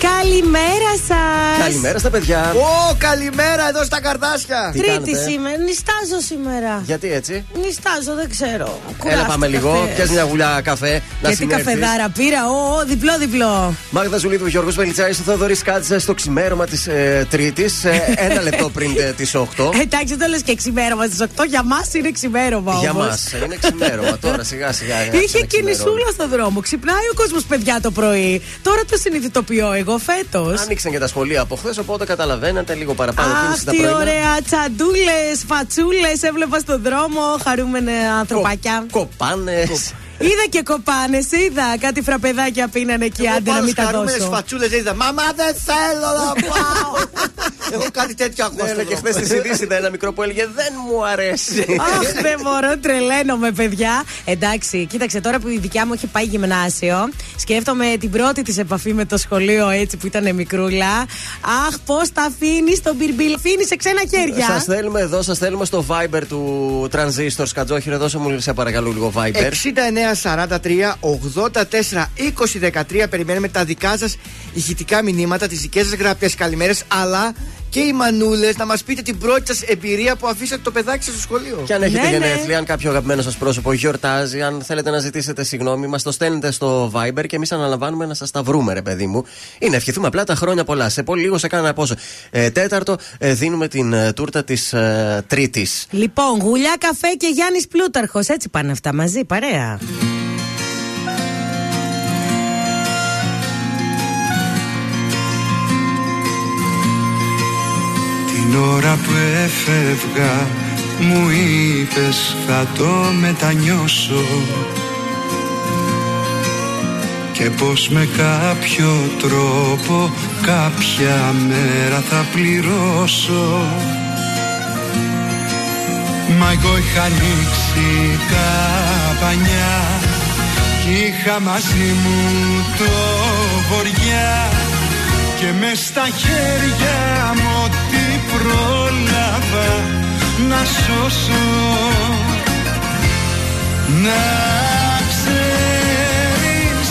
Καλημέρα σας! Καλημέρα στα παιδιά. Ω, καλημέρα εδώ στα καρτάσια. Τρίτη κάνετε; σήμερα. Νιστάζω σήμερα. Γιατί έτσι; Νιστάζω, δεν ξέρω. Έλα, πάμε λίγο. Πιάσ μια γουλιά καφέ. Να τι καφεδάρα πήρα; Ω, διπλό-διπλό. Μάγδα Ζουλίδου, Γιώργος Βελιτσάη, ο Θοδωρής Κάτσε στο ξημέρωμα της ε, Τρίτης. Ε, ένα λεπτό πριν ε, τι 8. Εντάξει, το λες και ξημέρωμα στι 8. Για μας είναι ξημέρωμα. Για μας είναι ξημέρωμα. Τώρα σιγά σιγά. Είχε κινησούλα στο δρόμο. Ξυπνάει ο κόσμος, παιδιά, το πρωί. Τώρα το συνειδητοποιώ εγώ φέτος. Άνοιξαν και τα σχολεία από χθες, οπότε καταλαβαίνετε λίγο παραπάνω. Αχ, τι ωραία τσαντούλες, φατσούλες έβλεπα στον δρόμο. Χαρούμενα ανθρωπάκια. Κοπάνες. Είδα και κοπάνες, είδα κάτι φραπεδάκια πίνανε εκεί άντε να μην τα δώσω. φατσούλες είδα. Μαμά δεν θέλω να πάω. Έχω κάτι τέτοιο ακούω. Ναι, και χθες τη ειδήσει είδα ένα μικρό που έλεγε Δεν μου αρέσει. Αχ, δεν μπορώ, τρελαίνομαι, παιδιά. Εντάξει, κοίταξε τώρα που η δικιά μου έχει πάει γυμνάσιο, σκέφτομαι την πρώτη της επαφή με το σχολείο έτσι που ήταν μικρούλα. Αχ, πώς τα αφήνεις τον μπιρμπιλ, αφήνεις σε ξένα χέρια. Σας θέλουμε εδώ, σας θέλουμε στο Viber του Transistor Σκατζόχυρο. Δώσε μου σε παρακαλώ λίγο Viber. 69 43 84 20 13 περιμένουμε τα δικά σας ηχητικά μηνύματα, τις δικές σας γραπτές καλημέρες, αλλά και οι μανούλες να μας πείτε την πρώτη σας εμπειρία που αφήσατε το παιδάκι σας στο σχολείο. Και αν έχετε ναι, ναι. γενέθλια, ναι. αν κάποιο αγαπημένο σας πρόσωπο γιορτάζει, αν θέλετε να ζητήσετε συγγνώμη, μας το στέλνετε στο Viber και εμείς αναλαμβάνουμε να σας τα βρούμε, ρε παιδί μου. Ή να ευχηθούμε απλά τα χρόνια πολλά. Σε πολύ λίγο, σε κάνα πόσο. Ε, τέταρτο, ε, δίνουμε την ε, τούρτα της ε, Τρίτης. Λοιπόν, γουλιά, καφέ και Γιάννης Πλούταρχος. Έτσι πάνε αυτά μαζί, παρέα. Την ώρα που έφευγα μου είπες θα το μετανιώσω και πως με κάποιο τρόπο κάποια μέρα θα πληρώσω. Μα εγώ είχα ανοίξει τα πανιά κι είχα μαζί μου το βοριά. Και μες στα χέρια μου πρόλαβα να σώσω. Να ξέρεις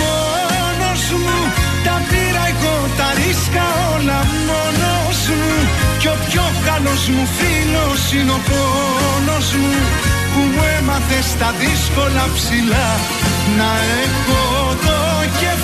μόνος μου Τα πήρα εγώ τα ρίσκα όλα μόνος μου. Κι ο πιο καλός μου φίλος είναι ο πόνος μου Που μου έμαθες στα δύσκολα ψηλά. Να έχω το κεφάλι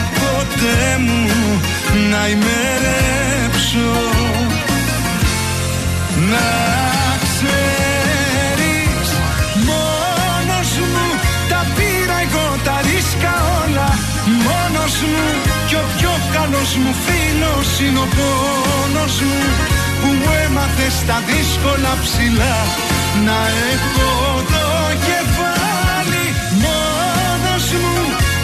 ποτέ μου να ημερέψω Να ξέρεις μόνος μου τα πήρα εγώ τα ρίσκα όλα. Μόνος μου κι ο πιο καλός μου φίλος είναι ο πόνος μου που μου έμαθες στα δύσκολα ψηλά. Να έχω το κεφάλι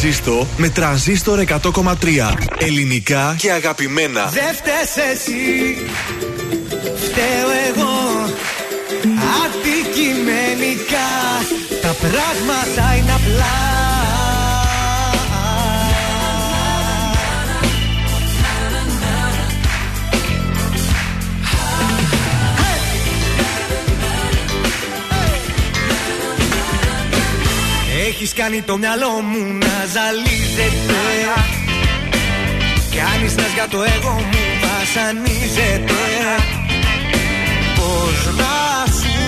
Ζήστο με τρανζίστορ 100,3. Ελληνικά και αγαπημένα. Δεν φταίς εσύ, φταίω εγώ Αντικειμενικά τα πράγματα είναι απλά Έχεις κάνει το μυαλό μου να ζαλίζεται. Κάνεις νας για το εγώ μου βασανίζεται. Πώς να σου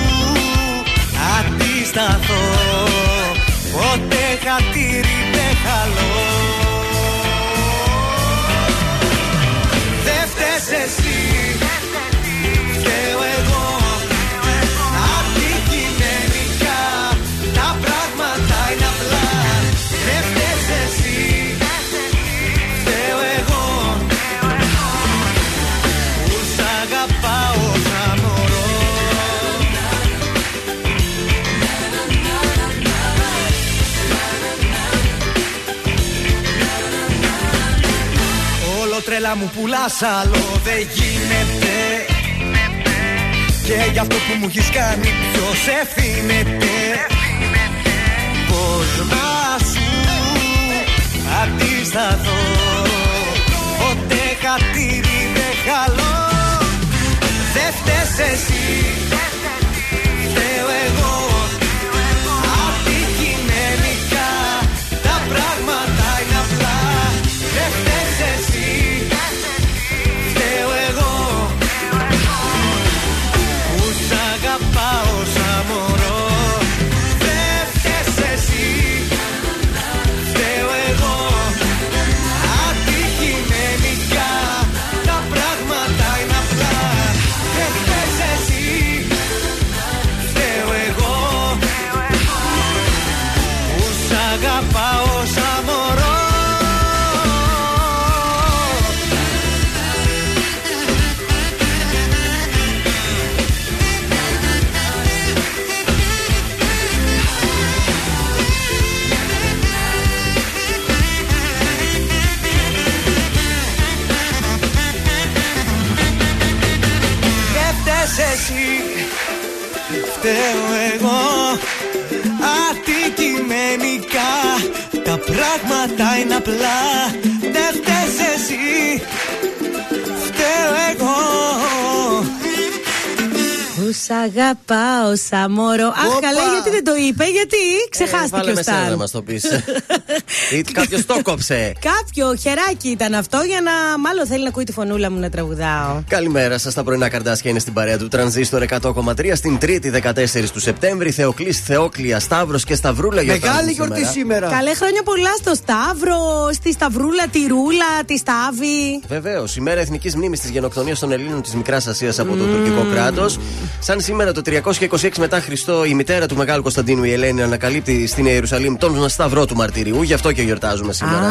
αντισταθώ Ποτέ χατήρι δεν χαλώ. Δεν φταίς εσύ Όλο τρέλα μου πουλάς άλλο δεν γίνεται. Και γι' αυτό που μου έχεις κάνει ποιος ευθύνεται. Πώς να σου αντισταθώ Ποτέ χατήρι δεν χαλώ. Δεν φταίς εσύ Φταίω εγώ. Αντικειμενικά Τα πράγματα είναι απλά. Δεν φταίς εσύ Που σ' αγαπάω σαν μωρό. Αχ, Όπα. καλά, γιατί δεν το είπε, γιατί ξεχάστηκε Βάλε ο με σένα να Σταν. μας το πεις. Ή κάποιος το κόψε. Κάποιο χεράκι ήταν αυτό για να. Μάλλον θέλει να ακούει τη φωνούλα μου να τραγουδάω. Καλημέρα σας. Τα πρωινά καρδάσια είναι στην παρέα του Τρανζίστορ 100,3 στην 3η 14 του Σεπτέμβρη. Θεοκλής, Θεόκλια, Σταύρος και Σταυρούλα γιορτάζουν Μεγάλη γιορτή σήμερα. σήμερα. Καλέ χρόνια πολλά στο Σταύρο, στη Σταυρούλα, τη Ρούλα, τη Στάβη. Βεβαίως, η μέρα εθνικής μνήμης της γενοκτονίας των Ελλήνων της Μικράς Ασίας από το τουρκικό κράτος. Σαν σήμερα το 326 μετά Χριστό, η μητέρα του Μεγάλου Κωνσταντίνου, η Ελένη, ανακαλύπτει στην Ιερουσαλήμ τον σταυρό του μαρτυρίου. Γι' αυτό και γιορτάζουμε σήμερα. Α,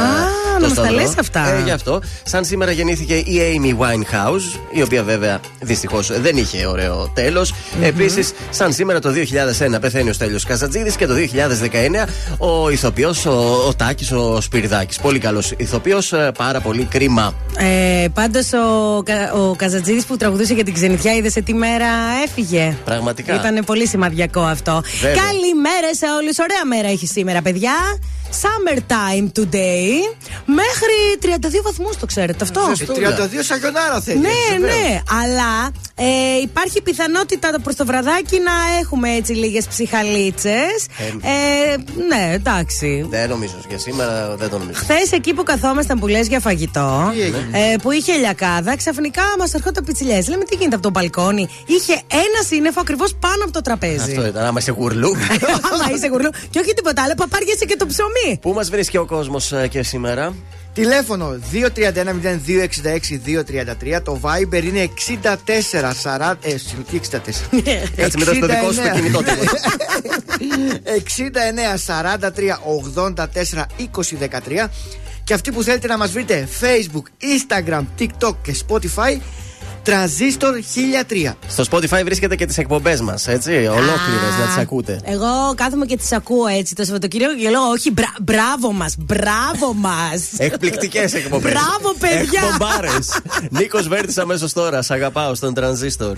το να μας τα σταυρό. λες αυτά. Ε, γι' αυτό. Σαν σήμερα γεννήθηκε η Amy Winehouse, η οποία βέβαια δυστυχώς δεν είχε ωραίο τέλος. Επίσης, σαν σήμερα το 2001 πεθαίνει ο Στέλιος Καζατζίδης και το 2019 ο ηθοποιός, ο, ο Τάκης, ο Σπυρδάκη. Πολύ καλός ηθοποιός, πάρα πολύ κρίμα. Ε, Πάντως ο, Κα- ο Καζατζίδης που τραγουδούσε για την ξενιτιά, είδες σε τι μέρα έφυγε; Πραγματικά. Ήταν πολύ σημαδιακό αυτό. Βέβαια. Καλημέρα σε όλους. Ωραία μέρα έχει σήμερα, παιδιά. Summer time today. Μέχρι 32 βαθμούς το ξέρετε αυτό. Ζεστό. 32 σαγιονάρα θέλει. Ναι, βεβαίως. ναι, αλλά Ε, υπάρχει πιθανότητα προς το βραδάκι να έχουμε έτσι λίγες ψυχαλίτσες. Ε, ναι, εντάξει. Δεν νομίζω. Για σήμερα δεν το νομίζω. Χθες εκεί που καθόμασταν που λες για φαγητό, ε, που είχε λιακάδα, ξαφνικά μας ερχόταν πιτσιλιές. Λέμε τι γίνεται από το μπαλκόνι; Είχε ένα σύννεφο ακριβώς πάνω από το τραπέζι. Αυτό ήταν, άμα είσαι γουρλού. άμα είσαι γουρλού. Και όχι τίποτα άλλο, παπάριασε και το ψωμί. Πού μας βρίσκει ο κόσμος ε, και σήμερα; Τηλέφωνο 231-0266-233. Το Viber είναι 64 40. Ε, τι 64. Κάτσε μετά στο δικό σου το κινητό 69 43 84 20 13. Και αυτοί που θέλετε να μας βρείτε Facebook, Instagram, TikTok και Spotify Τρανζίστορ 1003. Στο Spotify βρίσκεται και τις εκπομπές μας, έτσι. Ολόκληρες να τις ακούτε. Εγώ κάθομαι και τις ακούω έτσι το Σαββατοκύριακο και λέω Όχι, μπρα, μπράβο μας, μπράβο μας. Εκπληκτικές εκπομπές. Μπράβο, παιδιά. Εκπομπάρες. Νίκος Βέρτης αμέσως τώρα. Σ' αγαπάω στον Τρανζίστορ.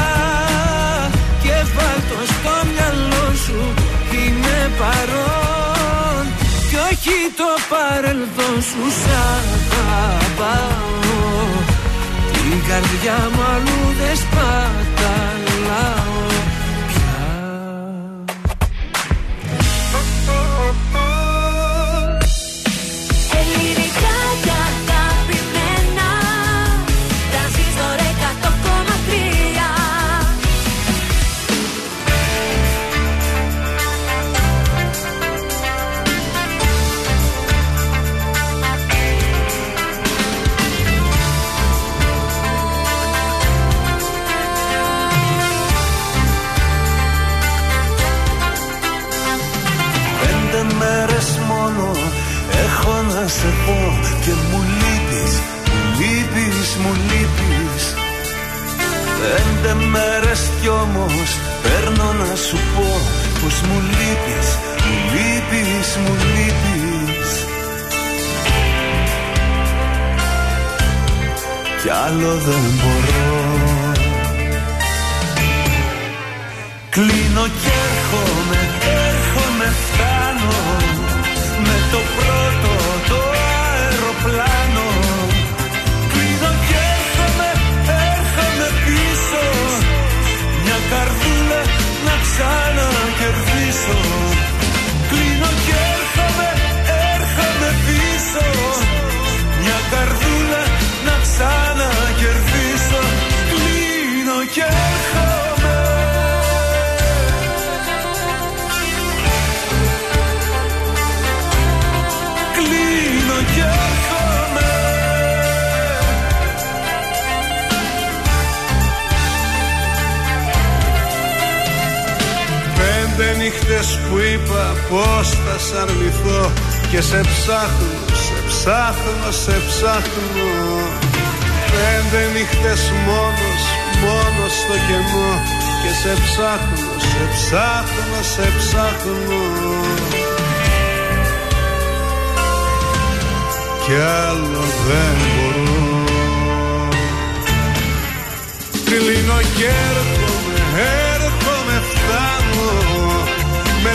παρόν κι όχι το παρελθόν σου σ' αγαπάω. Την καρδιά μου αλλού δεν σπαταλάω Πέντε μέρες κι όμως παίρνω να σου πω Πως μου λείπεις, μου λείπεις, μου λείπεις. Κι άλλο δεν μπορώ. Κλείνω κι έρχομαι, έρχομαι να που είπα πως θα σ' αρνηθώ Και σε ψάχνω, σε ψάχνω, σε ψάχνω Πέντε νύχτες μόνος, μόνος στο κενό Και σε ψάχνω, σε ψάχνω, σε ψάχνω. Κι άλλο δεν μπορώ. Κλείνω και έρχομαι, έρχομαι, φτάνω Με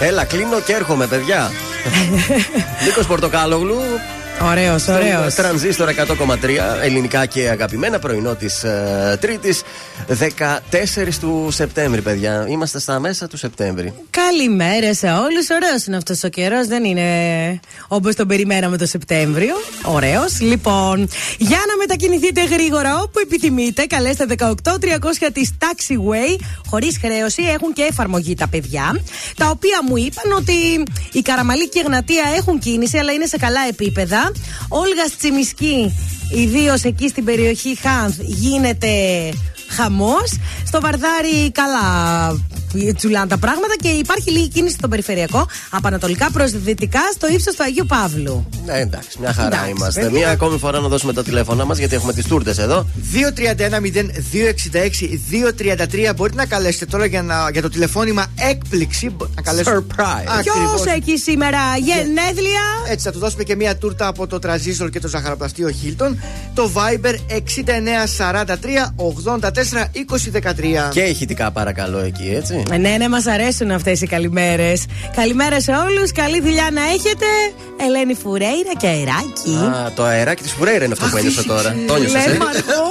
Έλα, κλείνω και έρχομαι, παιδιά. Νίκος Πορτοκάλογλου. Ωραίος, ωραίος. Τρανζίστορ 100,3 ελληνικά και αγαπημένα πρωινό της ε, Τρίτης 14 του Σεπτέμβρη, παιδιά. Είμαστε στα μέσα του Σεπτέμβρη. Καλημέρα σε όλους. Ωραίος είναι αυτός ο καιρός. Δεν είναι όπως τον περιμέναμε το Σεπτέμβριο. Ωραίος. Λοιπόν, για να μετακινηθείτε γρήγορα όπου επιθυμείτε, καλέστε 18300 της Taxiway. Χωρίς χρέωση έχουν και εφαρμογή τα παιδιά. Τα οποία μου είπαν ότι η Καραμαλή και η Εγνατία έχουν κίνηση, αλλά είναι σε καλά επίπεδα. Όλγας Τσιμισκή, ιδίως εκεί στην περιοχή Χάνθ, γίνεται χαμός. Στο Βαρδάρι, καλά τσουλάνε τα πράγματα και υπάρχει λίγη κίνηση στο περιφερειακό. Από ανατολικά προς δυτικά, στο ύψος του Αγίου Παύλου. Ναι, εντάξει, μια χαρά Εντάξει, είμαστε. παιδιά. Μία ακόμη φορά να δώσουμε τα τηλέφωνά μας γιατί έχουμε τις τούρτες εδώ. 231-0266-233 Μπορείτε να καλέσετε τώρα για, να, για το τηλεφώνημα έκπληξη. Μπο- Να καλέσετε. Surprise. Ακριβώς. Ποιος έχει σήμερα γενέθλια; Έτσι, θα του δώσουμε και μία τούρτα από το Τραζίστορ και το ζαχαροπλαστείο Χίλτον. Το Viber 6943 84 2013. Και ηχητικά παρακαλώ εκεί, έτσι. Ε, Ναι, ναι, μα αρέσουν αυτέ οι καλημέρε. Καλημέρα σε όλου. Καλή δουλειά να έχετε. Ελένη Φουρέιρα και αεράκι. Α, το αεράκι τη Φουρέιρα είναι αυτό που ένιωσα τώρα. Το ένιωσες, Λε, ε. Μαρκό.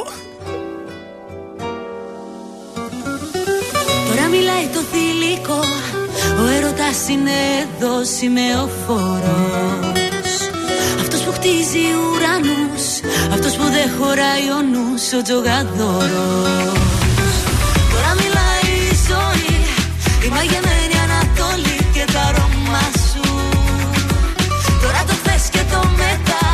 Τώρα μιλάει το θηλυκό Ο έρωτας είναι εδώ σημεοφόρος Αυτός που χτίζει ουρανούς Αυτός που δεν χωράει ο νους Ο τζογαδόρος. Τώρα μιλάει η ζωή Η μαγεμένη Ανατολή και τα αρώμα σου. Τώρα το χθες και το μετά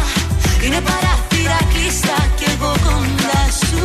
Είναι παράθυρα κλειστά και εγώ κοντά σου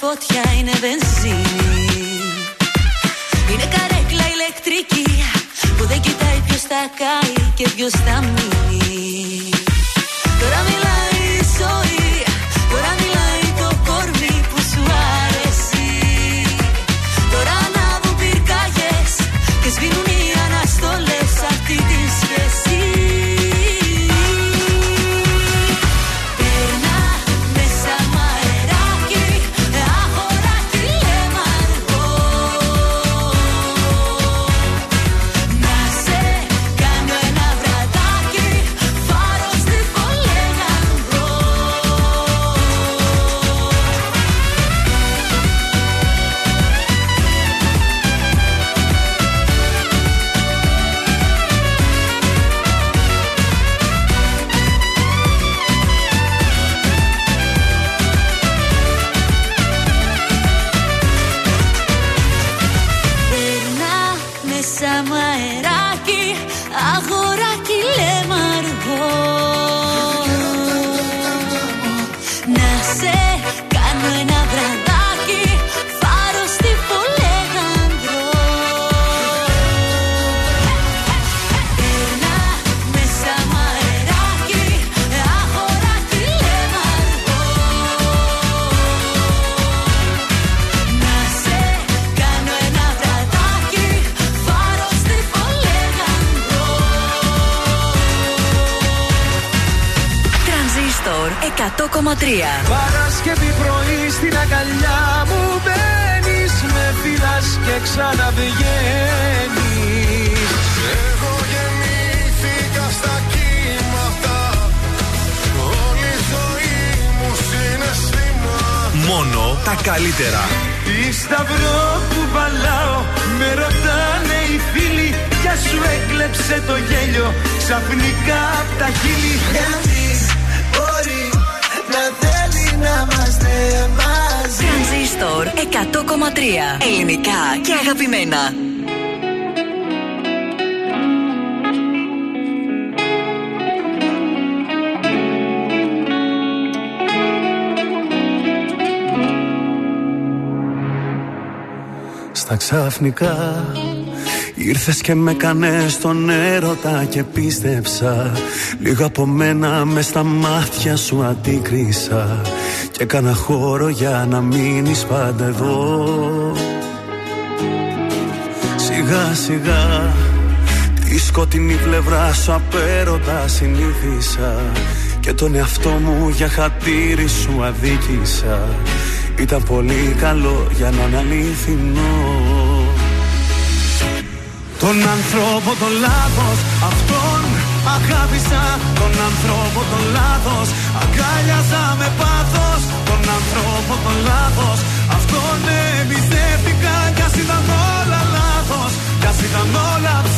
φωτιά, είναι βενζίνη. Είναι καρέκλα ηλεκτρική που δεν κοιτάει ποιος θα κάει και ποιος θα μείνει. Ξαφνικά. Ήρθες και με κάνες τον έρωτα και πίστεψα. Λίγο από μένα μες στα μάτια σου αντίκρισα. Και έκανα χώρο για να μείνεις πάντα εδώ. Σιγά σιγά Τη σκοτεινή πλευρά σου απέρωτα συνήθισα. Και τον εαυτό μου για χατήρι σου αδίκησα. Ήταν πολύ καλό για να είναι αληθινό τον άνθρωπο το λάθος Αυτόν αγάπησα. Τον άνθρωπο το λάθος Αγκάλιαζα με πάθος. Τον άνθρωπο το λάθος Αυτόν εμπιστεύτηκα Κι ας ήταν όλα λάθος Κι ας ήταν όλα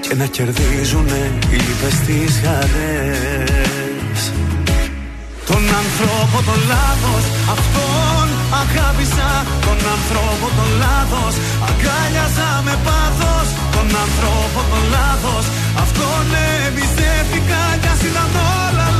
Και να κερδίζουνε οι λύπες τις χαρές Τον άνθρωπο το λάθος Αυτόν αγάπησα. Τον άνθρωπο το λάθος Αγκάλιαζα με πάθος. Τον άνθρωπο το λάθος Αυτόν εμπιστεύτηκα Κι ας ήταν όλα λάθος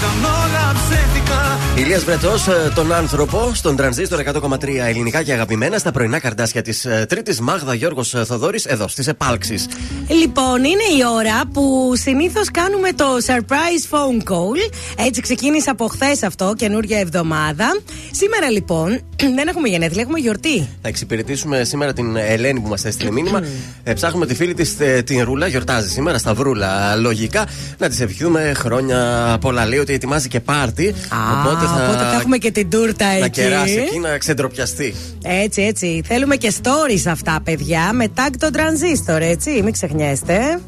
ήταν όλα ψεύτικα. Ηλίας Βρετός, τον άνθρωπο, στον τρανζίστορ 100,3 ελληνικά και αγαπημένα στα πρωινά καρτάσια της Τρίτης Μάγδα Γιώργος Θοδόρη, εδώ στις επάλξεις. Λοιπόν, είναι η ώρα που συνήθως κάνουμε το surprise phone call. Έτσι ξεκίνησε από χθες αυτό, καινούργια εβδομάδα. Σήμερα λοιπόν δεν έχουμε γενέθλια, έχουμε γιορτή. Θα εξυπηρετήσουμε σήμερα την Ελένη που μας έστειλε μήνυμα. ε, ψάχνουμε τη φίλη της, την Ρούλα, γιορτάζει σήμερα στα Βρούλα. Λογικά να της ευχηθούμε χρόνια πολλά. Λέει ότι ετοιμάζει και πάρτι. οπότε θα, Οπότε θα έχουμε και την τούρτα να εκεί. κεράσει εκεί, να ξεντροπιαστεί. Έτσι, έτσι. Θέλουμε και stories αυτά, παιδιά, με tag το transistor, έτσι. Μην ξεχνιέστε.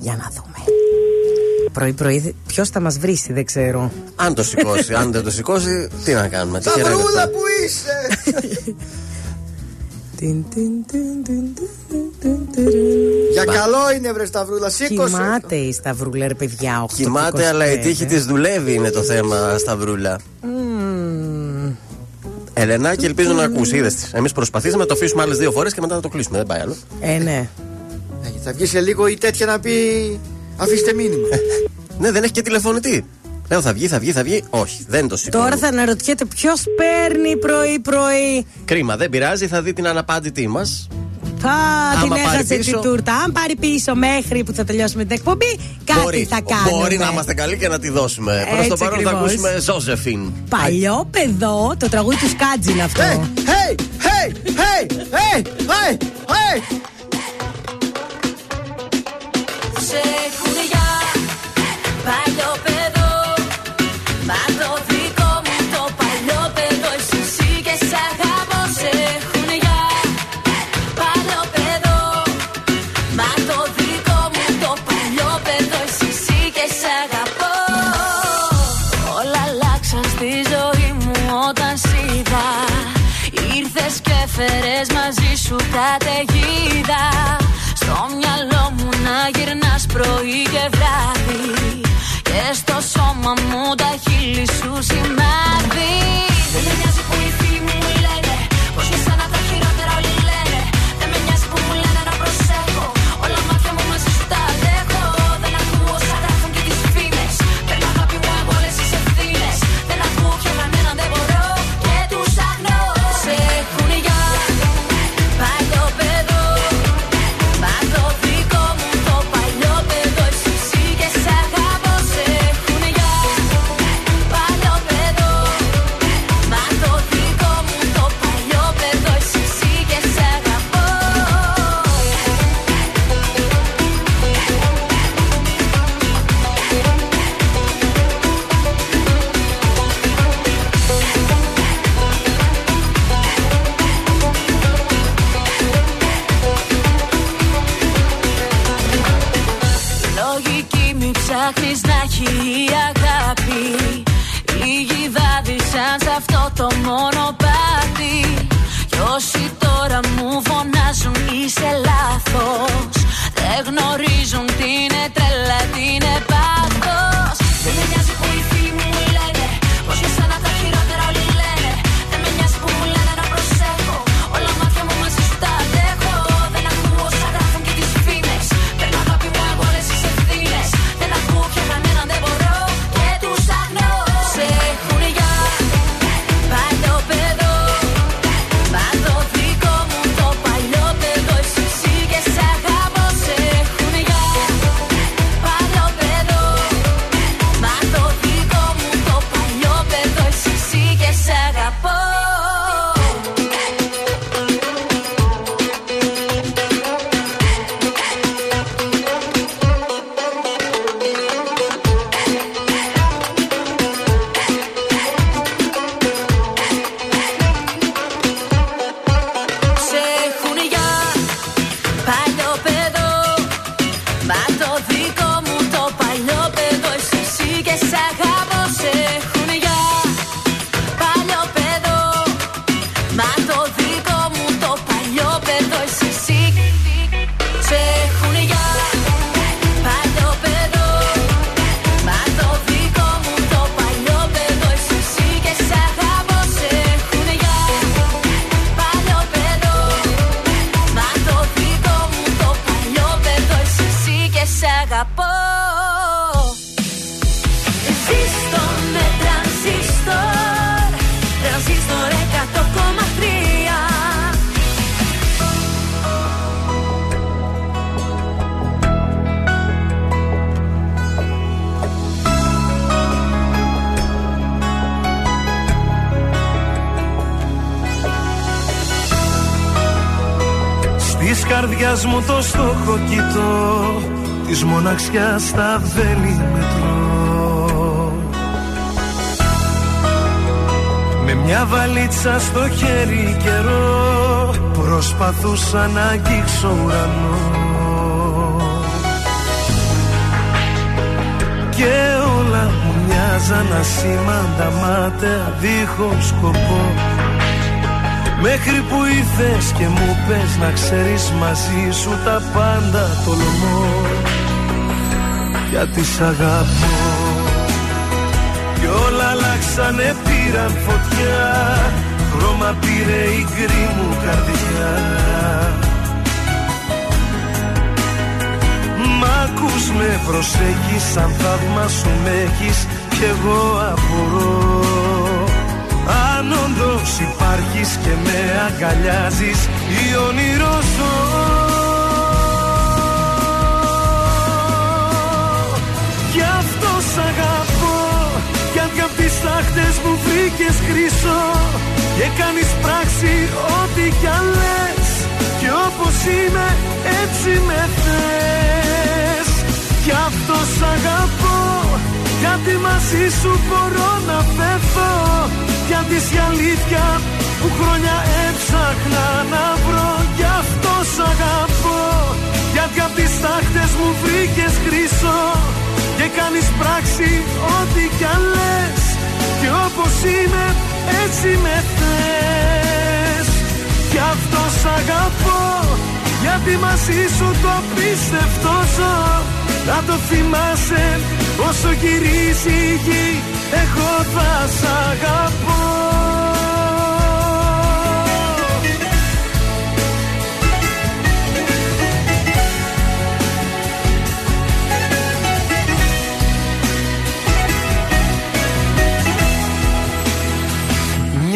Για να δούμε. Πρωί-πρωί, ποιος θα μας βρει, δεν ξέρω. Αν το σηκώσει, αν δεν το σηκώσει, τι να κάνουμε. τι χαιρέτευτε. Σταυρούλα που είσαι! Για καλό είναι βρε Σταυρούλα, σήκωσε. Κοιμάται η Σταυρούλα, ρε παιδιά. 8 Κοιμάται, αλλά η τύχη της δουλεύει είναι το θέμα, Σταυρούλα. Ελένα, και ελπίζω να ακούσει. Είδες τη. Εμείς προσπαθήσαμε να το αφήσουμε άλλες δύο φορές και μετά να το κλείσουμε. Δεν πάει άλλο. Ε, ναι. Θα βγει σε λίγο η τέτοια να πει αφήστε μήνυμα. Ναι, δεν έχει και τηλεφωνητή. Λέω θα βγει, θα βγει, θα βγει. Όχι, δεν το σηκώνει. Τώρα θα αναρωτιέται ποιος παίρνει πρωί-πρωί. Κρίμα, δεν πειράζει, θα δει την αναπάντητή μας. Θα Άμα την πάρει έχασε πίσω. την τούρτα. Αν πάρει πίσω μέχρι που θα τελειώσουμε την εκπομπή, κάτι Μπορεί, θα κάνουμε. μπορεί να είμαστε καλοί και να τη δώσουμε. Προς το Έτσι παρόν θα ακριβώς. ακούσουμε Ζώζεφιν. Παλιό παιδό, το τραγούδι του Σκάτζι είναι αυτό. Hey, hey, hey, hey, hey, hey, hey. Σε χουριά, παλιό παιδό Μα το δικό μου το παλιό παιδό Εσύ εσύ και σ' αγαπώ Σε χουριά, παλιό παιδό Μα το δικό μου το παλιό παιδό Εσύ εσύ και σ' αγαπώ. Όλα αλλάξαν στη ζωή μου όταν σ' είδα. Ήρθες και φέρες μαζί σου καταιγίδα. Στο μυαλό μου να γυρνάς πρωί και βράδυ Και στο σώμα μου τα χείλη σου σημάδι Δεν με νοιάζει που οι ψάχνεις να έχει η αγάπη. Λίγοι δάδισαν σε αυτό το μονοπάτι Κι όσοι τώρα μου φωνάζουν είσαι λάθος. Δεν γνωρίζουν τι Προσπαθούσα να αγγίξω ουρανός. Και όλα μου μοιάζαν ασήμαντα μάταια δίχως σκοπό. Μέχρι που ήρθες και μου πες να ξέρεις μαζί σου τα πάντα τολμώ. Γιατί σ' αγαπώ. Κι όλα αλλάξανε πήραν φωτιά Χρώμα πήρε η γκρι μου καρδιά. Μ' ακούς με προσέχεις σαν θαύμα σου με έχεις Κι εγώ απορώ. Αν όντως υπάρχεις και με αγκαλιάζεις ή όνειρό Γιατί απ' τις τάχτες μου βρήκες χρυσό Και κάνεις πράξη ό,τι κι αν λες Και όπως είμαι έτσι με θες. Γι' αυτό σ' αγαπώ γιατί μαζί σου μπορώ να πέθω Γιατί η αλήθεια που χρόνια έψαχνα να βρω Γι' αυτό σ' αγαπώ. Γιατί απ' τις τάχτες μου βρήκες χρυσό Και κάνεις πράξη ό,τι κι αν λες Και όπως είμαι έτσι με θες. Γι' αυτό σ' αγαπώ γιατί μαζί σου το πίστευτο ζω. Να το θυμάσαι όσο γυρίζει η γη Εγώ θα σ' αγαπώ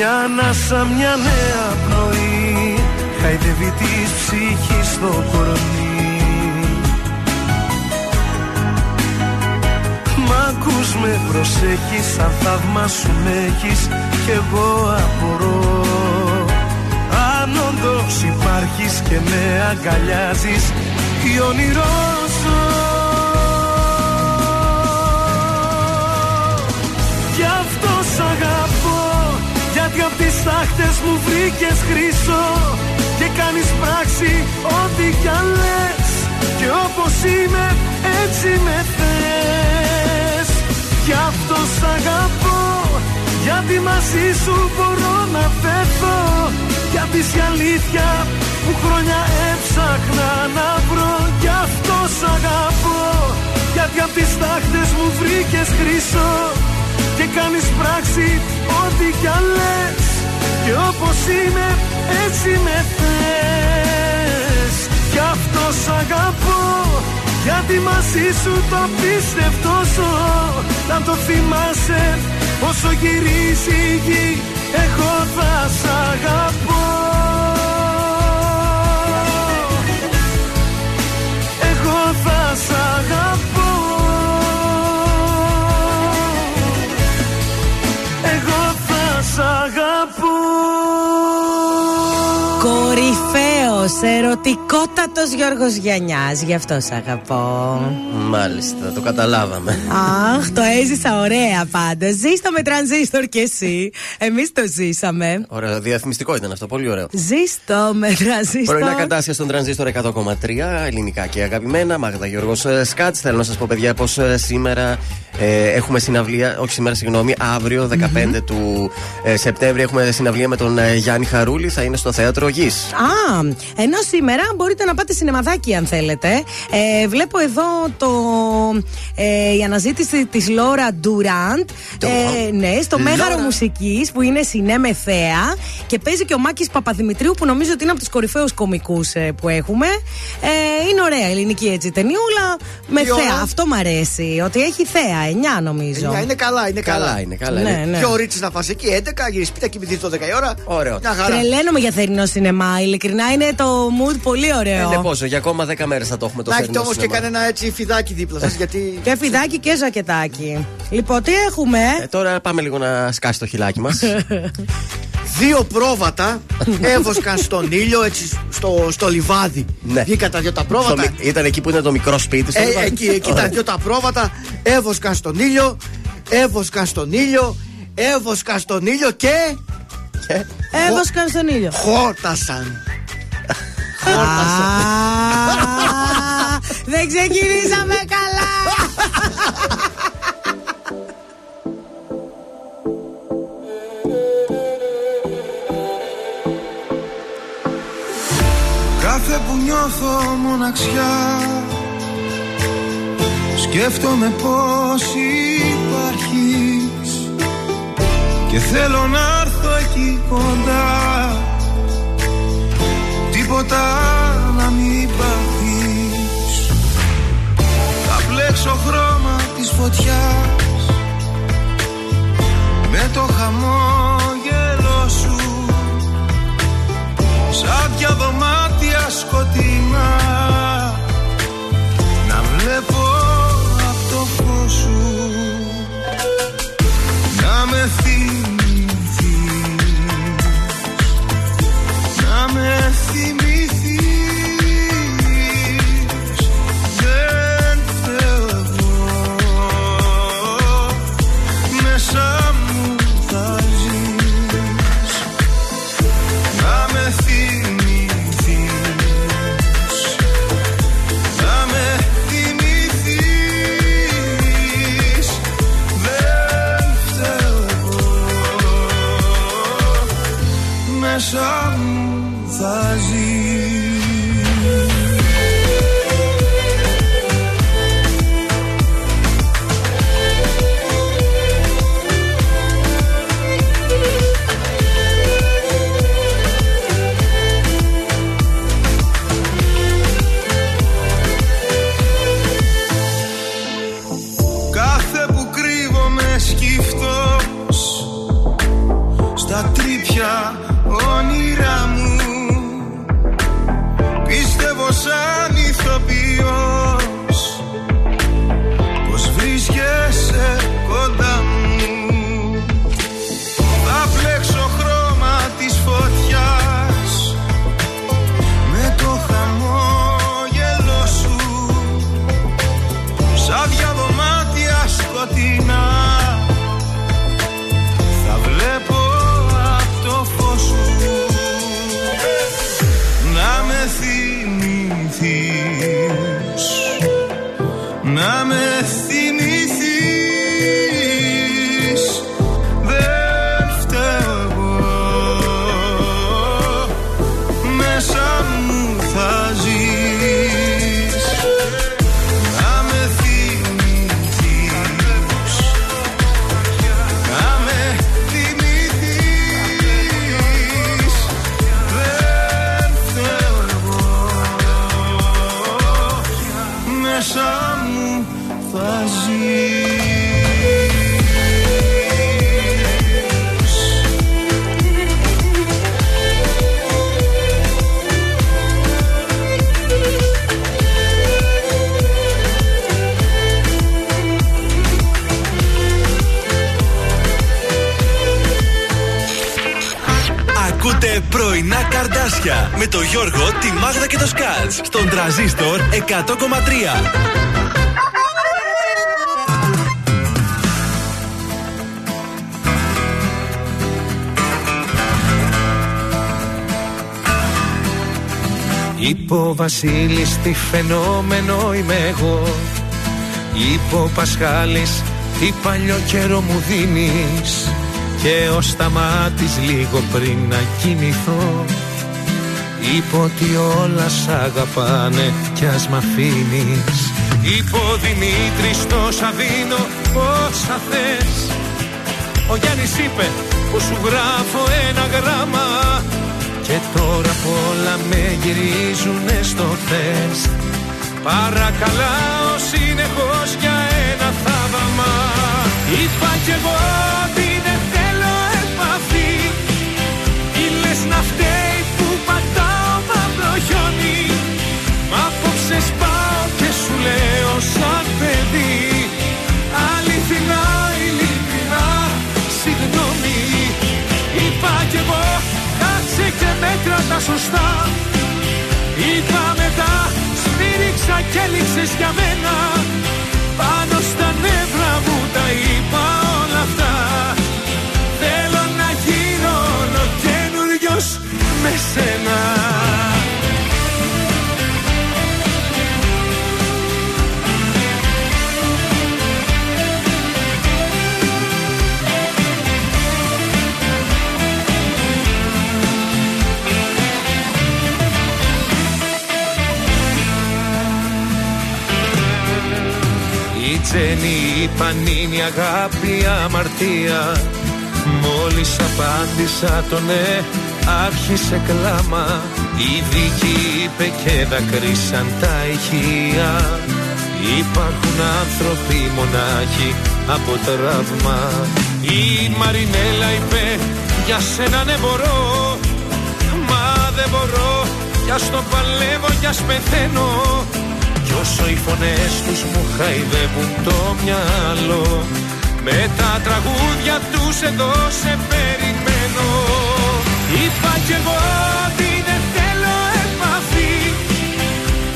Μια ανάσα, μια νέα πνοή Χαϊδεύει της ψυχής στο κορμί. Μ' ακούς με προσέχεις σαν θαύμα σου με έχεις Κι εγώ απορώ. Αν όντως υπάρχεις και με αγκαλιάζεις Τι όνειρό Γιατί απ' τις τάχτες μου βρήκες χρυσό Και κάνεις πράξη ό,τι κι αν λες. Και όπως είμαι έτσι με θες. Γι' αυτό σ' αγαπώ Γιατί μαζί σου μπορώ να πέθω Γιατί η αλήθεια που χρόνια έψαχνα να βρω. Γι' αυτό σ' αγαπώ Γιατί απ' τις τάχτες μου βρήκες χρυσό και κάνεις πράξη ό,τι κι αν λες. Και όπως είμαι έτσι με θες. Γι' αυτό σ' αγαπώ Γιατί μαζί σου το πίστευτο ζω. Να το θυμάσαι όσο γυρίζει η γη Εγώ θα σ' αγαπώ. Εγώ θα σ' αγαπώ ερωτικότατος Γιώργος Γιαννιά. Γι' αυτό σ' αγαπώ. Μάλιστα, το καταλάβαμε. Αχ, το έζησα ωραία πάντα. Ζήστο με τρανζίστορ κι εσύ. Εμείς το ζήσαμε. Ωραίο, διαφημιστικό ήταν αυτό, πολύ ωραίο. Ζήστο με τρανζίστορ. Πρωινά κατάσια στον τρανζίστορ 100,3 ελληνικά και αγαπημένα. Μάγδα Γιώργος Σκάτς. Θέλω να σας πω, παιδιά, πως σήμερα Ε, έχουμε συναυλία, όχι σήμερα, συγγνώμη, αύριο 15 του ε, Σεπτέμβρη έχουμε συναυλία με τον ε, Γιάννη Χαρούλη. Θα είναι στο θέατρο Γης. Α, ενώ σήμερα μπορείτε να πάτε σινεμαδάκι αν θέλετε. Ε, βλέπω εδώ το, ε, η αναζήτηση της Λόρα Ντουράντ. Ε, ναι, στο Μέγαρο Λόρα. Μουσικής που είναι συνέμε θέα και παίζει και ο Μάκης Παπαδημητρίου που νομίζω ότι είναι από τους κορυφαίους κομικούς ε, που έχουμε. Ε, είναι ωραία ελληνική έτσι ταινιούλα με Τι θέα. ώρα; Αυτό μ' αρέσει. Ότι έχει θέα, 9 νομίζω. Εννιά, είναι καλά, είναι καλά. Καλά είναι, καλά Ναι, είναι. ναι. Πιο ρίτσι να φας εκεί, 11, γυρίσεις σπίτι, κοιμηθεί το 10 η ώρα. Ωραίο. Μια χαρά. Τρελαίνομαι για θερινό σινεμά. Ειλικρινά είναι το mood πολύ ωραίο. Είναι πόσο, για ακόμα 10 μέρες θα το έχουμε το Να έχετε θερινό όμω και σινεμά. κανένα έτσι φιδάκι δίπλα σας, γιατί. Και φιδάκι και ζακετάκι. Λοιπόν, τι έχουμε; Ε, τώρα πάμε λίγο να σκάσει το χιλάκι μας. Δύο πρόβατα έβοσκαν στον ήλιο, έτσι στο, στο λιβάδι. Ναι. Βγήκαν τα δυο τα πρόβατα. Ήταν εκεί που είναι το μικρό σπίτι. στο Ε, λιβάδι. εκεί, εκεί τα Ωραία. δυο τα πρόβατα έβοσκαν στον ήλιο, έβοσκαν στον ήλιο, έβοσκαν στον ήλιο και Και- Έβοσκαν στον ήλιο. χόρτασαν. Α, Δεν ξεκινήσαμε καλά. Κάθε που νιώθω μοναξιά Σκέφτομαι πως υπάρχεις. Και θέλω να έρθω εκεί κοντά Τίποτα να μην πάθεις. Θα πλέξω χρώμα της φωτιάς Με το χαμόγελο καρδάσια με το Γιώργο, τη Μάγδα και το Σκάτς. Στον τραζίστορ 100,3. Είπε ο Βασίλης τι φαινόμενο είμαι εγώ. Είπε ο Πασχάλης Τι παλιό καιρό μου δίνεις. Και ως σταμάτης λίγο πριν να κοιμηθώ Είπα ότι όλα σ' αγαπάνε κι ας μ' αφήνεις. Είπε ο Δημήτρης τόσα δίνω όσα θες. Ο Γιάννης είπε πως σου γράφω ένα γράμμα Και τώρα απ' όλα με γυρίζουνε στο θες Παρακαλάω συνεχώς για ένα θαύμα. Είπα κι εγώ ότι δεν θέλω επαφή. Ή λες να φταίει που πατάω μαύρο χιόνι Μ' απόψε σπάω και σου λέω σαν παιδί. Αληθινά, ειλικρινά, συγγνώμη. Είπα κι εγώ κάτσε και μέτρα τα σωστά. Είπα μετά σφύριξα και έλειξες για μένα. Πάνω στα νεύρα μου τα είπα όλα αυτά. Θέλω να γίνω ολοκένουργιος με σένα Η Τζέννη, η Πανίνη, η αγάπη, η αμαρτία. Μόλις απάντησα το ναι, άρχισε κλάμα. Η δίκη είπε και δακρύσαν τα ηχεία. Υπάρχουν άνθρωποι μονάχοι από τραύμα. Η Μαρινέλα είπε για σένα ναι μπορώ Μα δεν μπορώ. Κι ας το παλεύω κι ας πεθαίνω κι όσο οι φωνές τους μου χαϊδεύουν το μυαλό Με τα τραγούδια τους εδώ σε περιμένω. Είπα κι εγώ ότι δεν θέλω επαφή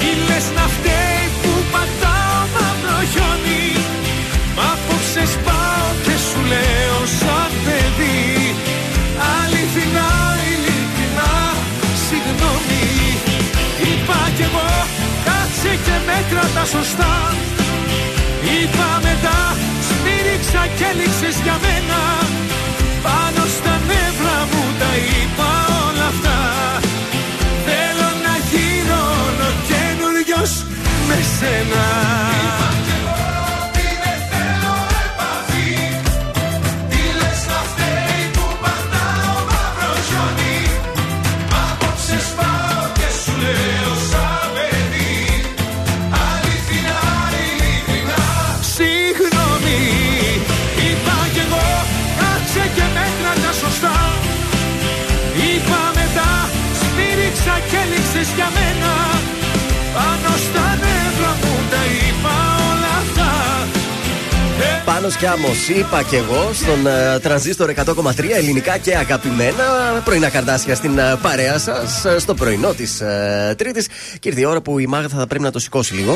Ή λες να φταίει μέτρα τα σωστά. Είπα μετά σφύριξα και έλειξες για μένα. Πάνω στα νεύρα μου τα είπα όλα αυτά. Θέλω να γίνω ολοκένουργιος με σένα Πάνω κι άμμος, είπα κι εγώ στον ε, τρανζίστορ 100,3 ελληνικά και αγαπημένα. Πρωινά καρδάσια στην ε, παρέα σας, στο πρωινό της ε, Τρίτης. Και ήρθε η ώρα που η Μάγδα θα πρέπει να το σηκώσει λίγο.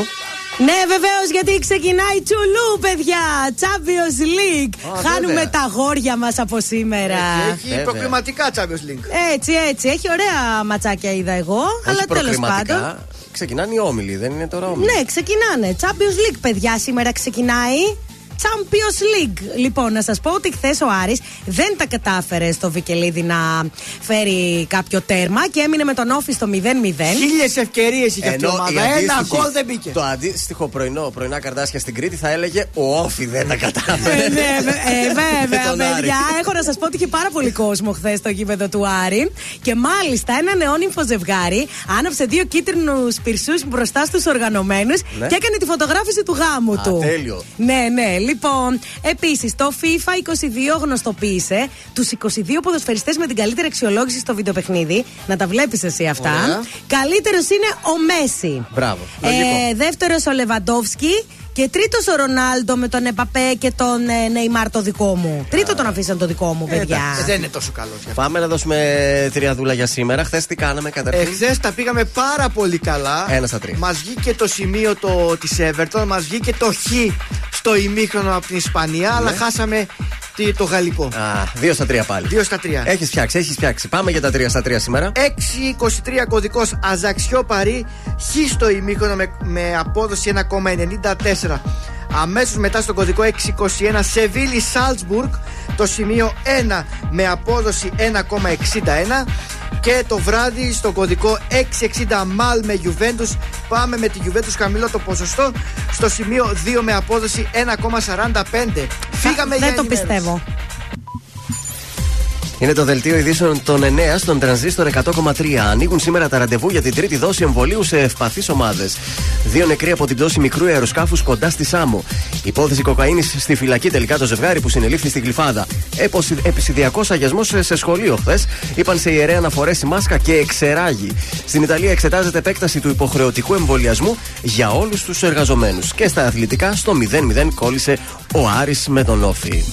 Ναι, βεβαίως, γιατί ξεκινάει τσουλού, παιδιά! Champions League! Α, Χάνουμε βέβαια. τα γόρια μας από σήμερα. Έχει Βέβαια. προκριματικά Champions League. Έτσι, έτσι. Έχει ωραία ματσάκια, είδα εγώ. αλλά Όχι τέλος προκριματικά. πάντων. Ξεκινάνε οι όμιλοι, δεν είναι τώρα όμιλοι. Ναι, ξεκινάνε. Champions League, παιδιά, σήμερα ξεκινάει. Champions League. Λοιπόν, να σας πω ότι χθες ο Άρης δεν τα κατάφερε στο Βικελίδη να φέρει κάποιο τέρμα και έμεινε με τον Όφη στο 0-0. Χίλιες ευκαιρίες είχε αυτή η Ενώ ομάδα. η Ένα αντίστοιχη- γκολ δεν μπήκε. Το αντίστοιχο πρωινό, πρωινά καρδάσια στην Κρήτη θα έλεγε Ο Όφη δεν τα κατάφερε. Ε, ναι, βε- ε, Με βέβαια, τον Άρη. παιδιά. Έχω να σας πω ότι είχε πάρα πολύ κόσμο χθες στο γήπεδο του Άρη. Και μάλιστα ένα νεόνυμφο ζευγάρι άναψε δύο κίτρινους πυρσούς μπροστά στους οργανωμένους Ναι. και έκανε τη φωτογράφηση του γάμου Α, του. τέλειο. Ναι, ναι. Λοιπόν, επίσης το FIFA 22 γνωστοποίησε τους 22 ποδοσφαιριστές με την καλύτερη αξιολόγηση στο βιντεοπαιχνίδι. Να τα βλέπεις εσύ αυτά. Ωραία. Καλύτερος είναι ο Μέση. Μπράβο. Λογικό. Ε, Δεύτερος ο Λεβαντόφσκι. Και τρίτος ο Ρονάλντο με τον Επαπέ και τον ε, Νεϊμάρ το δικό μου. Τρίτο τον αφήσαν το δικό μου, παιδιά. Ε, δεν είναι τόσο καλό. Πάμε να δώσουμε τριαδούλα για σήμερα. Χθες τι κάναμε καταρχήν; Εχθές τα πήγαμε πάρα πολύ καλά. Ένα στα τρία. Μας βγήκε το σημείο της Everton, μας βγήκε το χ στο ημίχρονο από την Ισπανία, αλλά χάσαμε τι, το γαλλικό. Α, δύο στα τρία πάλι. Δύο στα τρία. Έχεις φτιάξει, έχεις φτιάξει. Πάμε για τα τρία στα τρία σήμερα. 6-23 κωδικός Αζαξιό Παρί. Χ στο ημίχρονο με, με απόδοση 1,94. Αμέσως μετά στον κωδικό 621 Σεβίλη Σάλτσμπουργκ. Το σημείο 1 με απόδοση 1,61. Και το βράδυ στο κωδικό 660 Μαλ με Juventus πάμε με τη Juventus χαμηλό το ποσοστό στο σημείο 2 με απόδοση 1,45. Φύγαμε για Δεν το ενημέρωση. πιστεύω. Είναι το δελτίο ειδήσεων των 9 στον τρανζίστορ 100,3. Ανοίγουν σήμερα τα ραντεβού για την τρίτη δόση εμβολίου σε ευπαθείς ομάδες. Δύο νεκροί από την πτώση μικρού αεροσκάφους κοντά στη Σάμο. Υπόθεση κοκαίνης στη φυλακή τελικά το ζευγάρι που συνελήφθη στην Κλειφάδα. Επισηδιακό αγιασμός σε σχολείο χθες. Είπαν σε ιερέα να φορέσει μάσκα και εξεράγει. Στην Ιταλία εξετάζεται επέκταση του υποχρεωτικού εμβολιασμού για όλους τους εργαζομένους. Και στα αθλητικά στο 0-0 κόλλησε ο Άρης με τον Όφη.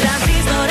Τρανζίστορ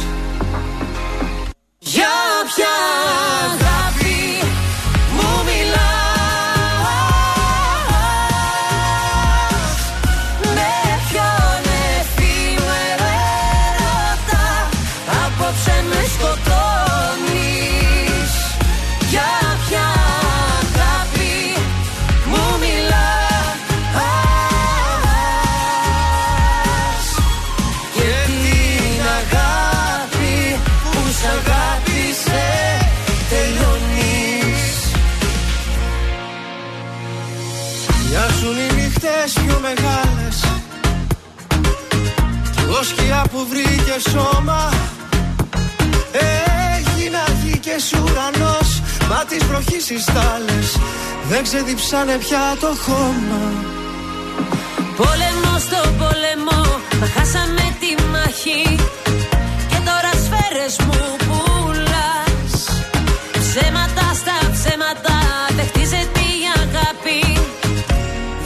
Για ποια οι νύχτες πιο μεγάλες Κι εγώ σκιά που βρήκε σώμα. Έγινα γη και ουρανός Μα τις βροχής οι στάλες Δεν ξεδιψάνε πια το χώμα. Πόλεμο στο πόλεμο, μα χάσαμε τη μάχη. Και τώρα σφαίρες μου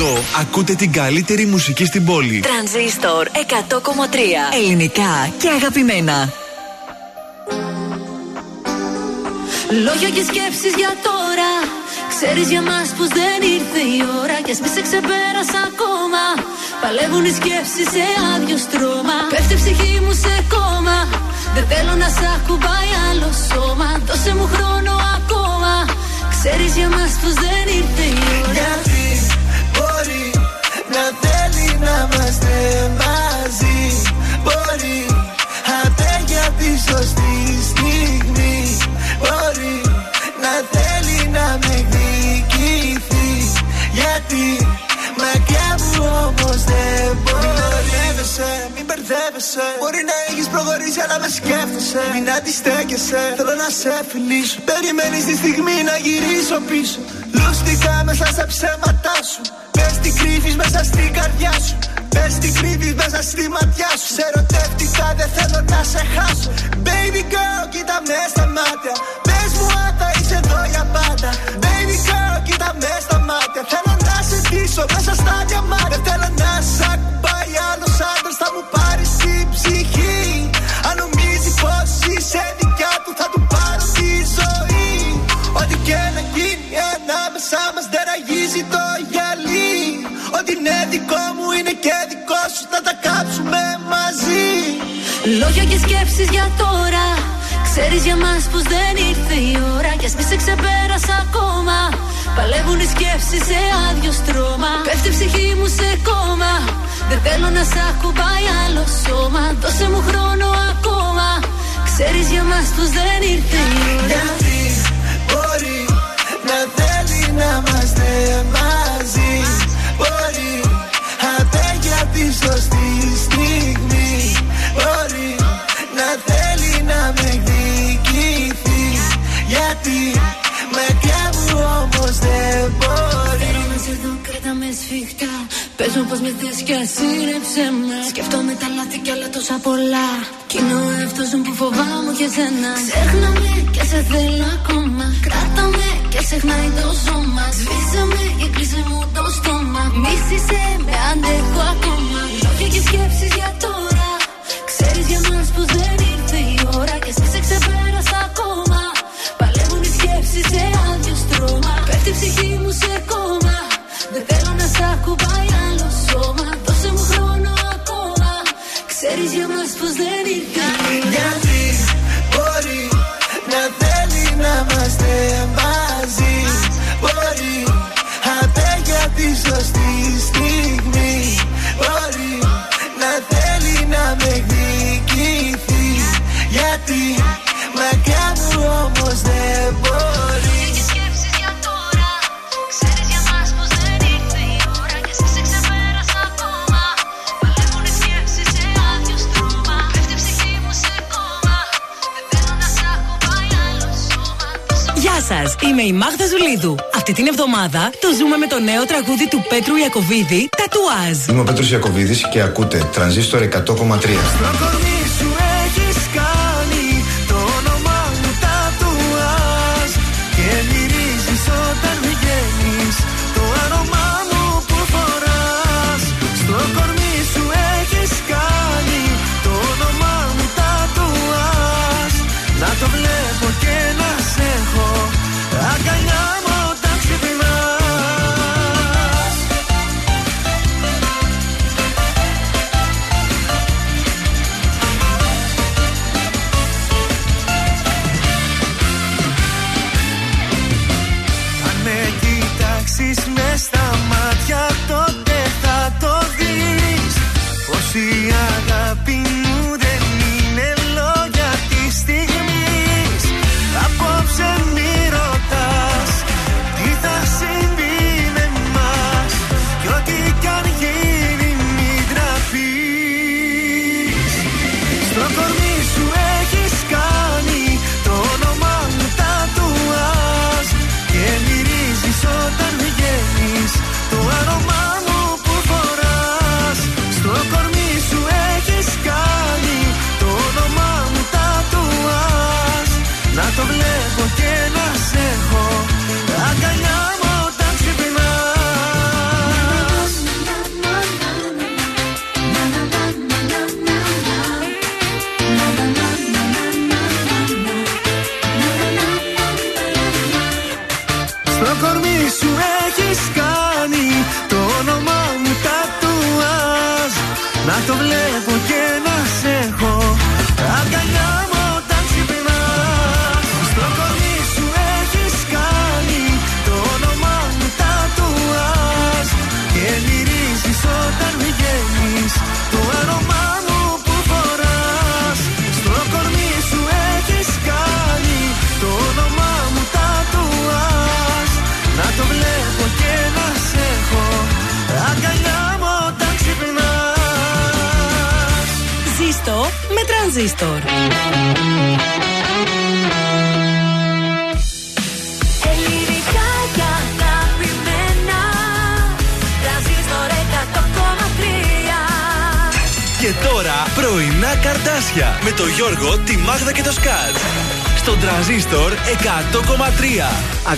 Εδώ ακούτε την καλύτερη μουσική στην πόλη. Τρανζίστορ 100,3 ελληνικά και αγαπημένα. Λόγια και σκέψεις για τώρα. Ξέρεις για μας πως δεν ήρθε η ώρα Κι ας μη σε ξεπέρασα ακόμα. Παλεύουν οι σκέψεις σε άδειο στρώμα. Πέφτει η ψυχή μου σε κόμμα. Δεν θέλω να σ' ακουμπάει άλλο σώμα. Δώσε μου χρόνο ακόμα. Ξέρεις για μας πως δεν ήρθε η ώρα μαζί Μπορεί Απέγια πίσω στη στιγμή Μπορεί Να θέλει να με εκδικηθεί Γιατί Μακριά μου όμως δεν μπορεί μην μπερδεύεσαι. Μπορεί να έχεις προχωρήσει, αλλά με σκέφτεσαι. Μην αντιστέκεσαι, θέλω να σε φιλήσω. Περιμένεις τη στιγμή να γυρίσω πίσω. Λούστηκα μέσα στα ψέματά σου. Πε τι κρύβει μέσα στην καρδιά σου. Πες τι κρύβει μέσα στη ματιά σου. Σε ερωτεύτηκα, δεν θέλω να σε χάσω. Baby girl, κοίτα με στα μάτια. Πες μου αν θα είσαι εδώ για πάντα. Baby girl, κοίτα με στα μάτια. Θέλω να σε πίσω μέσα στα διαμάτια. Θέλω να σε ακουμπάει άλλος άντρας, θα μου πάρεις την ψυχή. Αν νομίζεις πως είσαι δικιά του, θα του πάρω τη ζωή. Ό,τι και να γίνει ανάμεσά μας δεν ραγίζει το γυαλί. Ό,τι είναι δικό μου είναι και δικό σου, θα τα κάψουμε μαζί. Λόγια και σκέψεις για τώρα. Ξέρεις για μας πως δεν ήρθε η ώρα. Κι ας μη σε ξεπέρασα ακόμα. Παλεύουν οι σκέψεις σε άδειο στρώμα. Πέφτει η ψυχή μου σε κόμμα. Δεν θέλω να σ' ακουμπάει άλλο σώμα. Δώσε μου χρόνο ακόμα. Ξέρεις για μας πως δεν ήρθε η ώρα. Γιατί μπορεί να θέλει να είμαστε μαζί. Μπορεί αντέχει τη σωστή στιγμή. Μπορεί να θέλει να με εκδικηθεί. Γιατί μακριά μου όμως δεν μπορεί. Θέλω να σε δω, κράτα με σφιχτά. Πες μου πως με θες και ασύρεψε με. Σκέφτομαι τα λάθη κι άλλα τόσα πολλά. Κι είναι ο εαυτός μου που φοβάμαι και σένα. Ξέχνα με και σε θέλω ακόμα. Κράτα με και ξεχνάει το σώμα. Σβήσε με και κλείσε μου το στόμα. Μίσησε με αντέχω ακόμα. Λόγια και σκέψεις για τώρα. Ξέρεις για μας πως δεν ήρθε η ώρα. Και εσύ σε ξεπέρασα ακόμα. Παλεύουν οι σκέψεις σε άδειο στρώμα. Πέφτει η ψυχή μου σε κόμμα. Δεν θέλω να σ' ακουμπάει άλλο σώμα. Δώσε μου χρόνο ακόμα. Ξέρεις για μας πως δεν είμαι η Μάγδα Ζουλίδου. Αυτή την εβδομάδα το ζούμε με το νέο τραγούδι του Πέτρου Ιακοβίδη, Τατουάζ. Είμαι ο Πέτρος Ιακοβίδης και ακούτε Τρανζίστορ 100,3.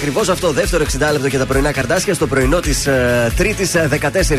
Ακριβώς αυτό, δεύτερο 60 λεπτό για τα πρωινά καρτάσια στο πρωινό της ε, Τρίτης 14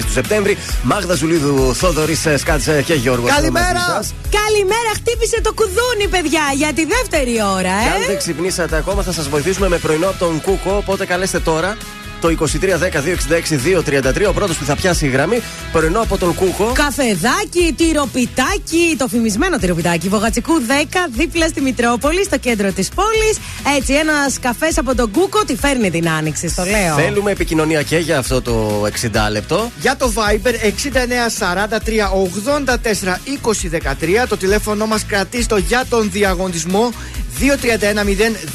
του Σεπτέμβρη. Μάγδα Ζουλίδου, Θόδωρης Σκάτσε και Γιώργος. Καλημέρα! Καλημέρα, χτύπησε το κουδούνι, παιδιά, για τη δεύτερη ώρα, Και αν ε. δεν ξυπνήσατε ακόμα, θα σας βοηθήσουμε με πρωινό από τον Κούκο. Οπότε καλέστε τώρα το 2310-266-233. Ο πρώτος που θα πιάσει η γραμμή. Πρωινό από τον Κούκο. Καφεδάκι, τυροπιτάκι, το φημισμένο τυροπιτάκι Βογατσικού 10, δίπλα στη Μητρόπολη, στο κέντρο της πόλης. Έτσι, ένας καφές από τον Κούκο τη φέρνει την άνοιξη, στο λέω. Θέλουμε επικοινωνία και για αυτό το 60 λεπτό. Για το Viber 6943 84 20 13 Το τηλέφωνο μας κρατήστο για τον διαγωνισμό 231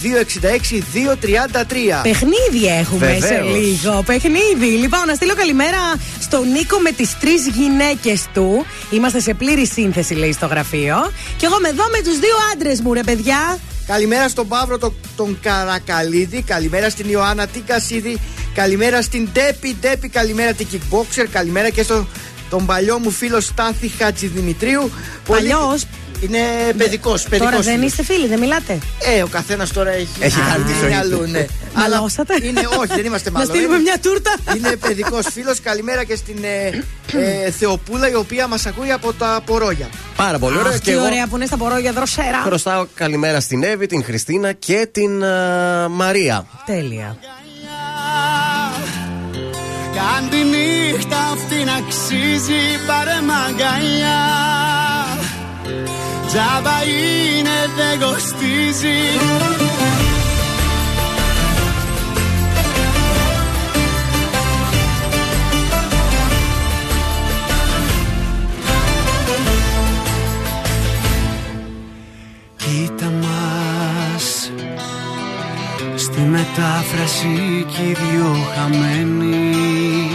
266 233 Παιχνίδι έχουμε σε Βεβαίως. λίγο. Παιχνίδι. Λοιπόν, να στείλω καλημέρα στον Νίκο με τις τρεις γυναίκες του. Είμαστε σε πλήρη σύνθεση, λέει στο γραφείο. Και εγώ είμαι εδώ με τους δύο άντρες μου, ρε παιδιά. Καλημέρα στον Παύλο τον, τον Καρακαλίδη. Καλημέρα στην Ιωάννα την Κασίδη. Καλημέρα στην Ντέπη Ντέπη. Καλημέρα την Kickboxer. Καλημέρα και στον τον παλιό μου φίλο Στάθη Χατζηδημητρίου. Πολύ- Παλιός. Είναι παιδικός. Παιδικός Τώρα δεν φίλος. είστε φίλοι, δεν μιλάτε; Ε, ο καθένας τώρα έχει, Έχει κάνει τη είναι ζωή του. αλλού, ναι. Μαλώσατε. είναι, όχι, δεν είμαστε Να μάλλον. στείλουμε μια τούρτα. Είναι παιδικός φίλος. Καλημέρα και στην ε, ε, Θεοπούλα η οποία μας ακούει από τα Πορόγια. Πάρα πολύ ωραία. Αχ, Και τι εγώ ωραία που είναι στα πορόγια δροσέρα. χρωστάω καλημέρα στην Εύη, την Χριστίνα και την ε, Μαρία. Τέλεια. Κάν τη νύχτα αυτή να αξίζει πάρε μαγκαλιά Τζάμπα είναι δεν κοστίζει Κοίτα μας Στη μετάφραση κι οι δυο χαμένοι.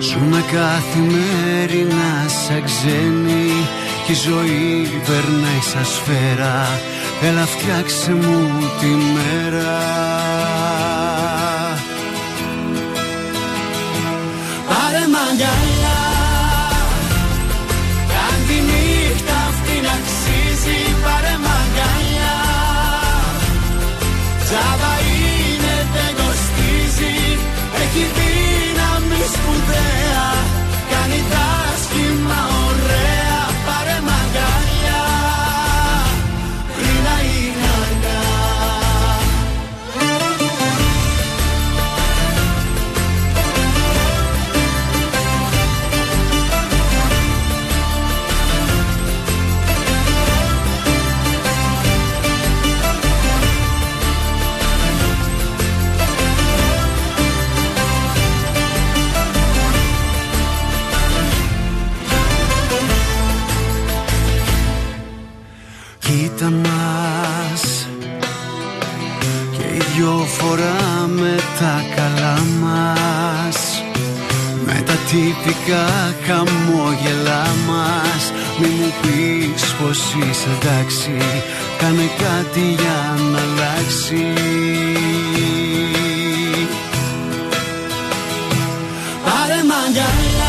Ζούμε καθημερινά σαν ξένοι Κι η ζωή περνάει σαν σφαίρα Έλα φτιάξε μου τη μέρα. Πάρε μ' αγκαλιά Κάν τη νύχτα αυτή να αξίζει Πάρε μ' αγκαλιά Τζάβα είναι δεν κοστίζει Έχει δύναμη σπουδαία Κάνει τα Κοίτα μας. Και οι δυο φοράμε τα καλά μας. Με τα τυπικά χαμόγελά μας. Μη μου πεις πως είσαι εντάξει. Κάνε κάτι για να αλλάξει. Πάρε μ'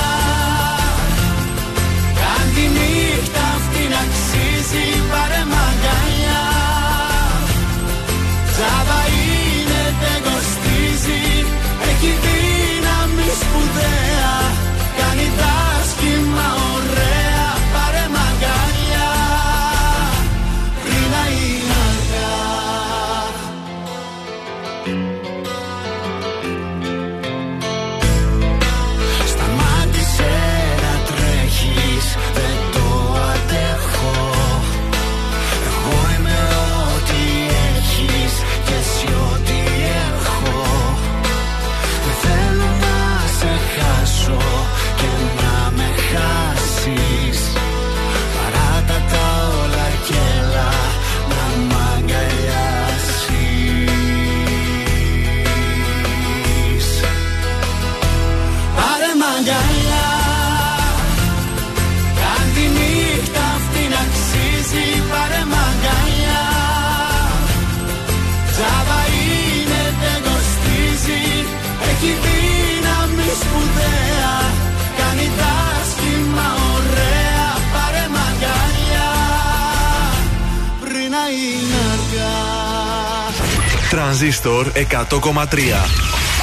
Τρανζίστορ 100,3.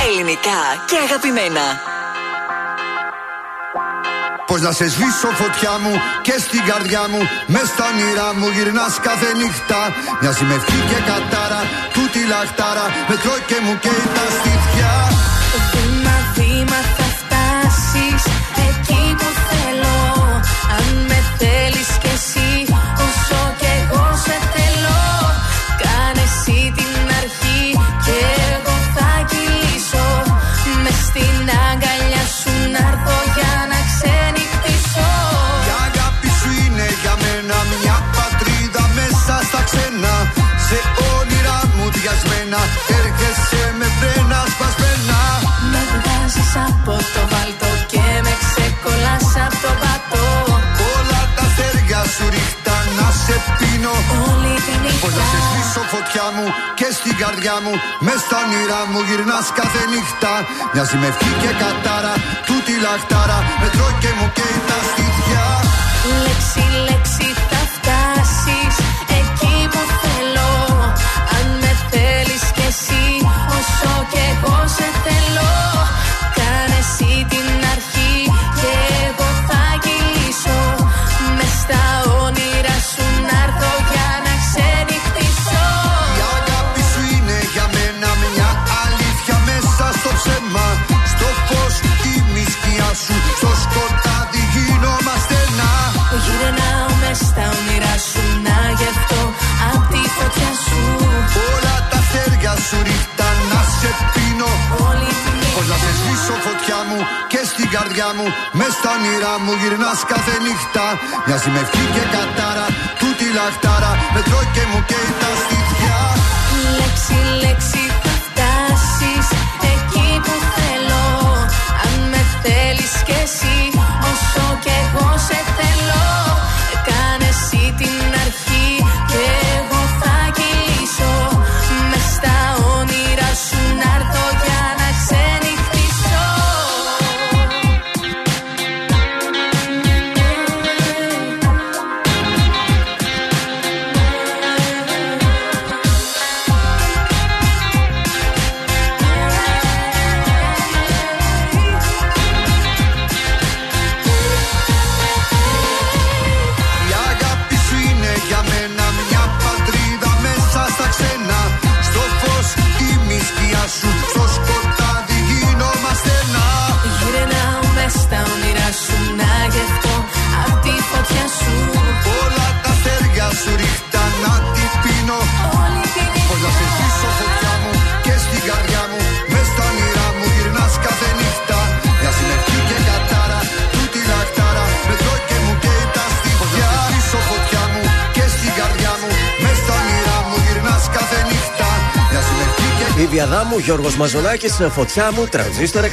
Ελληνικά και αγαπημένα. Πώς να σε σβήσω φωτιά μου και στην καρδιά μου. Μες στα όνειρά μου γυρνάς κάθε νύχτα. Μοιάζει με ευχή και κατάρα, τούτη λαχτάρα. Με τρώει και μου καίει τα στήθια. Βήμα, βήμα θα Όλη τη Πώς να σε νύχτα σβήσω φωτιά μου και στην καρδιά μου Μες στα όνειρά μου γυρνάς κάθε νύχτα. Μοιάζει με ευχή και κατάρα Τούτη λαχτάρα Με τρώει και μου καίει τα στήθια. Λέξη, λέξη μου και στην καρδιά μου Μες στα όνειρά μου γυρνάς κάθε νύχτα. Μοιάζει με ευχή και κατάρα Τούτη λαχτάρα Με τρώει και μου καίει τα στήθια. Λέξη, λέξη Διαδάμου, Γιώργο Μαζονάκη, φωτιά μου, τρανζίστορ 100,3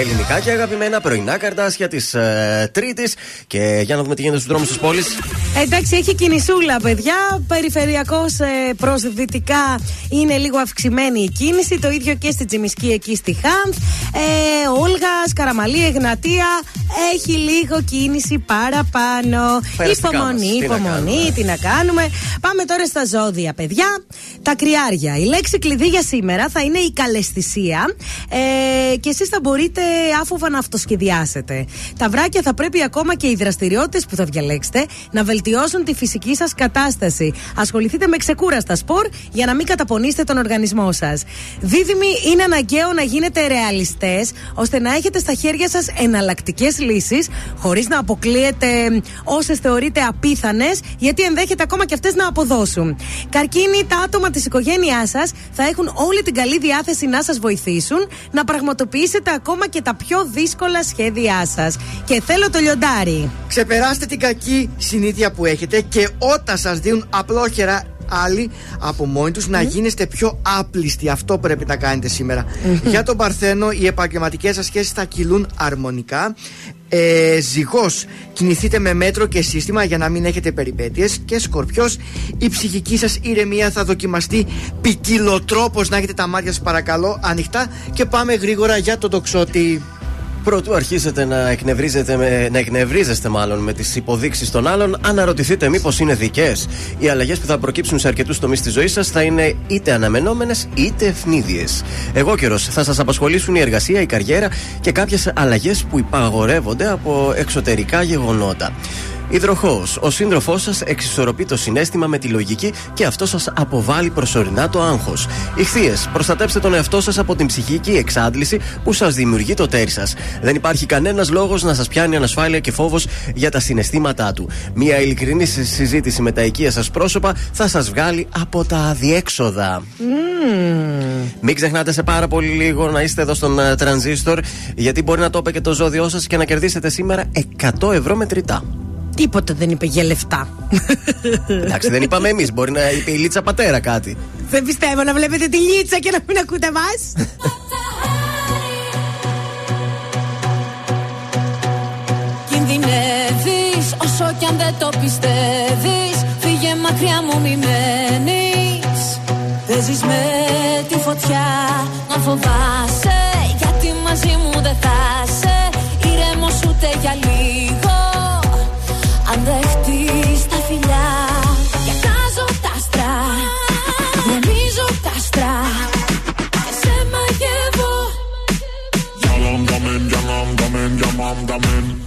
ελληνικά και αγαπημένα πρωινά καρτάσια της ε, Τρίτης. Και για να δούμε τι γίνεται στους δρόμους της πόλης. Εντάξει, έχει κινησούλα, παιδιά. Περιφερειακός ε, προς δυτικά είναι λίγο αυξημένη η κίνηση. Το ίδιο και στη Τζιμισκή εκεί στη Χάνθ. Ε, Όλγας, Καραμαλή, Εγνατία. Έχει λίγο κίνηση παραπάνω. Περαστικά Υπομονή, μας. Τι να υπομονή, κάνουμε. τι να κάνουμε. Πάμε τώρα στα ζώδια, παιδιά. Τα κρυάρια. Η λέξη κλειδί για σήμερα θα είναι η καλεσθησία. Ε, και εσείς θα μπορείτε άφοβα να αυτοσχεδιάσετε. Τα βράκια θα πρέπει ακόμα και οι δραστηριότητες που θα διαλέξετε να βελτιώσουν τη φυσική σας κατάσταση. Ασχοληθείτε με ξεκούραστα σπορ για να μην καταπονήσετε τον οργανισμό σας. Δίδυμοι, είναι αναγκαίο να γίνετε ρεαλιστές ώστε να έχετε στα χέρια σας εναλλακτικές λύσεις χωρίς να αποκλείετε όσες θεωρείτε απίθανες, γιατί ενδέχεται ακόμα και αυτές να αποδώσουν. Καρκίνοι, τα άτομα της οικογένειάς σας θα έχουν όλη την καλή διάθεση να σας βοηθήσουν να πραγματοποιήσετε ακόμα και τα πιο δύσκολα σχέδιά σας. Και θέλω το λιοντάρι. Ξεπεράστε την κακή συνήθεια που έχετε και όταν σας δίνουν απλόχερα άλλοι από μόνοι τους να γίνεστε πιο άπλιστοι. Αυτό πρέπει να κάνετε σήμερα. Για τον Παρθένο, οι επαγγελματικές σας σχέσεις θα κυλούν αρμονικά. Ε, ζυγός, κινηθείτε με μέτρο και σύστημα για να μην έχετε περιπέτειες. Και Σκορπιός, η ψυχική σας ηρεμία θα δοκιμαστεί ποικιλοτρόπως να έχετε τα μάτια σας παρακαλώ ανοιχτά. Και πάμε γρήγορα για τον τοξότη. Πρωτού αρχίσετε να, εκνευρίζετε με, να εκνευρίζεστε μάλλον με τις υποδείξεις των άλλων, αναρωτηθείτε μήπως είναι δικές. Οι αλλαγές που θα προκύψουν σε αρκετούς τομείς της ζωής σας θα είναι είτε αναμενόμενες είτε ευνίδιες. Εγώ καιρός θα σας απασχολήσουν η εργασία, η καριέρα και κάποιες αλλαγές που υπαγορεύονται από εξωτερικά γεγονότα. Υδροχός. Ο σύντροφός σας εξισορροπεί το συνέστημα με τη λογική και αυτό σας αποβάλλει προσωρινά το άγχος. Ηχθείες. Προστατέψτε τον εαυτό σας από την ψυχική εξάντληση που σας δημιουργεί το τέρι σας. Δεν υπάρχει κανένας λόγος να σας πιάνει ανασφάλεια και φόβος για τα συναισθήματά του. Μία ειλικρινή συζήτηση με τα οικεία σας πρόσωπα θα σας βγάλει από τα αδιέξοδα. Μην ξεχνάτε σε πάρα πολύ λίγο να είστε εδώ στον uh, τρανζίστορ, γιατί μπορεί να το είπε και το ζώδιό σας και να κερδίσετε σήμερα 100 ευρώ μετρητά. Τίποτα δεν είπε για λεφτά. Εντάξει, δεν είπαμε εμείς. Μπορεί να είπε η Λίτσα πατέρα κάτι. Δεν πιστεύω να βλέπετε τη Λίτσα και να μην ακούτε εμάς. Κινδυνεύεις όσο κι αν δεν το πιστεύεις Φύγε μακριά μου μη μένεις Παίζεις με τη φωτιά να φοβάσαι Γιατί μαζί μου δεν θα είσαι Ήρεμος ούτε για λίγο Ματαχάρι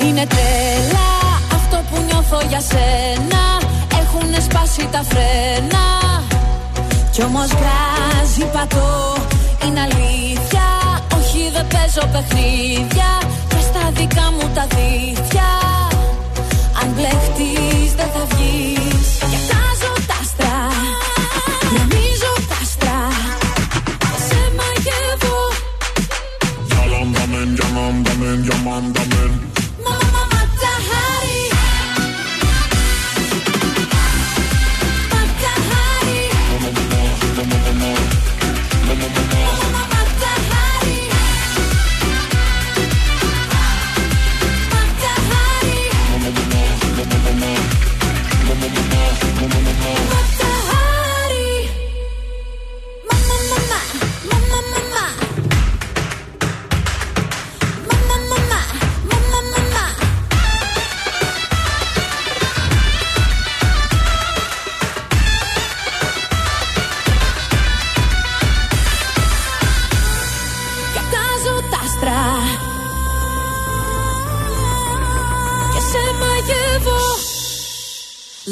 Είναι τρέλα αυτό που νιώθω για σένα. Έχουνε σπάσει τα φρένα. Κι όμως γκάζι πατώ. Είναι αλήθεια. Όχι δεν παίζω παιχνίδια. Και στα δικά μου τα δίχτυα. Αν μπλεχτείς δεν θα βγεις. Κοιτάζω τα άστρα. Γεμίζω τα άστρα. Και σε μαγεύω. Yalan damen, yalan damen, yaman damen.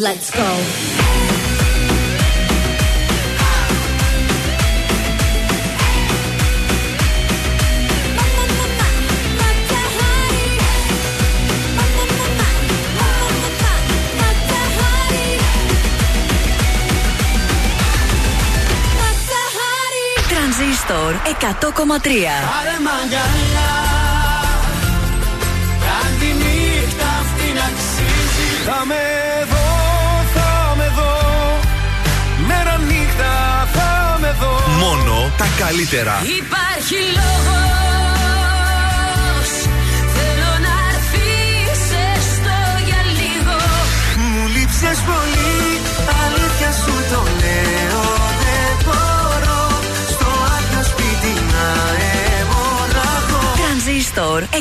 Let's go Τρανζίστορ 100,3. Πάρε μ' Μόνο τα καλύτερα. Υπάρχει λόγος Θέλω να έρθεις έστω για λίγο Μου λείψες πολύ, αλήθεια σου το λέω Δεν μπορώ στο άδειο σπίτι να αιμορραγώ Τρανζίστορ 100,3.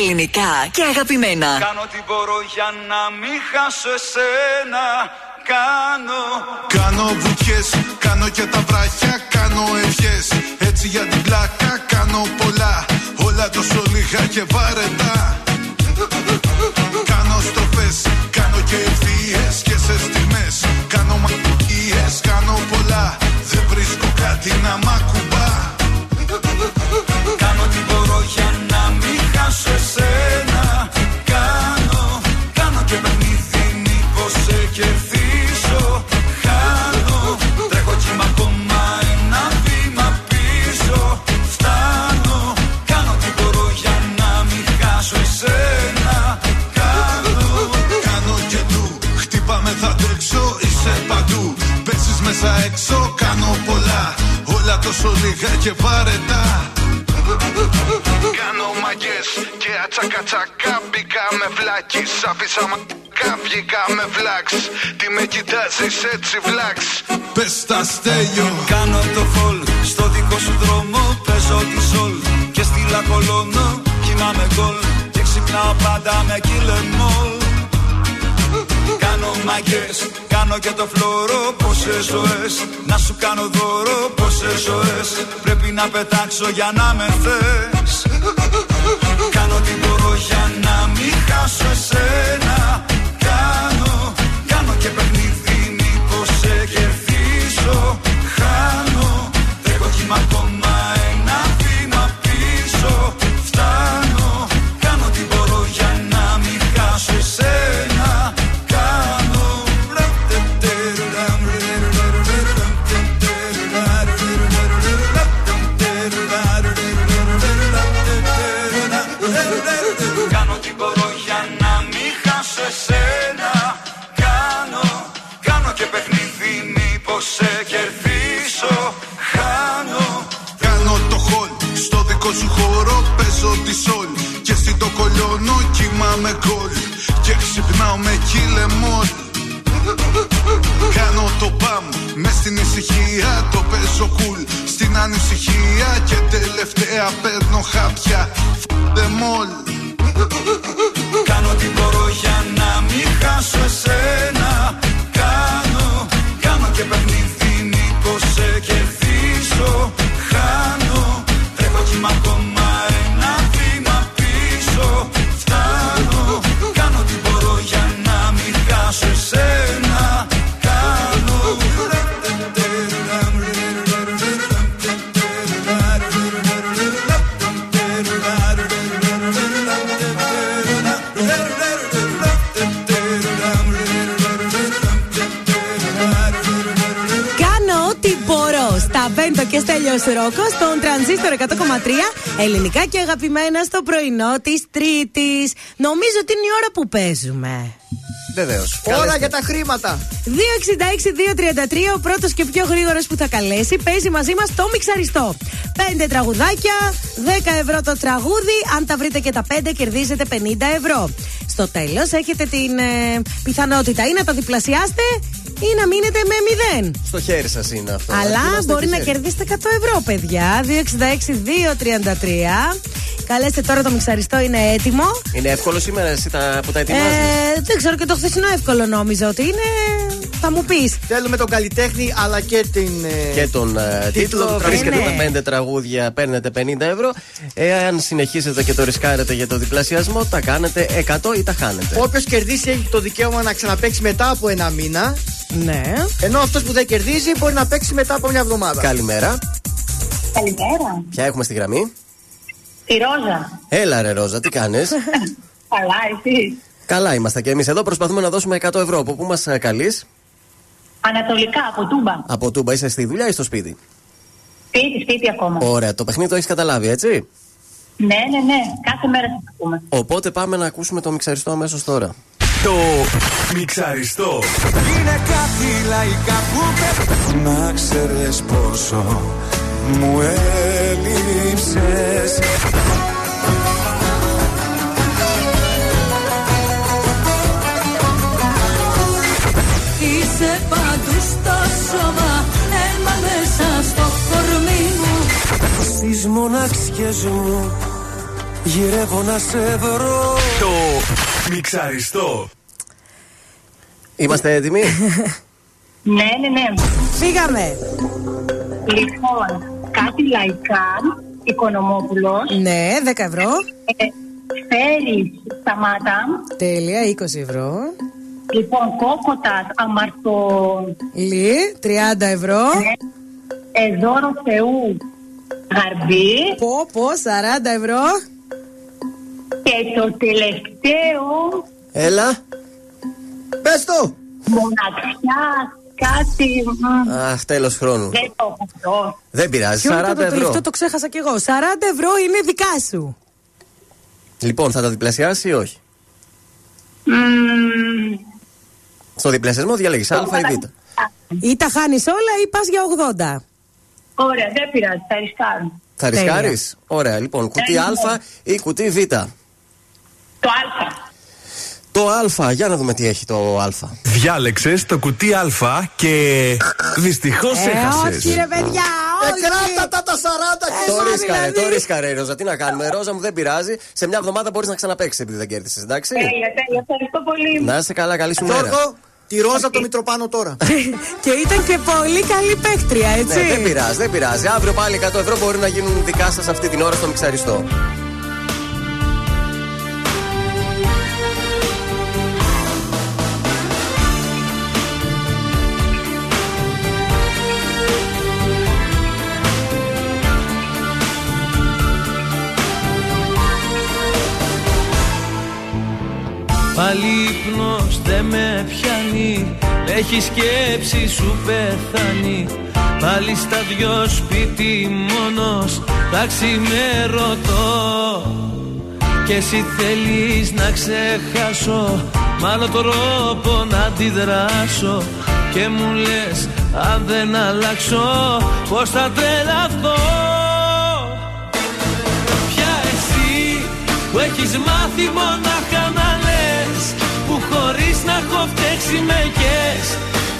Ελληνικά και αγαπημένα. Κάνω ό,τι μπορώ για να μην χάσω εσένα Κάνω. Κάνω βουτιές, κάνω και τα βράχια, κάνω ευχές. Έτσι για την πλάκα κάνω πολλά. Όλα τόσο λίγα και βαρετά. Κάνω στροφές, κάνω και ευθείες και σε στιγμές. Κάνω μαγικές, κάνω πολλά. Δεν βρίσκω κάτι να μ' ακουμπά. Κάνω ό,τι μπορώ για να μην χάσω εσένα μέσα έξω, κάνω πολλά. Όλα τόσο λίγα και βαρετά. Κάνω μαγκές και ατσακατσακά Μπήκα με βλάκης Άφησα μακά βγήκα με βλάξ. Τι με κοιτάζεις έτσι βλάξ. Πες τα στέλιο. Κάνω το φολ στο δικό σου δρόμο. Παίζω τη σολ και στη λακολώνω. Κοιμάμαι γκολ και ξυπνάω πάντα με κυλεμόλ Κάνω μαγκές, κάνω και το φλόρο Πόσες ζωές, να σου κάνω δώρο Πόσες ζωές, πρέπει να πετάξω για να με θες. Κάνω τι μπορώ για να μην χάσω εσένα. Κάνω, κάνω και παιχνίδι μήπως σε κερδίσω. Χάνω, τρέχω κύμα στην το κολλιώνω Κοιμάμαι γκολ και ξυπνάω με κυλεμόλ Κάνω το παμ μες στην ησυχία Το παίζω κουλ στην ανησυχία Και τελευταία παίρνω χάπια. Φ***δε μόλ Κάνω τι μπορώ για να μην χάσω εσένα. Κάνω, κάνω και παιχνίδι μήπως σε κερδίσω Χάνω, τρέχω κύμα ακόμα και Στέλιο Ρόκο, στον τρανζίστορ 100,3 ελληνικά και αγαπημένα στο πρωινό της Τρίτης. Νομίζω ότι είναι η ώρα που παίζουμε. Βεβαίως. Ώρα για τα χρήματα. 266-233, ο πρώτος και πιο γρήγορος που θα καλέσει, παίζει μαζί μας το μιξαριστό. 5 τραγουδάκια, 10 ευρώ το τραγούδι. Αν τα βρείτε και τα 5, κερδίζετε 50 ευρώ. Στο τέλος έχετε την ε, πιθανότητα ή να τα διπλασιάσετε ή να μείνετε με 0. Στο χέρι σας είναι αυτό. Αλλά Είμαστε μπορεί να τυχεροί. κερδίσετε 100 ευρώ, παιδιά. 266-233. Καλέστε τώρα το μιξαριστό, είναι έτοιμο. Είναι εύκολο σήμερα εσύ τα, που τα ετοιμάζεις; Ε, δεν ξέρω και το χθεσινό εύκολο νόμιζα ότι είναι. Θα μου πεις. Θέλουμε τον καλλιτέχνη αλλά και την. ε, και τον ε, τίτλο. του Βρίσκετε τραγουδιού. τα πέντε τραγούδια, παίρνετε 50 ευρώ. Εάν συνεχίσετε και το ρισκάρετε για το διπλασιασμό, τα κάνετε 100 ή τα χάνετε. Όποιος κερδίσει έχει το δικαίωμα να ξαναπέξει μετά από ένα μήνα. Ναι. Ενώ αυτός που δεν κερδίζει μπορεί να παίξει μετά από μια εβδομάδα. Καλημέρα. Καλημέρα. Ποια έχουμε στη γραμμή; Τη Ρόζα. Έλα ρε Ρόζα, τι κάνεις; Καλά, εσύ; Καλά είμαστε και εμείς εδώ προσπαθούμε να δώσουμε 100 ευρώ. Από πού μας ε, καλείς; Ανατολικά, από Τούμπα. Από Τούμπα είσαι στη δουλειά ή στο σπίτι; Σπίτι, σπίτι ακόμα. Ωραία, το παιχνίδι το έχεις καταλάβει έτσι; Ναι, ναι, ναι. Κάθε μέρα θα ακούμε. Οπότε πάμε να ακούσουμε το μιξαριστό αμέσως τώρα. Το μιξαριστό. Είναι κάτι λαϊκά που πε- Να ξέρεις πόσο μου έλειψες. Είσαι παντού στο σώμα Αίμα μέσα στο κορμί μου. Στις μοναξιές μου γυρεύω να σε βρω. Το μιξαριστό. Είμαστε έτοιμοι; Ναι, ναι, ναι. Φύγαμε. Λοιπόν, κάτι λαϊκά, Οικονομόπουλος. Ναι, 10 ευρώ. Ε, Φέρεις Σταμάτα. Τέλεια, 20 ευρώ. Λοιπόν, Κόκοτας Αμαρτο... Λί, 30 ευρώ. Εδώρο Θεού Γαρμπή. Πω, πω, 40 ευρώ. Και το τελευταίο, Έλα. Πες το! μοναξιά, κάτι... μ, Αχ, τέλος χρόνου. Δεν το έχω αυτό. Δεν πειράζει, Ποιο 40 ήταν το ευρώ. τελευταίο, το ξέχασα κι εγώ. 40 ευρώ είναι δικά σου. Λοιπόν, θα τα διπλασιάσει ή όχι; Μμμ, Στο διπλασιασμό διαλέγεις Α ή Β. Ή τα χάνεις όλα ή πας για 80. Ωραία, δεν πειράζει, θα ρισκάρω. Θα Τέλεια. ρισκάρει. Ωραία, λοιπόν, κουτί Α ή κουτί Β. Το Α. Το Α, για να δούμε τι έχει το Α. Διάλεξες το κουτί Α και δυστυχώς Ε, έχασες. όχι ρε παιδιά, όχι. Κράτα τα τα 40 και Το ρίσκαρε, δηλαδή. το ρίσκαρε, Ρόζα. Τι να κάνουμε, Ρόζα μου δεν πειράζει. Σε μια εβδομάδα μπορείς να ξαναπέξει επειδή δεν κέρδισες, εντάξει. Τέλεια, τέλεια. Ευχαριστώ πολύ. Να είστε καλά, καλή σου μέρα. Γιώργο, τη ρόζα το Μητροπάνο τώρα. και ήταν και πολύ καλή παίκτρια, έτσι. Ναι, δεν πειράζει, δεν πειράζει. Αύριο πάλι 100 ευρώ μπορεί να γίνουν δικά σας αυτή την ώρα στο μιξαριστό. Πάλι ύπνος δεν με πιάνει. Έχει σκέψη σου πεθάνει. Πάλι στα δυο σπίτι μόνος. Τα ξημερωτώ Και εσύ θέλεις να ξεχάσω. Μ' άλλο τρόπο να αντιδράσω. Και μου λες αν δεν αλλάξω Πως θα τρελαθώ. Πια εσύ που έχεις μάθει μονάχα να λες Που χωρίς να έχω φταίξει με κες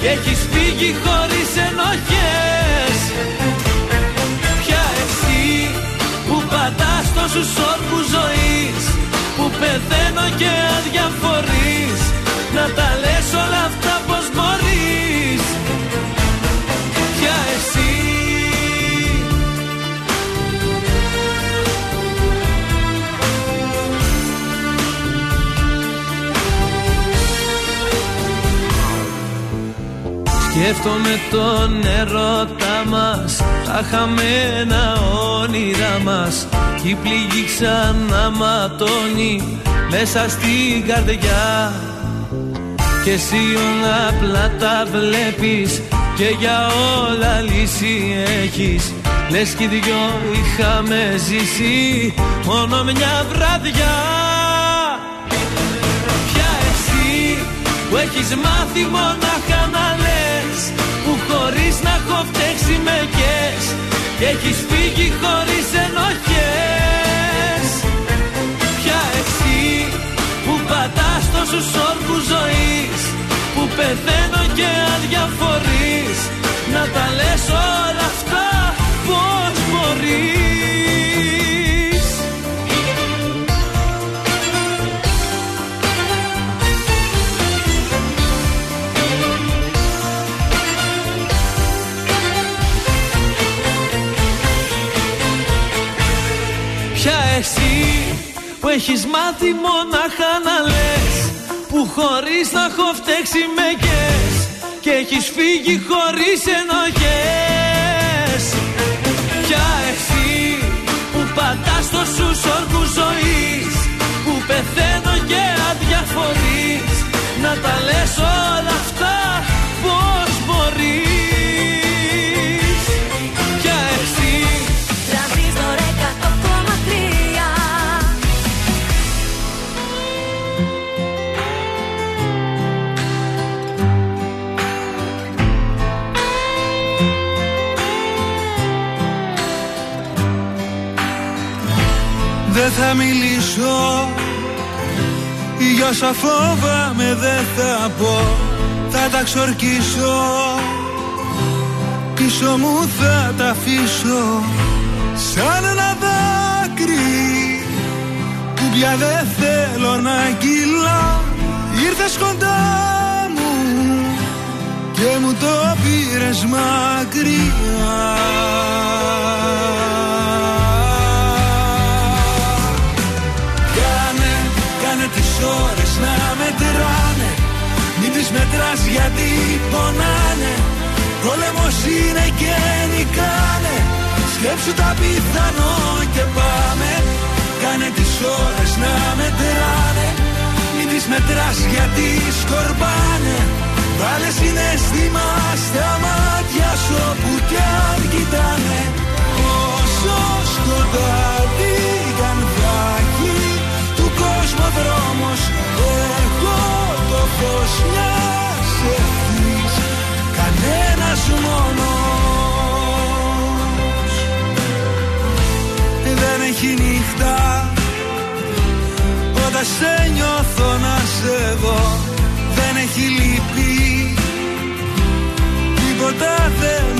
Και έχεις φύγει χωρίς ενοχές. Πια εσύ που πατάς τόσους όρκους ζωής Που πεθαίνω και αδιαφορείς Να τα λες όλα αυτά πως μπορείς Σκέφτομαι τον ερώτα μας Τα χαμένα όνειρά μας. Κι η πληγή ξανά ματώνει Μέσα στην καρδιά. Και εσύ όλα απλά τα βλέπεις Και για όλα λύση έχεις. Λες κι οι δυο είχαμε ζήσει Μόνο μια βραδιά. Πια εσύ που έχεις μάθει μονάχα να λες Που χωρίς να έχω φταίξει με κες. Και έχεις φύγει χωρίς ενοχές. Πια εσύ που πατάς τόσους όρκους ζωής Που πεθαίνω και αδιαφορείς Να τα λες όλα αυτά πως μπορείς που έχεις μάθει μονάχα να λες Που χωρίς να έχω φταίξει με κες Και έχεις φύγει χωρίς ενοχές Πια εσύ που πατάς τόσους όρκους ζωής Που πεθαίνω και αδιαφορείς Να τα λες όλα Δεν θα μιλήσω. Για όσα φόβαμαι δεν θα πω. Θα τα ξορκίσω. Πίσω μου θα τα αφήσω. Σαν ένα δάκρυ. Που πια δεν θέλω να κυλά. Ήρθες κοντά μου Και μου το πήρες μακριά ώρες να μετράνε Μην τις μετράς γιατί πονάνε. Πόλεμος είναι και νικάνε. Σκέψου τα πιθανό και πάμε. Κάνε τις ώρες να μετράνε Μην τις μετράς γιατί σκορπάνε. Βάλε συναίσθημα στα μάτια σου όπου κι αν κοιτάνε. Όσο σκοτάδι ο δρόμος Εγώ το φως μιας ευθύς Κανένας μόνος. Δεν έχει νύχτα Όταν σε νιώθω να σε δω Δεν έχει λύπη. Τίποτα δεν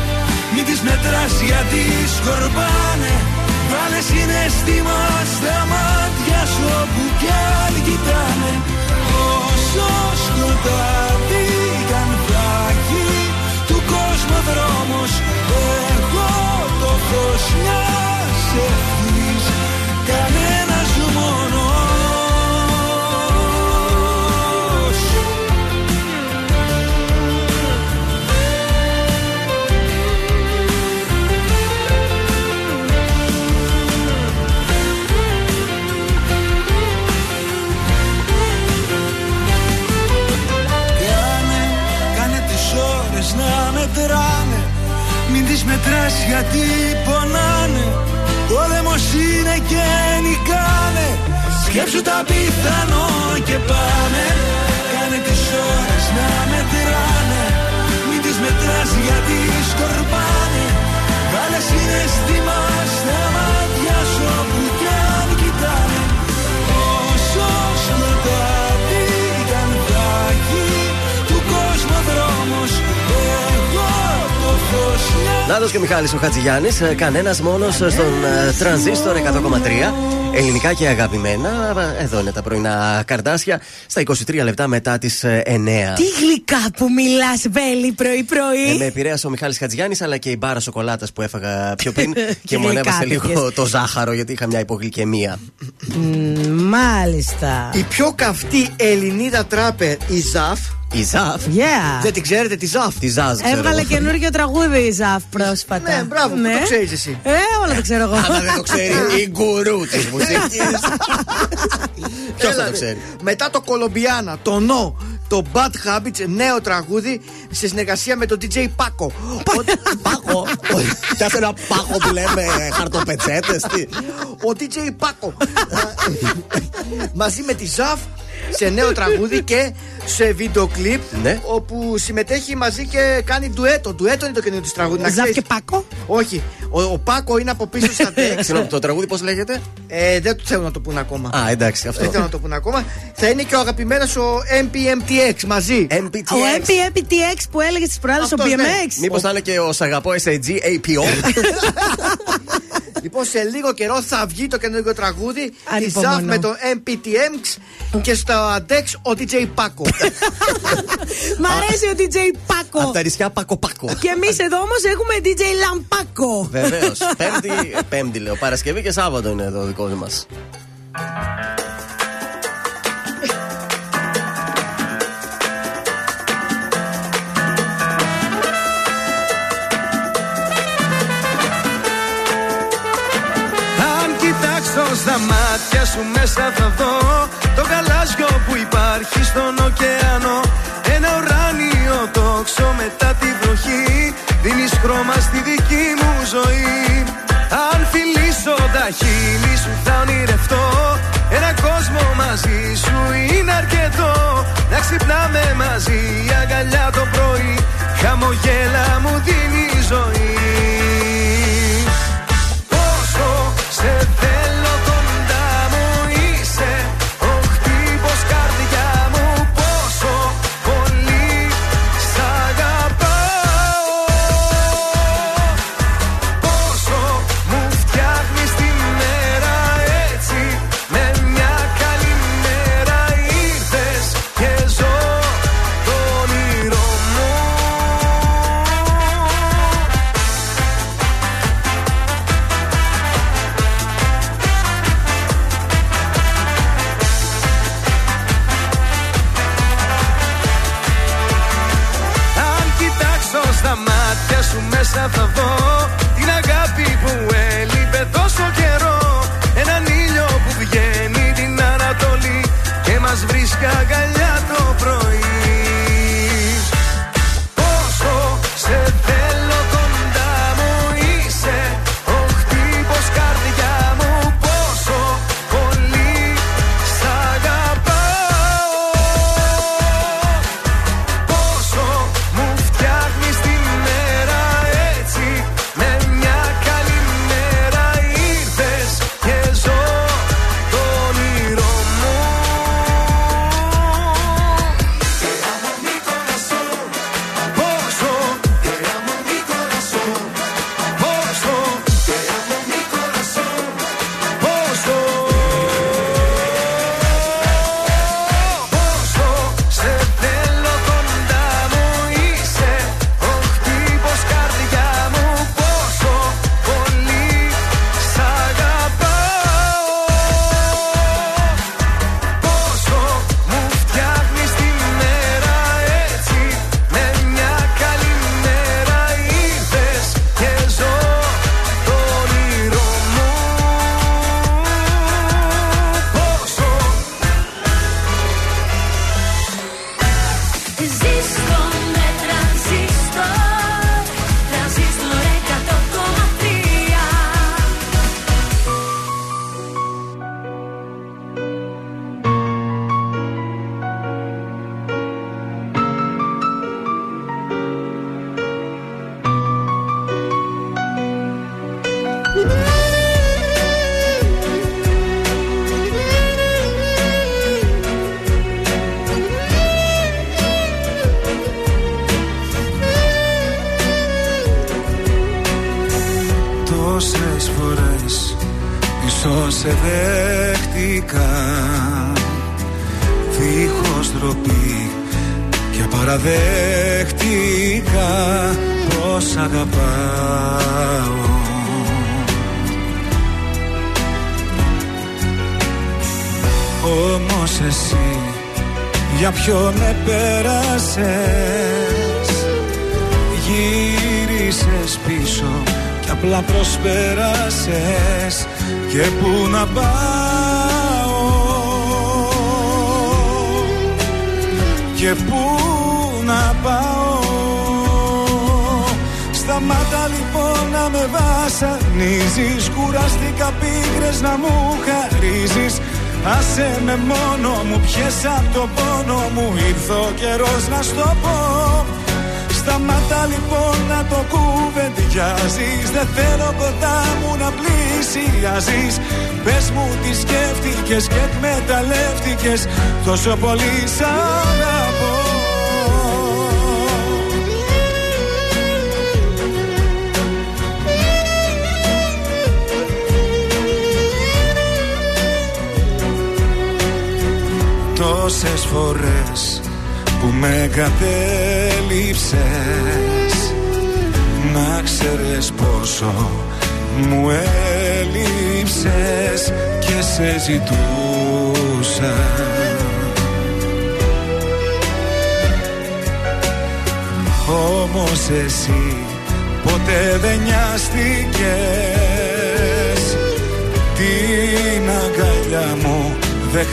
μην τις μετράς γιατί σκορπάνε. Βάλε συναισθήμα στα μάτια σου όπου κι αν κοιτάνε. Όσο σκοτάδι κι αν θα έχει του κόσμου δρόμος Εγώ το φως μιας ευθύς κανένας μόνος τις μετράς γιατί πονάνε Πόλεμος είναι και νικάνε. Σκέψου τα πιθανό και πάνε Κάνε τις ώρες να μετράνε. Μην τις μετράς γιατί σκορπάνε. Βάλε συναισθήμα φως Νάτο και ο Μιχάλης ο Χατζηγιάννης. Κανένας μόνος στον ε, τρανζίστορ 100,3. Ελληνικά και αγαπημένα. Εδώ είναι τα πρωινά καρτάσια. Στα 23 λεπτά μετά τις 9. Τι γλυκά που μιλάς, Βέλη, πρωί-πρωί. Ε, με επηρέασε ο Μιχάλης Χατζηγιάννης αλλά και η μπάρα σοκολάτας που έφαγα πιο πριν και Και μου ανέβασε γλυκάτικες. λίγο το ζάχαρο γιατί είχα μια υπογλυκαιμία. Μ, Μάλιστα. Η πιο καυτή Ελληνίδα τράπερ, η Ζαφ. Η Ζαφ. Yeah. Δεν την ξέρετε, τη Ζαφ. Τη Ζαζ, ξέρω. Έβγαλε καινούργιο τραγούδι η Ζαφ πρόσφατα. Ναι, μπράβο, που το ξέρεις εσύ. Ε, όλα τα ξέρω εγώ. Άμα δεν το ξέρει η γκουρού της μουσικής. Ποιος θα Έλα, το ρε. ξέρει; Μετά το Κολομπιάνα, το No, το Bad Habits, νέο τραγούδι σε συνεργασία με τον DJ Πάκο. Πάκο. Πιάσε ένα πάχο που λέμε χαρτοπετσέτες. Ο DJ Πάκο. Μαζί με τη Ζαφ σε νέο τραγούδι και σε βίντεο κλιπ Ναι. όπου συμμετέχει μαζί και κάνει ντουέτο. Ντουέτο είναι το καινούριο της τραγούδι. να Ζαφ ξέρεις. και Πάκο; Όχι. Ο, ο Πάκο είναι από πίσω στα τέξ. Συγγνώμη, το τραγούδι πώς λέγεται; ε, δεν του θέλουν να το πούνε ακόμα. Α, εντάξει, Δεν αυτό. θέλω να το πούνε ακόμα. Θα είναι και ο αγαπημένος ο MPMTX μαζί. Ο MPTX. MPTX που έλεγε στις προάλλες ο Αυτός, ναι. BMX. Μήπως θα είναι και ο Σαγαπό SAG APO. Λοιπόν, σε λίγο καιρό θα βγει το καινούργιο τραγούδι της Ανυπομονώ. Ζαφ με το MPTX και στα decks ο DJ Πάκο. Μ' αρέσει ο DJ Από Πάκο. τα νησιά Πάκο Πάκο. Και εμείς εδώ όμως έχουμε DJ Λαμπάκο. Βεβαίως. Πέμπτη, πέμπτη λέω. Παρασκευή και Σάββατο είναι εδώ δικό μας. Αν κοιτάξω στα μάτια σου μέσα θα δω Το γαλάζιο που υπάρχει στον ωκεανό. Ένα ουράνιο τόξο μετά τη βροχή. Δίνεις χρώμα στη δική μου ζωή. Αν φιλήσω τα χείλη σου θα ονειρευτώ. Ένα κόσμο μαζί σου είναι αρκετό. Να ξυπνάμε μαζί η αγκαλιά το πρωί. Χαμογέλα μου δίνεις Τόσο πολύ σ'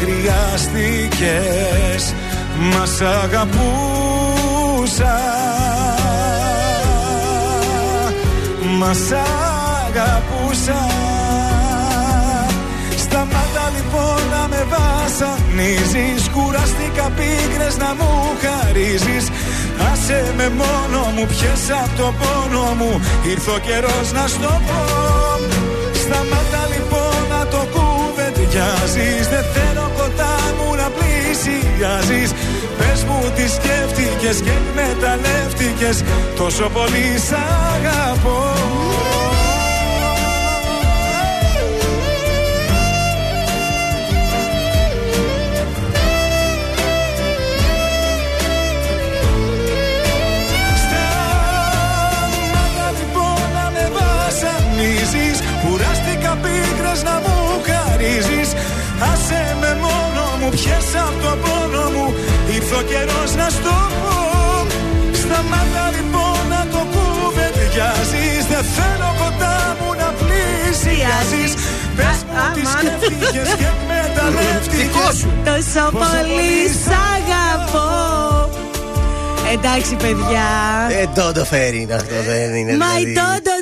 χρειάστηκες Μας σ' αγαπούσα. Μας σ' αγαπούσα. Σταμάτα λοιπόν να με βασανίζεις Κουράστηκα πίκρες να μου χαρίζεις. Άσε με μόνο μου πιες απ' το πόνο μου Ήρθε ο καιρός να στο πω. Σταμάτα λοιπόν να το κουβεντιάζεις Δεν θέλω κοντά μου να πλησιάζεις. Πες μου τι σκέφτηκες και εκμεταλλεύτηκες Τόσο πολύ σ' αγαπώ μου, πιες απ' το πόνο μου. Ήρθε ο καιρός να στο πω. Σταμάτα λοιπόν να το κουβεντιάζεις Δεν θέλω κοντά μου να πλησιάζεις Πες μου τις σκέφτηκες και εκμεταλλεύτηκες Τόσο πολύ σ' αγαπώ. Εντάξει παιδιά. Ε, το φέρει είναι αυτό, δεν είναι. My δηλαδή. Dodo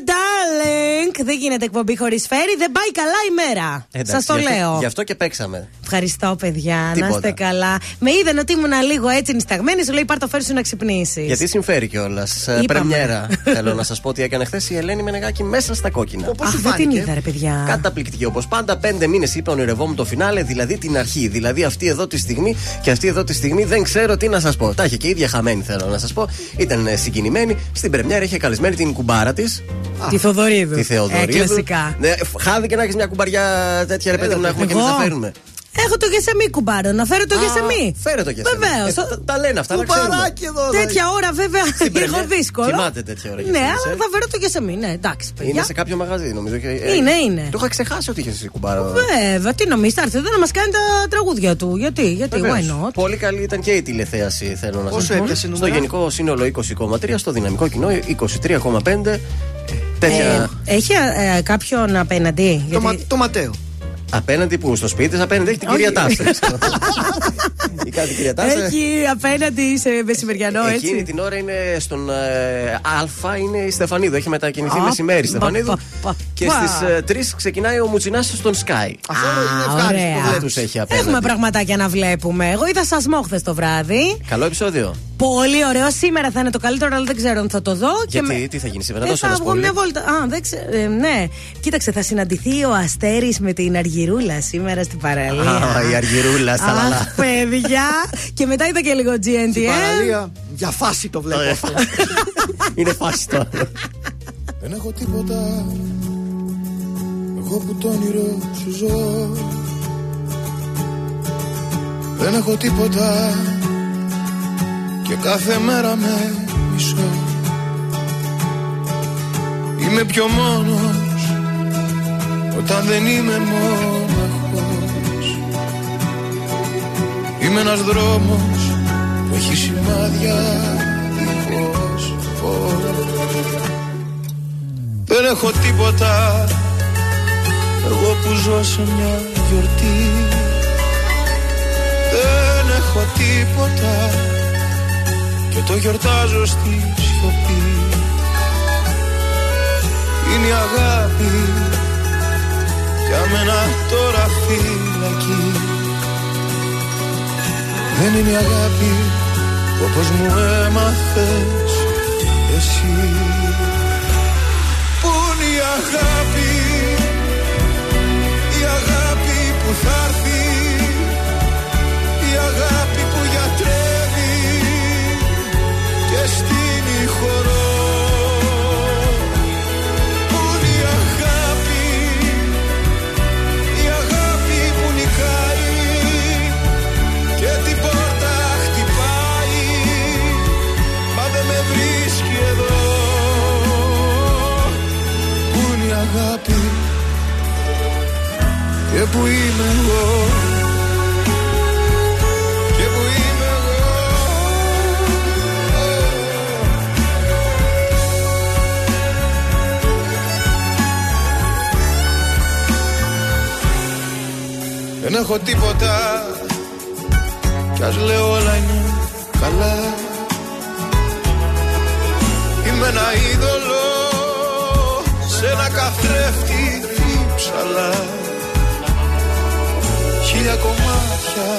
Darling Δεν γίνεται εκπομπή χωρίς φέρι Δεν πάει καλά η μέρα Εντάξει, Σας το γι' αυτό- λέω Γι' αυτό και παίξαμε. Ευχαριστώ παιδιά Να Τίποτα. είστε καλά Με είδαν ότι ήμουν λίγο έτσι νησταγμένη Σου λέει πάρ το φέρι σου να ξυπνήσεις Γιατί συμφέρει κιόλας. Είπαμε. Πρεμιέρα. Θέλω να σας πω ότι έκανε χθες η Ελένη Μενεγάκη μέσα στα κόκκινα. Αχ δεν την είδα ρε παιδιά Καταπληκτική όπως πάντα. Πέντε μήνες είπε ονειρευόμουν το φινάλε, δηλαδή την αρχή. Δηλαδή αυτή εδώ τη στιγμή και αυτή εδώ τη στιγμή δεν ξέρω τι να σας πω. Τα είχε και η ίδια χαμένη, θέλω να σας πω. Ήταν ε, συγκινημένη. Στην πρεμιέρα είχε καλεσμένη την κουμπάρα της. Τη Θοδωρίδου Τη Θεοδωρίδου. Ε, κλασικά. Ναι, χάδι και να έχεις μια κουμπαριά τέτοια ρε παιδί μου να έχουμε και εμεί εγώ. να φέρουμε. Έχω το γεσεμί κουμπάρο, να φέρω το γεσεμί. Φέρε το γεσεμί. Βεβαίως. Ε, τα- τα λένε αυτά, να ξέρουμε. Κουμπαράκι εδώ. δηλαδή. Τέτοια ώρα βέβαια λίγο δύσκολο. Κοιμάται τέτοια ώρα. Ναι, γεσεμί, αλλά ε. θα φέρω το γεσεμί. Ναι, εντάξει, Είναι παιδιά. σε κάποιο μαγαζί, νομίζω. και- ε, Είναι, είναι. Το είχα ξεχάσει ότι είχες εσύ κουμπάρο. Βέβαια, τι νομίζεις, θα έρθει εδώ να μας κάνει τα τραγούδια του. Γιατί, γιατί, Βεβαίως. why not; Πολύ καλή ήταν και η τηλεθέαση, θέλω να Πόσο σα πω. έπιασε Στο νούμερα; γενικό σύνολο 20,3, στο δυναμικό κοινό 23,5. Τέτοια. Ε, έχει ε, κάποιον απέναντι; Το, μα, γιατί- το Ματέο. Απέναντι που, στο σπίτι, της, απέναντι έχει την Όχι. κυρία Τάστα. Ή κάτι κυρία Τάστα. Έχει απέναντι σε μεσημεριανό, Εκείνη έτσι. την ώρα είναι στον ε, Α, είναι η Στεφανίδου. Έχει μετακινηθεί Α, μεσημέρι η πα, Στεφανίδου. πα, πα, Και πα. στι 3 ξεκινάει ο Μουτσινάς στον Sky. Αυτό είναι ευχάριστο. ωραία. το Δεν βλέπεις. του έχει απέναντι. Έχουμε πραγματάκια να βλέπουμε. Εγώ είδα σασμό χθες το βράδυ. Καλό επεισόδιο. Πολύ ωραίο. Σήμερα θα είναι το καλύτερο, αλλά δεν ξέρω αν θα το δω. Γιατί, τι θα γίνει σήμερα, Ε, δώσε θα ένα βγω spoiler. μια βόλτα. Α, δεν ξέρω. ε, ναι. Κοίταξε, θα συναντηθεί ο Αστέρης με την Αργυρούλα σήμερα στην παραλία. Α, η Αργυρούλα, στα λαλά. Αχ, παιδιά. και μετά είδα και λίγο Στην GNTM. παραλία. Για φάση το βλέπω αυτό. Είναι φάση το άλλο. Δεν έχω τίποτα Εγώ που το όνειρο σου ζω Δεν έχω τίποτα Και κάθε μέρα με μισώ Είμαι πιο μόνος Όταν δεν είμαι μόναχος Είμαι ένας δρόμος Που έχει σημάδια Δίχως φως Δεν έχω τίποτα Εγώ που ζω σε μια γιορτή. Δεν έχω τίποτα Και το γιορτάζω στη σιωπή. Είναι η αγάπη Για μένα τώρα φυλακή Δεν είναι η αγάπη Όπως μου έμαθες εσύ. Πού είναι η αγάπη Η αγάπη που θα έρθει Η αγάπη που γιατρεύει Και στείνει χορό αγάπη Και που είμαι εγώ. Και που είμαι εγώ. Δεν έχω τίποτα. Κι ας λέω όλα είναι καλά. Είμαι ένα είδωλο Σε ένα καθρέφτη ψαλά. Χίλια κομμάτια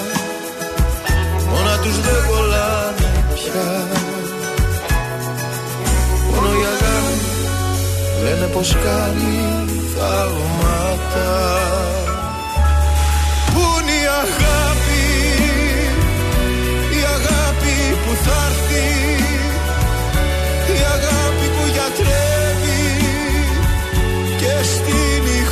Μόνα τους δεν κολλάνε πια. Μόνο η αγάπη Λένε πως κάνει θαύματα. Πού είναι η αγάπη Η αγάπη που θα έρθει Και στείνει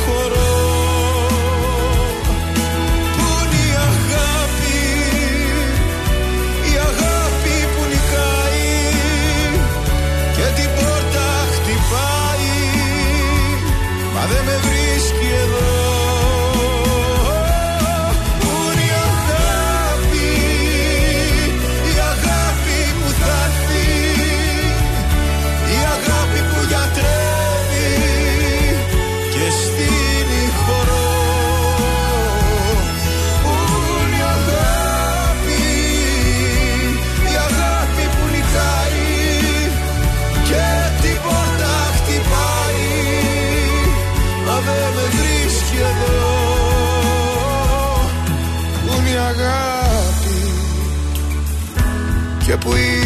Και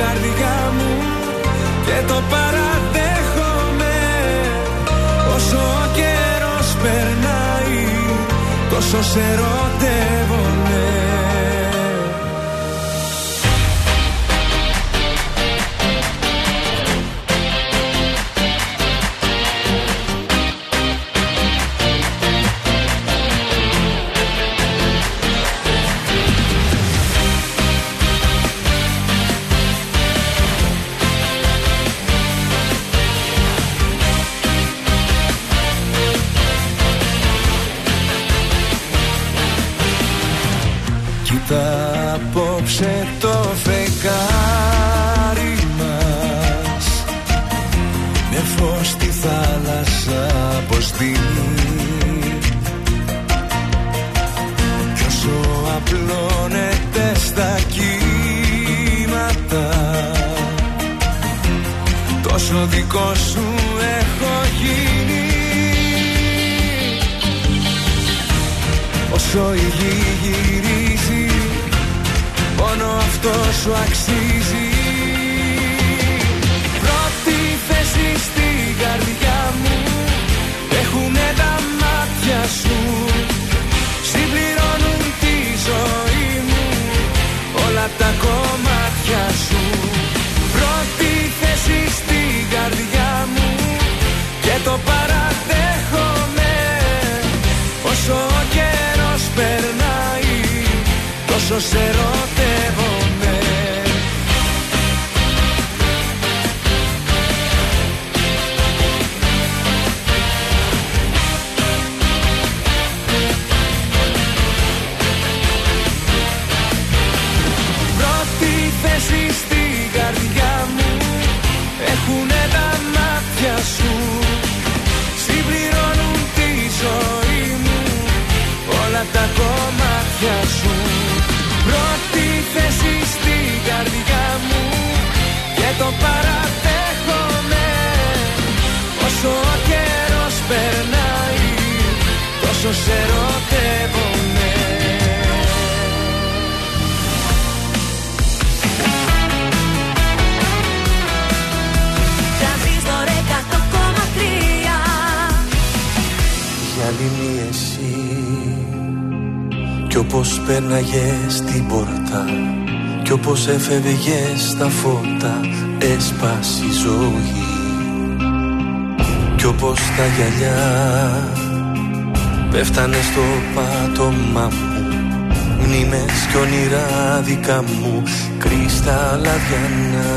καρδιά μου και το παραδέχομαι. Όσο ο καιρός περνάει τόσο σε ρωτεύομαι Κι όπως έφευγες τα φώτα Έσπασε η ζωή. Κι όπως τα γυαλιά Πέφτανε στο πάτωμά μου. Μνήμες κι όνειρα δικά μου Κρυσταλλαδιανά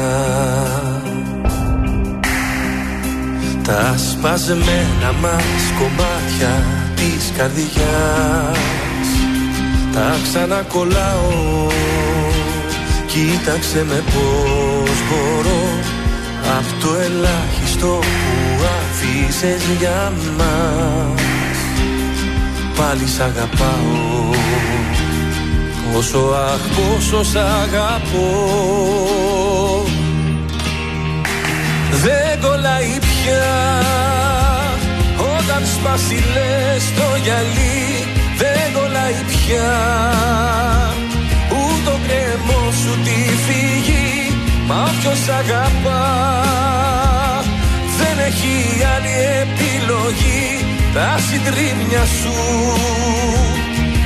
τα σπασμένα μας κομμάτια της καρδιάς Τα ξανακολλάω Κοίταξε με πως μπορώ. Απ' το ελάχιστο που αφήσες για μας. Πάλι σ' αγαπάω. Πόσο αχ πόσο σ' αγαπώ. Δεν κολλάει πια. Όταν σπάσει λες το γυαλί Δεν κολλάει πια. Ούτε το κρεμό σου τη φύγει Μα όποιος αγαπά Δεν έχει άλλη επιλογή. Τα συντρίμμια σου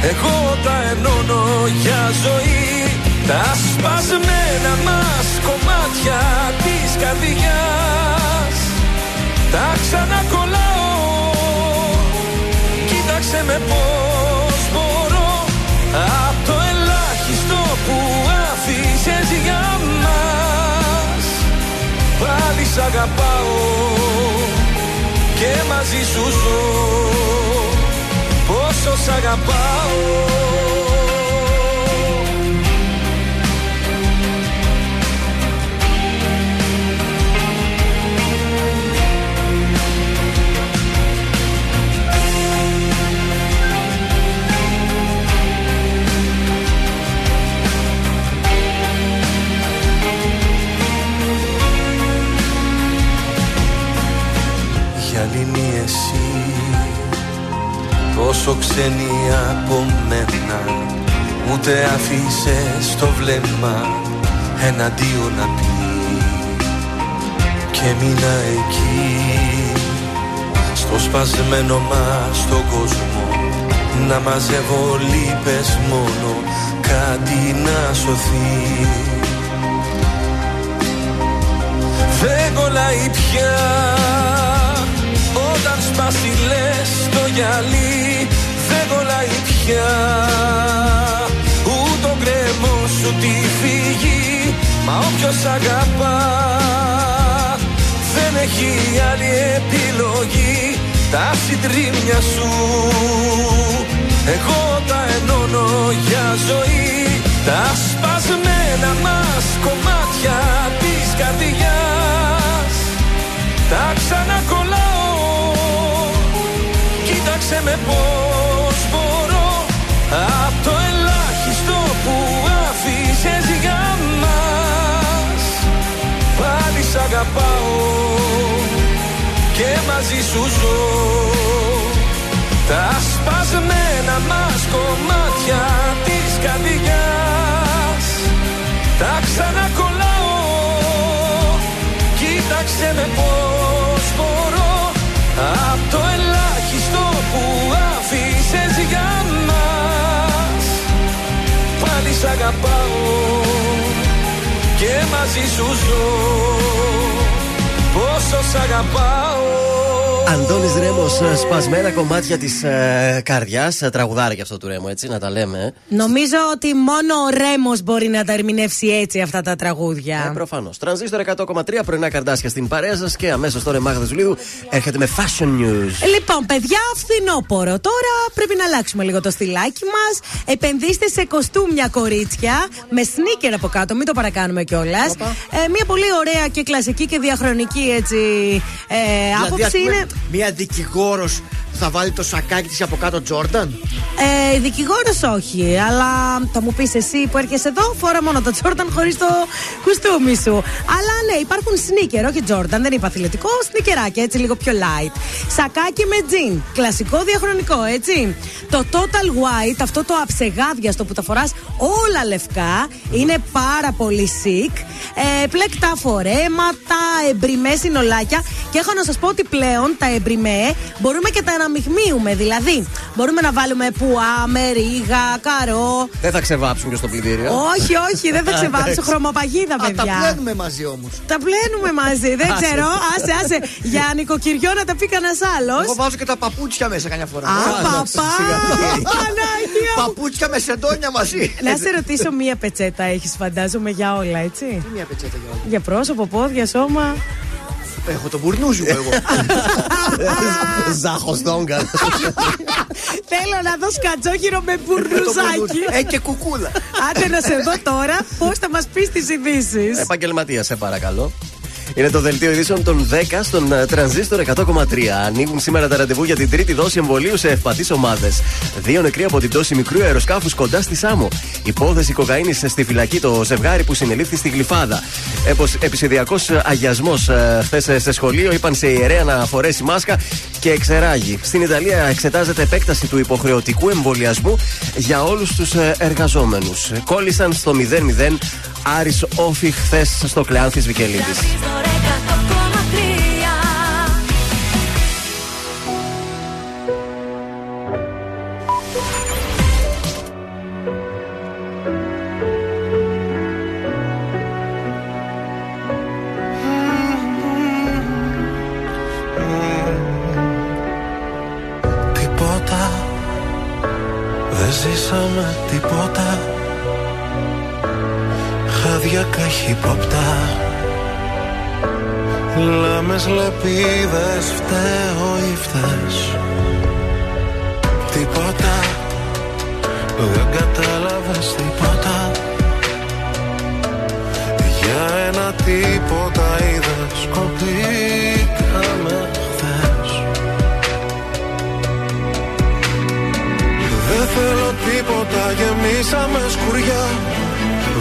εγώ τα ενώνω για ζωή. Τα σπασμένα μας κομμάτια της καρδιάς Τα ξανακολλάω. Κοίταξε με πως μπορώ Απ' το ελάχιστο που άφησες για μας. Πάλι σ' αγαπάω Και μαζί σου ζω. Πόσο σ' αγαπάω Τόσο ξένη από μένα. Ούτε αφήσες το βλέμμα Εναντίον να πει. Και μείνα εκεί Στο σπασμένο μας τον κόσμο Να μαζεύω λύπες μόνο κάτι να σωθεί. Δεν κολλάει πια Όταν σπάσει λες το γυαλί Δεν κολλάει πια. Ούτε ο γκρέμος σου τη φύγει Μα όποιος αγαπά Δεν έχει άλλη επιλογή. Τα συντρίμια σου Εγώ τα ενώνω για ζωή. Τα σπασμένα μας κομμάτια της καρδιάς Τα ξανακολλάω Κοίταξε με πως μπορώ. Απ' το ελάχιστο που άφησες για μας. Πάλι σ' αγαπάω Και μαζί σου ζω. Τα σπασμένα μας κομμάτια της καρδιάς. Τα ξανακολλάω. Κοίταξε με πως μπορώ. Απ' το ελάχιστο που άφησες για μας. Πάλι σ' αγαπάω Και μαζί σου ζω Πόσο σ' αγαπάω Αντώνης Ρέμος, ε, σπασμένα κομμάτια της ε, καρδιάς ε, Τραγουδάρα και αυτό του Ρέμου, έτσι, να τα λέμε. ε. Νομίζω ότι μόνο ο Ρέμος μπορεί να τα ερμηνεύσει έτσι αυτά τα τραγούδια. Ε, Προφανώς. Τρανζίστορ 100,3 πρωινά καρδάσια στην παρέα σας και αμέσως τώρα η Μάγδα Ζουλίδου έρχεται με fashion news. Λοιπόν, παιδιά, φθινόπωρο. Τώρα πρέπει να αλλάξουμε λίγο το στυλάκι μας. Επενδύστε σε κοστούμια κορίτσια με σνίκερ από κάτω, μην το παρακάνουμε κιόλας. Ε, μια πολύ ωραία και κλασική και διαχρονική έτσι ε, Δηλαδή, άποψη ας πούμε, είναι. Μία δικηγόρος θα βάλει το σακάκι της από κάτω Τζόρνταν; Ε, Δικηγόρος όχι, αλλά θα μου πεις εσύ που έρχεσαι εδώ, φόρα μόνο το Τζόρνταν χωρίς το κουστούμι σου. Αλλά ναι, υπάρχουν σνίκερ, όχι Τζόρνταν, δεν είπα αθλητικό, σνικεράκι έτσι λίγο πιο light. Σακάκι με τζιν, κλασικό διαχρονικό, έτσι. Το total white, αυτό το αψεγάδιαστο που τα φοράς όλα λευκά, είναι πάρα πολύ chic. Ε, πλεκτά φορέματα, εμπριμές συνολάκια. Και έχω να σας πω ότι πλέον τα εμπριμέ μπορούμε και τα αναμειγμίουμε. Δηλαδή, μπορούμε να βάλουμε πουά, μερίγα, καρό. Δεν θα ξεβάψουν και στο πλυντήριο. Όχι, όχι, δεν θα ξεβάψω Εντάξει. χρωμοπαγίδα, Α, τα παιδιά. πλένουμε μαζί όμως. Τα πλένουμε μαζί, δεν Άσε. ξέρω. Άσε, άσε. Για νοικοκυριό να τα πει κανένας άλλος. Εγώ βάζω και τα παπούτσια μέσα καμιά φορά. Α, Άσε, παπά! σιγά. Παναγία μου. Παπούτσια με σεντόνια μαζί. Να σε ρωτήσω, μία πετσέτα έχεις, φαντάζομαι, για όλα, έτσι; Τι μία πετσέτα για όλα; Για πρόσωπο, πόδια, σώμα. Έχω τον μπουρνούζι μου εγώ. Ζάχο Δόγκα. Θέλω να δω σκατζόχυρο με μπουρνουζάκι. Ε, και κουκούλα. Άντε να σε δω τώρα πώς θα μας πεις τις ειδήσεις. Επαγγελματία, σε παρακαλώ. Είναι το δελτίο ειδήσεων των 10 στον ε, τρανζίστορ 100,3. Ανοίγουν σήμερα τα ραντεβού για την τρίτη δόση εμβολίου σε ευπαθεί ομάδες. Δύο νεκροί από την πτώση μικρού αεροσκάφους κοντά στη Σάμο. Υπόθεση κοκαίνης στη φυλακή το ζευγάρι που συνελήφθη στη Γλυφάδα. Επισηδιακός αγιασμός χθες σε σχολείο. Είπαν σε ιερέα να φορέσει μάσκα και εξεράγει. Στην Ιταλία εξετάζεται επέκταση του υποχρεωτικού εμβολιασμού για όλους τους εργαζόμενους. Κόλλησαν στο 0-0 Άρης Όφη χθες στο Κλεάνθης Βικελίδης. Τίποτα Χάδια καχύποπτα Λάμες λεπίδες φταίω ή φταίς. Τίποτα. Δεν κατάλαβες τίποτα. Για ένα τίποτα είδες Σκοτήκαμε χθες. Δεν θέλω τίποτα, γεμίσαμε σκουριά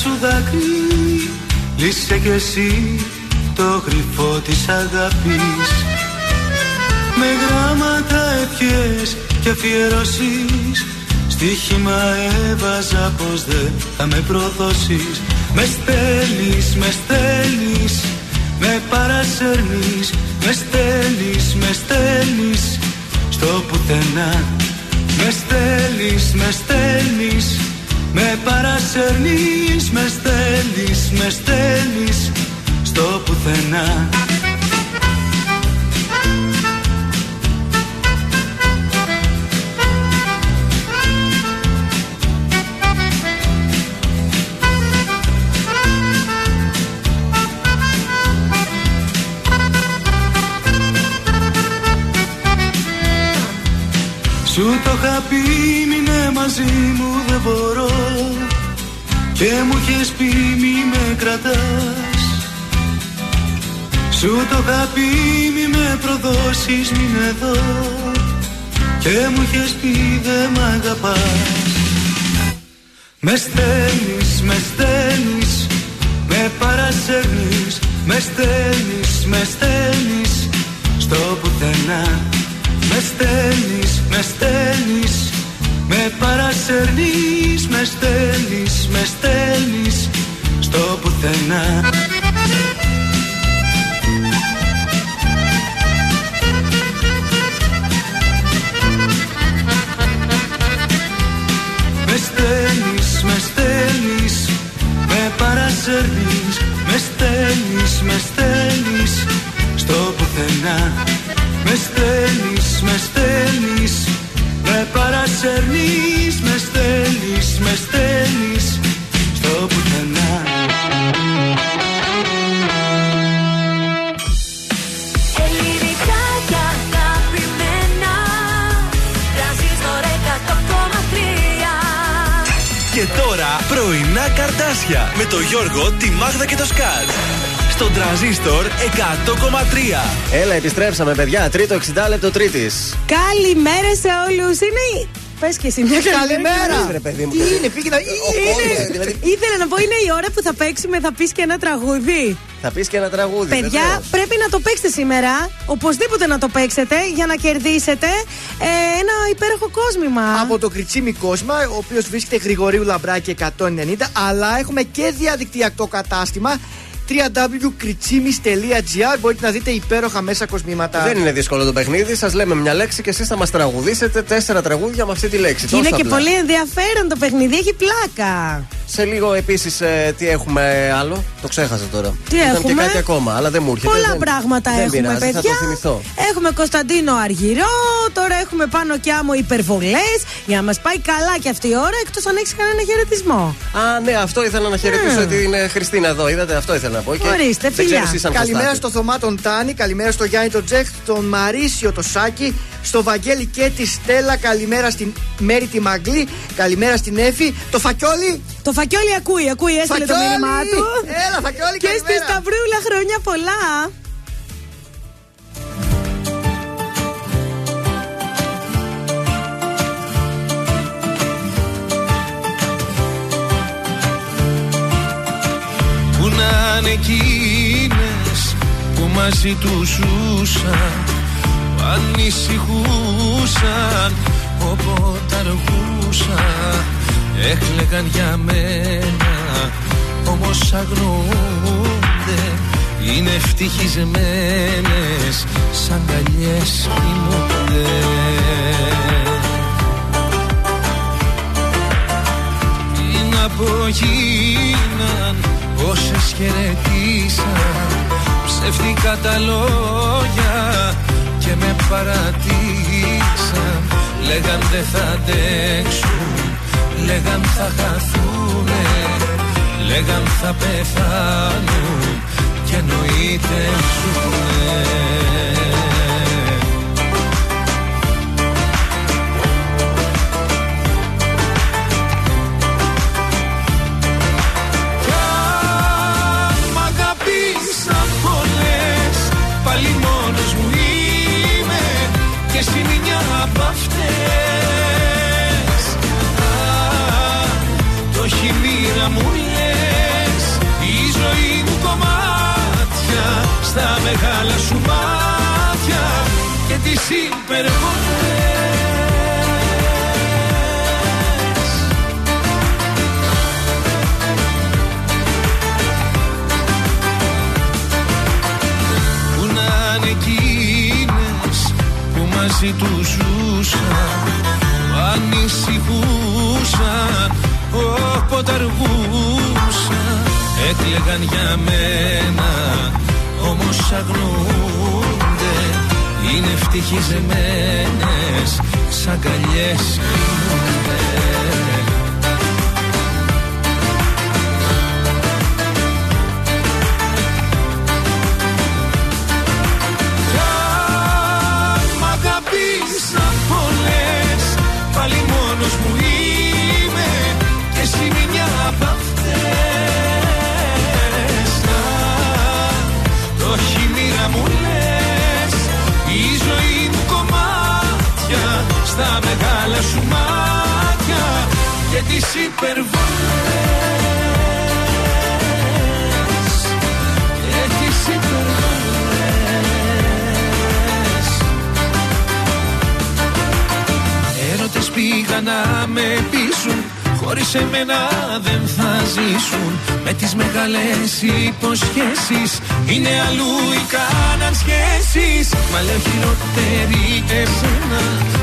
Σου δάκρυ λύσε κι εσύ το κρυφό της αγάπης. Με γράμματα ευχές και αφιερώσεις Στοίχημα έβαζα πως δεν θα με προδώσεις. Με στέλνεις, με στέλνεις Με παρασέρνεις. Με στέλνεις, με στέλνεις Στο πουθενά. Με στέλνεις, με στέλνεις Με παρασέρνεις Με στέλνεις, με στέλνεις Στο πουθενά. Σου το είχα πει μείνε μαζί μου δεν μπορώ Και μου είχες πει μη με κρατάς. Σου το είχα πει μη με προδώσεις μην εδώ. Και μου είχες πει δεν μ' αγαπάς. Με στέλνεις, με στέλνεις Με παρασέρνεις. Με στέλνεις, με στέλνεις Στο πουθενά. Με στέλνεις, με στέλνεις Με παρασέρνεις, με στέλνεις, με στέλνεις Στο πουθενά 100,3 Και τώρα πρωινά καρτάσια με το Γιώργο, τη Μάγδα και το Σκάτ. στον τραζίστορ 100,3. Έλα, επιστρέψαμε, παιδιά. Τρίτο 60 λεπτό τρίτης. Καλημέρα σε όλους. Είναι η. Πες και εσύ μια Καλημέρα. Ρε, παιδί μου. Τι είναι, πήγαινε. Είναι- δηλαδή. Ήθελα να πω, είναι η ώρα που θα παίξουμε, θα πεις και ένα τραγούδι. Θα πεις και ένα τραγούδι. Παιδιά, βεβαίως. πρέπει να το παίξετε σήμερα. Οπωσδήποτε να το παίξετε για να κερδίσετε ε, ένα υπέροχο κόσμημα. Από το Κριτσίμι Κόσμα, ο οποίος βρίσκεται Γρηγορίου Λαμπράκη 190, αλλά έχουμε και διαδικτυακό κατάστημα www.kritsimis.gr Μπορείτε να δείτε υπέροχα μέσα κοσμήματα. Δεν είναι δύσκολο το παιχνίδι. Σας λέμε μια λέξη και εσείς θα μας τραγουδήσετε τέσσερα τραγούδια με αυτή τη λέξη. Και είναι Τόσο και απλά. πολύ ενδιαφέρον το παιχνίδι, έχει πλάκα. Σε λίγο επίσης τι έχουμε άλλο; Το ξέχασα τώρα. Τι Ήταν έχουμε; και κάτι ακόμα, αλλά δεν μου έρχεται. Πολλά Δεν- πράγματα δεν έχουμε, πειράζει, παιδιά. Θα το θυμηθώ. Έχουμε Κωνσταντίνο Αργυρό, τώρα έχουμε πάνω και άμμο υπερβολές. Για να μας πάει καλά και αυτή η ώρα, εκτός αν έχεις κανένα χαιρετισμό. Α, ναι, αυτό ήθελα να χαιρετήσω Mm. την ε, Χριστίνα εδώ. Είδατε, αυτό ήθελα να πω. Και Ορίστε, δεν φιλιά. ξέρω εσείς αν Καλημέρα χαστάτε. στο Θωμά τον Τάνη, καλημέρα στο Γιάννη τον Τζέχ, τον Μαρίσιο το Σάκη, στο Βαγγέλη και τη Στέλλα, καλημέρα στην Μέρη τη Μαγκλή, καλημέρα στην Εφη, το Φακιόλι. Το φακιόλι ακούει, ακούει, έστειλε το Φακιόλι! μήνυμά του. Έλα, Φακιόλι, Και στη καλημέρα. Σταυρούλα χρόνια πολλά. Που να είναι εκείνες που μαζί τους ζούσαν που ανησυχούσαν όποτε αργούσαν έκλεγαν για μένα. Όμως αγνοούνται είναι ευτυχισμένες σαν καλιές κοιμούνται. Τι να πω γίναν όσες χαιρετήσαν Ψεύτικα τα λόγια και με παρατήσαν Λέγαν δεν θα αντέξουν, λέγαν θα χαθούνε Λέγαν θα πεθάνουν και εννοείται ζουνε Στα μεγάλα σου μάτια Και τις υπερβολές. Που να είναι εκείνες που μαζί τους ζούσαν που ανησυχούσαν όποτε αργούσαν έκλεγαν για μένα όμως αγνοούνται είναι ευτυχισμένες σαν καλιές Στα μεγάλα σου μάτια Και τις υπερβολές. Και τις υπερβολές. Έρωτες πήγαν να με πείσουν Χωρίς εμένα δεν θα ζήσουν. Με τις μεγάλες υποσχέσεις. Είναι αλλού οι κάναν σχέσεις. Μα λέω χειρότερη εσένα.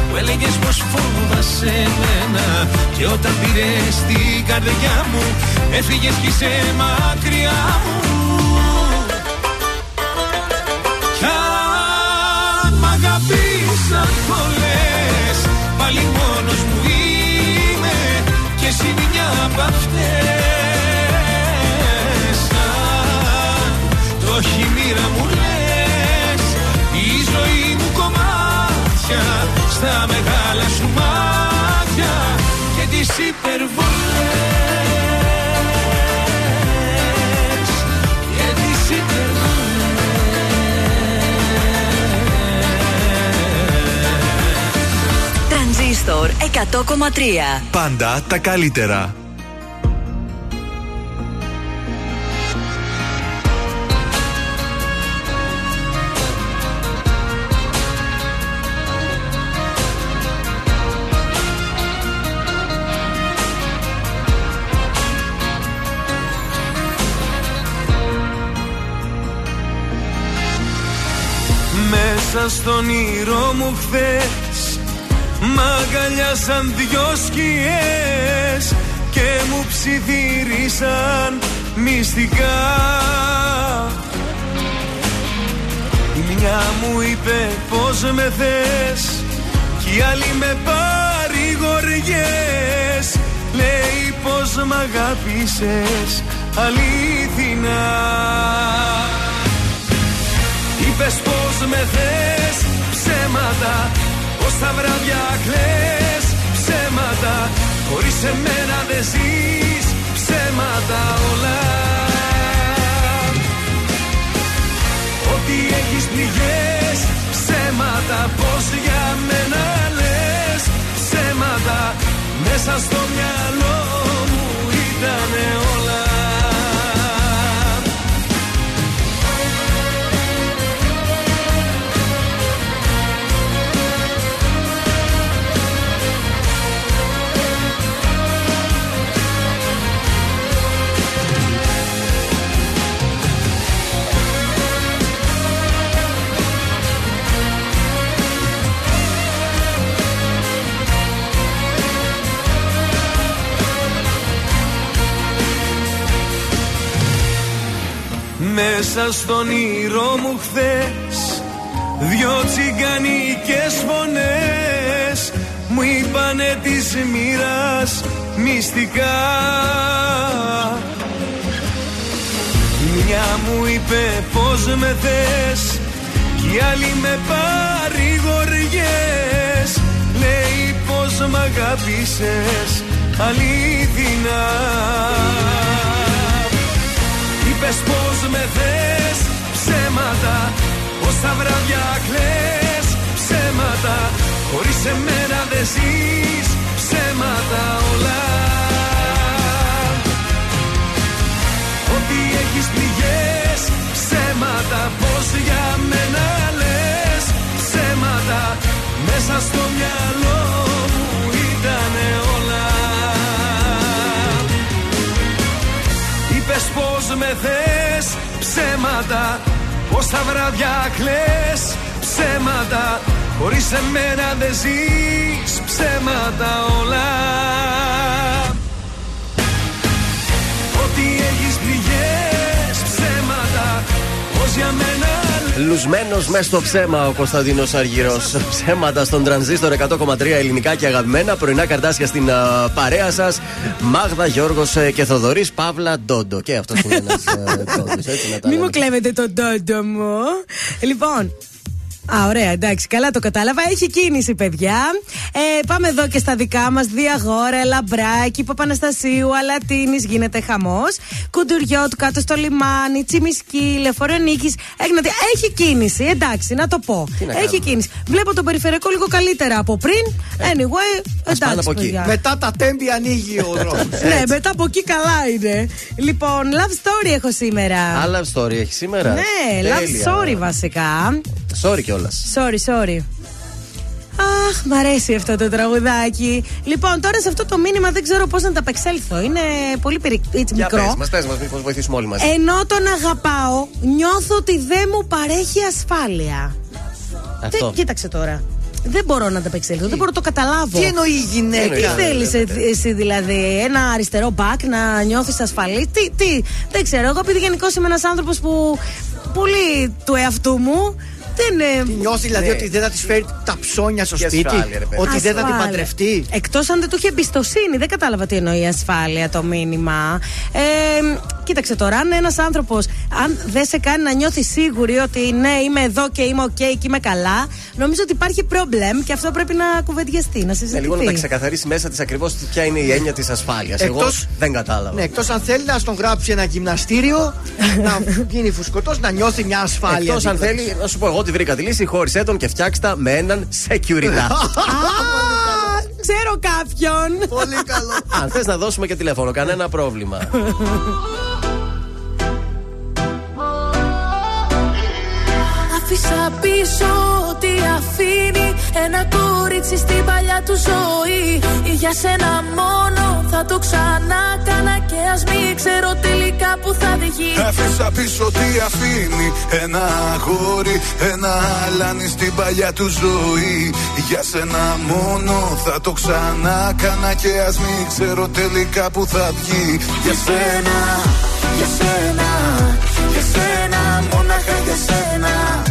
Που έλεγες πως φόβασαι εμένα. Και όταν πήρες την καρδιά μου Έφυγες κι είσαι μακριά μου. Κι αν μ' αγαπήσαν πολλές απ' αυτές το χειμώνα μου λες Η ζωή μου κομμάτια Στα μεγάλα σου μάτια Και τις υπερβολές. Και τις υπερβολές. Τρανζίστορ 100,3 Πάντα τα καλύτερα. Μέσα στον ήρω μου χθες. Μ' αγκαλιάσαν δυο σκιές Και μου ψιθύρισαν μυστικά. Η μια μου είπε πως με θες Κι η άλλη με παρηγοριές. Λέει πως μ' αγάπησες αλήθινα Είπες πως με θες ψέματα Πως τα βράδια κλαις ψέματα Χωρίς εμένα δεν ζεις ψέματα όλα. Ότι έχεις πληγές ψέματα Πως για μένα λες ψέματα Μέσα στο μυαλό μου ήτανε όλα Μέσα στον ήρω μου χθες. Δυο τσιγκανικές φωνές Μου είπανε της μοίρας μυστικά. Μια μου είπε πως με θες Κι η άλλη με παρηγοριές. Λέει πως μ' αγάπησες αλήθινα Είπες πως με θες ψέματα Πως τα βράδια κλαις ψέματα. Χωρίς εμένα δεν ζεις ψέματα όλα. Ότι έχεις πληγές ψέματα. Πως για μένα λες ψέματα. Μέσα στο μυαλό μου Είπες πως με θες ψέματα. Πως τα βράδια κλαις ψέματα. Χωρίς εμένα δεν ζεις ψέματα όλα. Ότι έχεις πληγές ψέματα. Πως για μένα Λουσμένος μέσα στο ψέμα ο Κωνσταντίνος Αργυρός. Ψέματα στον τρανζίστορ 100,3 ελληνικά και αγαπημένα. Πρωινά καρτάσια στην α, παρέα σας. Μάγδα, Γιώργος και Θοδωρής. Παύλα Ντόντο. Και αυτός είναι ένας Ντόντος. Έτσι να τα Μην λέμε. μου κλέβετε τον τόντο μου. Λοιπόν. Α, ωραία, εντάξει, καλά το κατάλαβα. Έχει κίνηση, παιδιά. Ε, πάμε εδώ και στα δικά μας. Διαγόρα, Λαμπράκι, Παπαναστασίου, Αλατίνης, γίνεται χαμός. Κουντουριό του κάτω στο λιμάνι, Τσιμισκή, Λεωφορονίκη. Έχει κίνηση, εντάξει, να το πω. Τι να Έχει κάνουμε. κίνηση. Βλέπω το περιφερειακό λίγο καλύτερα από πριν. Anyway, εντάξει. παιδιά. Μετά τα τέμπη ανοίγει ο δρόμος. Ναι, μετά από εκεί καλά είναι. Λοιπόν, love story έχω σήμερα. Α, love story έχει σήμερα; Ναι, love Τέλεια. story βασικά. Sorry κιόλας. Sorry, sorry. Αχ, μ' αρέσει αυτό το τραγουδάκι. Λοιπόν, τώρα σε αυτό το μήνυμα δεν ξέρω πώς να τα απεξέλθω. Είναι πολύ περι... έτσι, Για μικρό. πες μας, πες μας, μήπως βοηθήσουμε όλοι μαζί. Ενώ τον αγαπάω, νιώθω ότι δεν μου παρέχει ασφάλεια. Αυτό. Δεν, κοίταξε τώρα. Δεν μπορώ να τα απεξέλθω, δεν μπορώ να το καταλάβω. Τι εννοεί η γυναίκα; Ε, τι θέλεις εσύ δηλαδή, ένα αριστερό μπακ να νιώθεις ασφαλή; Τι, τι, δεν ξέρω. Εγώ επειδή γενικώς είμαι ένας άνθρωπος που πολύ του εαυτού μου. Δεν, ε, Τι νιώθεις δηλαδή Ναι. ότι δεν θα της φέρει τα ψώνια στο Και σπίτι; ασφάλεια, ρε παιδί. Ότι δεν θα την Ασφάλεια. παντρευτεί; Εκτός αν δεν του είχε εμπιστοσύνη. Δεν κατάλαβα τι εννοεί ασφάλεια το μήνυμα. Ε, κοίταξε τώρα, αν ένας άνθρωπος, αν δεν σε κάνει να νιώθεις σίγουρη ότι ναι, είμαι εδώ και είμαι οκ και είμαι καλά, νομίζω ότι υπάρχει πρόβλημα και αυτό πρέπει να κουβεντιαστεί, να Ναι, συζητηθεί. λίγο να τα ξεκαθαρίσει μέσα της ακριβώς ποια είναι η έννοια της ασφάλειας. Εγώ Εκτός- δεν κατάλαβα. Ναι, εκτός αν θέλει να στον γράψει ένα γυμναστήριο, να γίνει φουσκωτός, να νιώθει μια ασφάλεια. Εκτός αν δίπλα θέλει, να σου πω εγώ τη βρήκα τη λύση, χώρισέ τον και φτιάξτε τα με έναν security. Ξέρω κάποιον. Πολύ καλό. Αν θες να δώσουμε και τηλέφωνο, κανένα πρόβλημα. πίσω ό,τι αφήνει Ένα κορίτσι στην παλιά του ζωή. Για σένα μόνο θα το ξανά κάνα Και ας μην ξέρω τελικά που θα βγει. Άφησα πίσω τι αφήνει Ένα αγόρι, ένα αλάνι στην παλιά του ζωή. Για σένα μόνο θα το ξανά κάνα Και ας μην ξέρω τελικά που θα βγει. Για σένα, για σένα, για σένα Μόναχα για σένα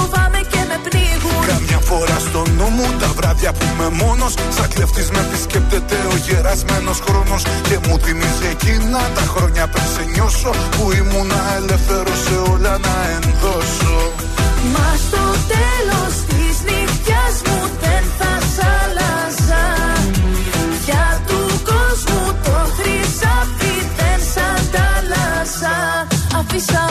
τα βράδια που είμαι μόνος Σαν κλεφτής με επισκέπτεται ο γερασμένος χρόνος. Και μου θυμίζει εκείνα τα χρόνια πριν σε νιώσω Που ήμουνα ελεύθερος σε όλα να ενδώσω. Μα στο τέλος της νύχτιας μου δεν θα σ' άλλαζα. Για του κόσμου το χρυσάφι δεν σ' αντάλλαζα Αφήσα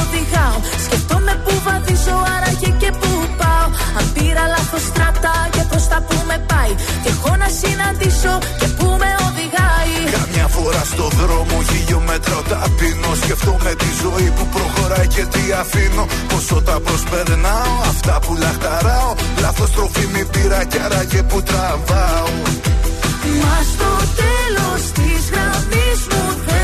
οδηγάω. Σκεφτόμαι που βαδίζω άραγε και που πάω. Αν πήρα λάθος στράτα και πως θα που με πάει. Και έχω να συναντήσω και που με οδηγάει. Καμιά φορά στο δρόμο χιλιόμετρα ταπεινώ Σκεφτόμαι τη ζωή που προχωράει και τι αφήνω. Πόσο τα προσπερνάω, αυτά που λαχταράω. Λάθος τροφή μη πήρα κι άραγε που τραβάω. Μα στο τέλος της γραμμής μου δεν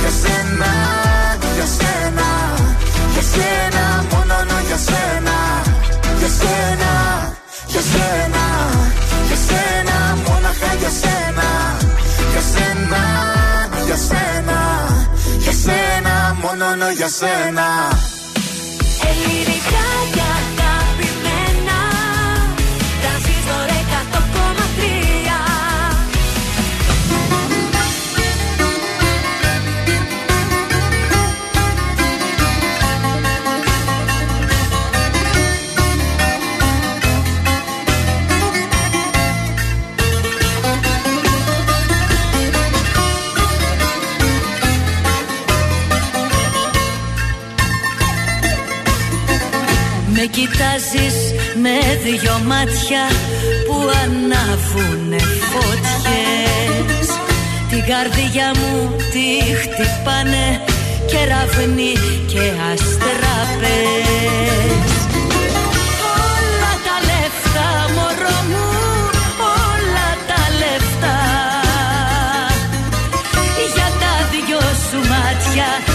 Για σένα, για σένα, για σένα Μόνο για σένα. Για σένα, για σένα, για σένα Μόναχα για σένα. Για σένα, για σένα Για σένα, μόνο για σένα. Ελληνικά Με κοιτάζεις με δυο μάτια που ανάβουνε φωτιές. Την καρδιά μου τη χτυπάνε κεραυνοί και αστραπές Όλα τα λεφτά μωρό μου, όλα τα λεφτά. Για τα δυο σου μάτια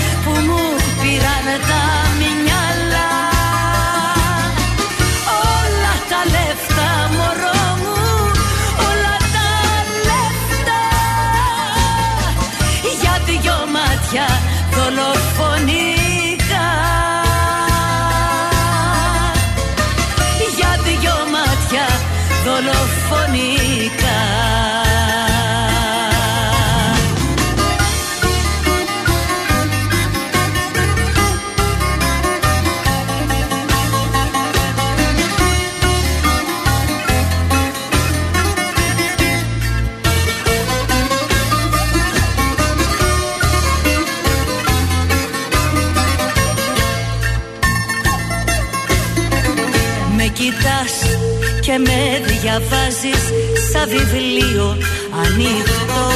και με διαβάζεις σαν βιβλίο ανοιχτό.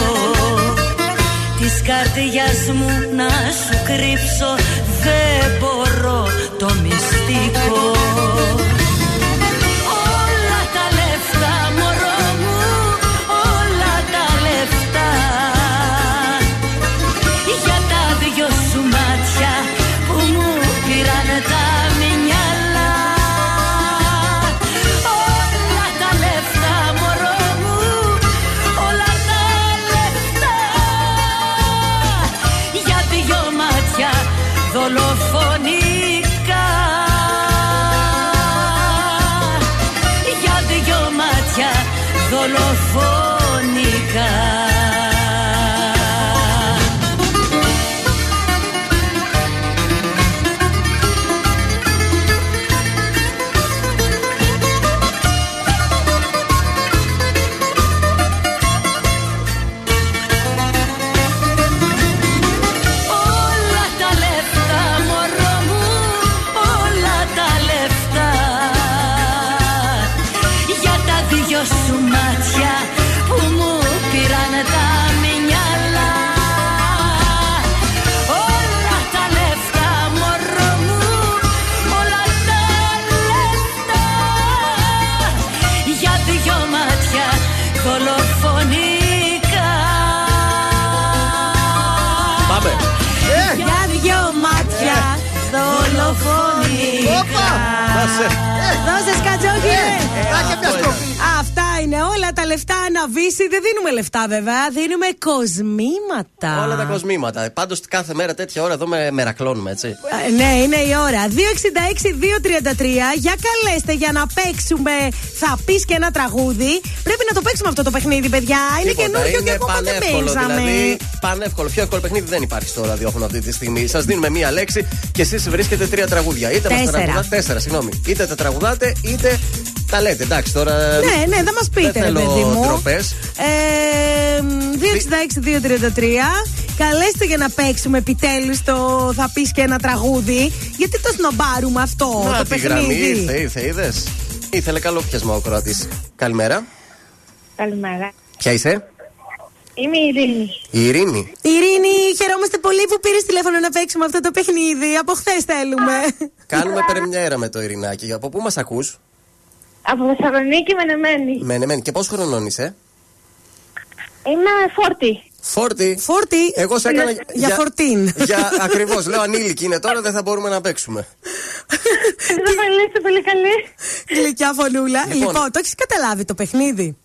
Της καρδιάς μου να σου κρύψω δεν μπορώ το μυστικό βέβαια, δίνουμε κοσμήματα. Όλα τα κοσμήματα. Πάντως κάθε μέρα τέτοια ώρα εδώ με μερακλώνουμε, έτσι. Ε, Ναι, είναι η ώρα. 266-233. Για καλέστε για να παίξουμε. Θα πεις και ένα τραγούδι. Πρέπει να το παίξουμε αυτό το παιχνίδι, παιδιά. Είναι Τίποτα, καινούριο και είναι ακόμα δεν πανεύκολο, παίξαμε. Δηλαδή, πανεύκολο. Πιο εύκολο παιχνίδι δεν υπάρχει στο ραδιόφωνο αυτή τη στιγμή. Σας δίνουμε μία λέξη και εσείς βρίσκετε τρία τραγούδια. Είτε μας τα Τέσσερα. τραγουδάτε. Τέσσερα, συγγνώμη. Είτε τα τραγουδάτε, είτε τα λέτε. Εντάξει, τώρα. Ναι, ναι, θα μας πείτε, δεν ρε θέλω παιδί μου. ντροπές. Ε, 266-233. Καλέστε για να παίξουμε επιτέλους το θα πεις και ένα τραγούδι. Γιατί το σνομπάρουμε αυτό Να, το τη γραμμή παιχνίδι. ήρθε, ήρθε, είδες. Ήθελε καλό πιασμό ο Κροατή. Καλημέρα. Καλημέρα. Ποια είσαι, Είμαι η Ειρήνη. η Ειρήνη. Ειρήνη, χαιρόμαστε πολύ που πήρες τηλέφωνο να παίξουμε αυτό το παιχνίδι. Από χθες θέλουμε. Κάνουμε πρεμιέρα με το Ειρηνάκι. Από πού μας ακούς, Από Θεσσαλονίκη με νεμένη. Μένε, μένε. Και πόσο χρονών είσαι, Είμαι φόρτη. Φόρτη. Φόρτη. Εγώ σε έκανα Για φορτίν. Για ακριβώς. Λέω ανήλικη είναι τώρα, δεν θα μπορούμε να παίξουμε. Είστε πολύ, είστε πολύ καλή. Γλυκιά φωνούλα. Λοιπόν. Λοιπόν, το έχεις καταλάβει το παιχνίδι;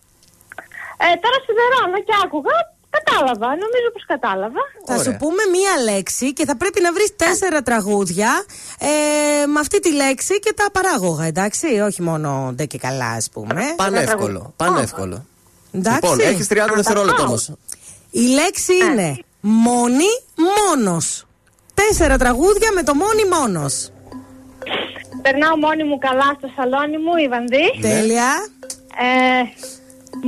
Ε, τώρα σιδερώνω και άκουγα. Κατάλαβα. Νομίζω πως κατάλαβα. Θα σου πούμε μία λέξη και θα πρέπει να βρεις τέσσερα τραγούδια ε, με αυτή τη λέξη και τα παράγωγα, εντάξει. Όχι μόνο ντε και καλά, ας πούμε. Πανεύκολο. Πανεύκολο. Εντάξει. Λοιπόν, έχεις 30 δευτερόλεπτα όμως. Η λέξη είναι μόνη μόνος. Τέσσερα τραγούδια με το μόνη μόνος. Περνάω μόνη μου καλά στο σαλόνι μου, η Βανδύ. Τέλεια. Ε,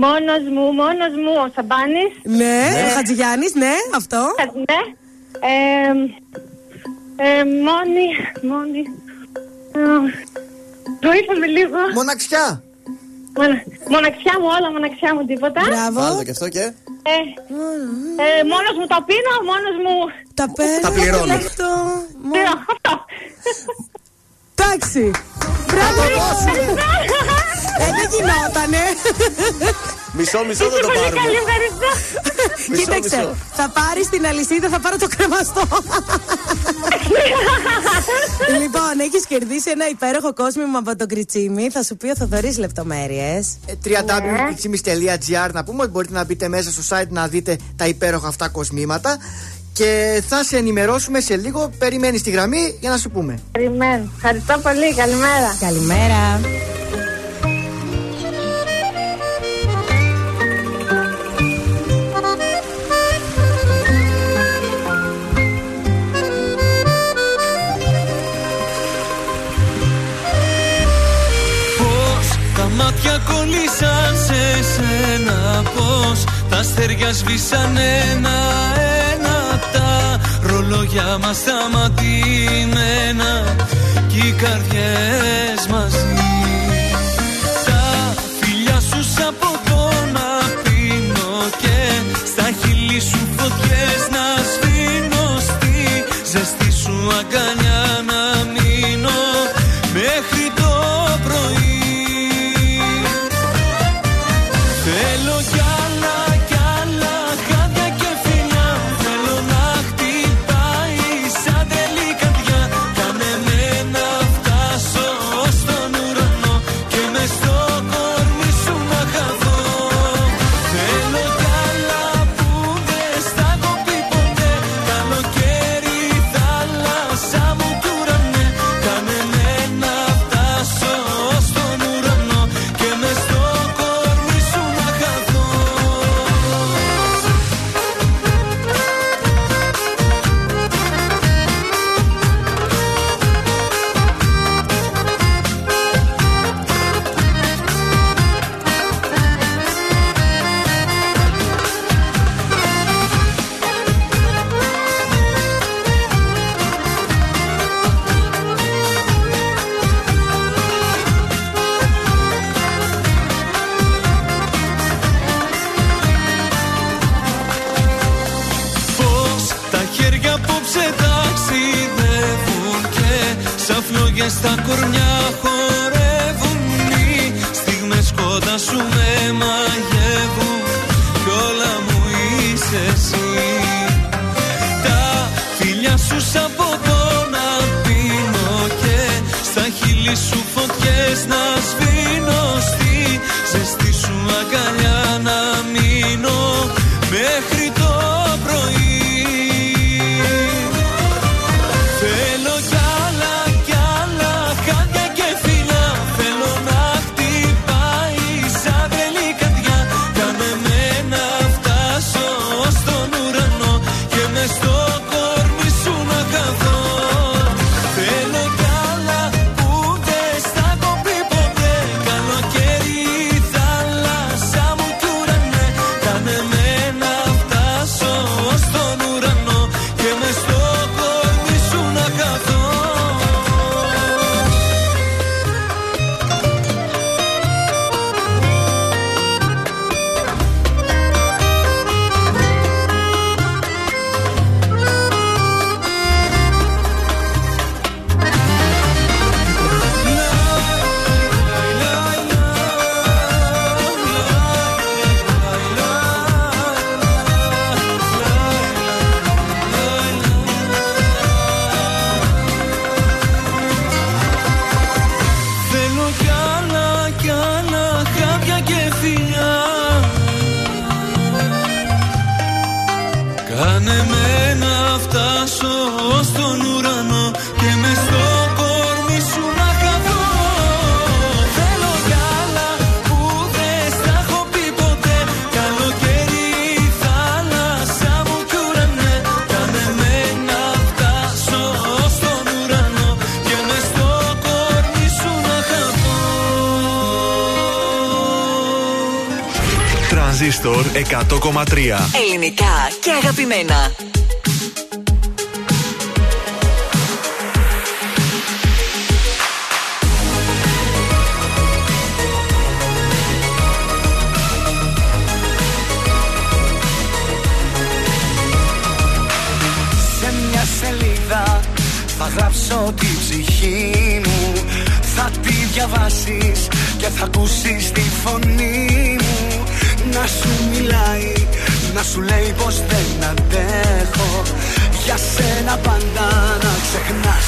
μόνος μου, μόνος μου, ο Σαμπάνης. Ναι, ο Χατζηγιάννης, ναι, αυτό. Ε, Ναι. Ε, ε, μόνη, μόνη. Ε, Βοήθαμε λίγο. Μοναξιά. Μονα- μοναξιά μου, όλα μοναξιά μου, τίποτα. Μπράβο. Βάλτε και αυτό και. Ε, ε, μόνος μου τα πίνω, μόνος μου... Τα παίρνω. Τα πληρώνω. Αυτό. Ναι, αυτό. Εντάξει. Μπράβο. Ε, δεν γινότανε. Μισό, μισό θα το Πολύ πάρουμε. καλή, ευχαριστώ. Μισό, Κοίταξε, μισό. θα πάρει την αλυσίδα, θα πάρω το κρεμαστό. λοιπόν, έχεις κερδίσει ένα υπέροχο κόσμημα από τον Κριτσίμι. Θα σου πει ο Θοδωρής λεπτομέρειες. www.kitsimis.gr Να πούμε ότι μπορείτε να μπείτε μέσα στο site να δείτε τα υπέροχα αυτά κοσμήματα και θα σε ενημερώσουμε σε λίγο. Περιμένεις τη γραμμή για να σου πούμε. Περιμένω. Ευχαριστώ πολύ, καλημέρα. Καλημέρα. Πώς τα μάτια κολλήσαν σε σένα Πώς τα αστέρια σβήσαν ένα-ένα λόγια μας σταματημένα και οι μαζί. Τα φιλιά σου σ' από να πίνω και στα χείλη σου φωτιές να σβήνω στη ζεστή σου αγκαλιά. Κορμιά χορεύουν οι στιγμές κοντά σου με μαγεύουν. Κι όλα μου είσαι εσύ. Τα φιλιά σου σαν ποτό να πίνω και στα χείλη σου φωτιές να σβήνω 100,3 Ελληνικά και αγαπημένα. Σε μια σελίδα θα γράψω τη ψυχή μου Θα τη διαβάσεις και θα ακούσεις τη φωνή μου Να σου μιλάει, να σου λέει πως δεν αντέχω. Για σένα πάντα να ξεχνάς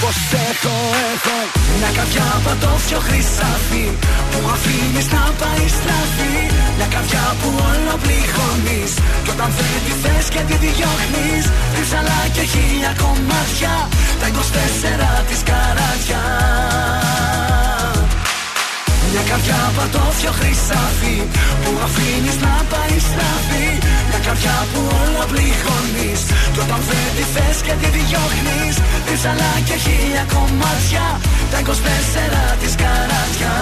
Πως έχω, έχω Μια καρδιά πατώφιο χρυσάφι Που αφήνεις να πάει στραφή. Μια καρδιά που όλο πληγώνεις Κι όταν δεν τη θες και τη διώχνεις Ρίψαλα και χίλια κομμάτια Τα 24 της καράτια μια καρδιά πατώφιο χρυσάφι Που αφήνεις να πάει στραφή Μια καρδιά που όλο πληγώνεις. Κι όταν δεν τη θες και τη διώχνεις. Ρίψαλα και χίλια κομμάτια. Τα 24 της καράτια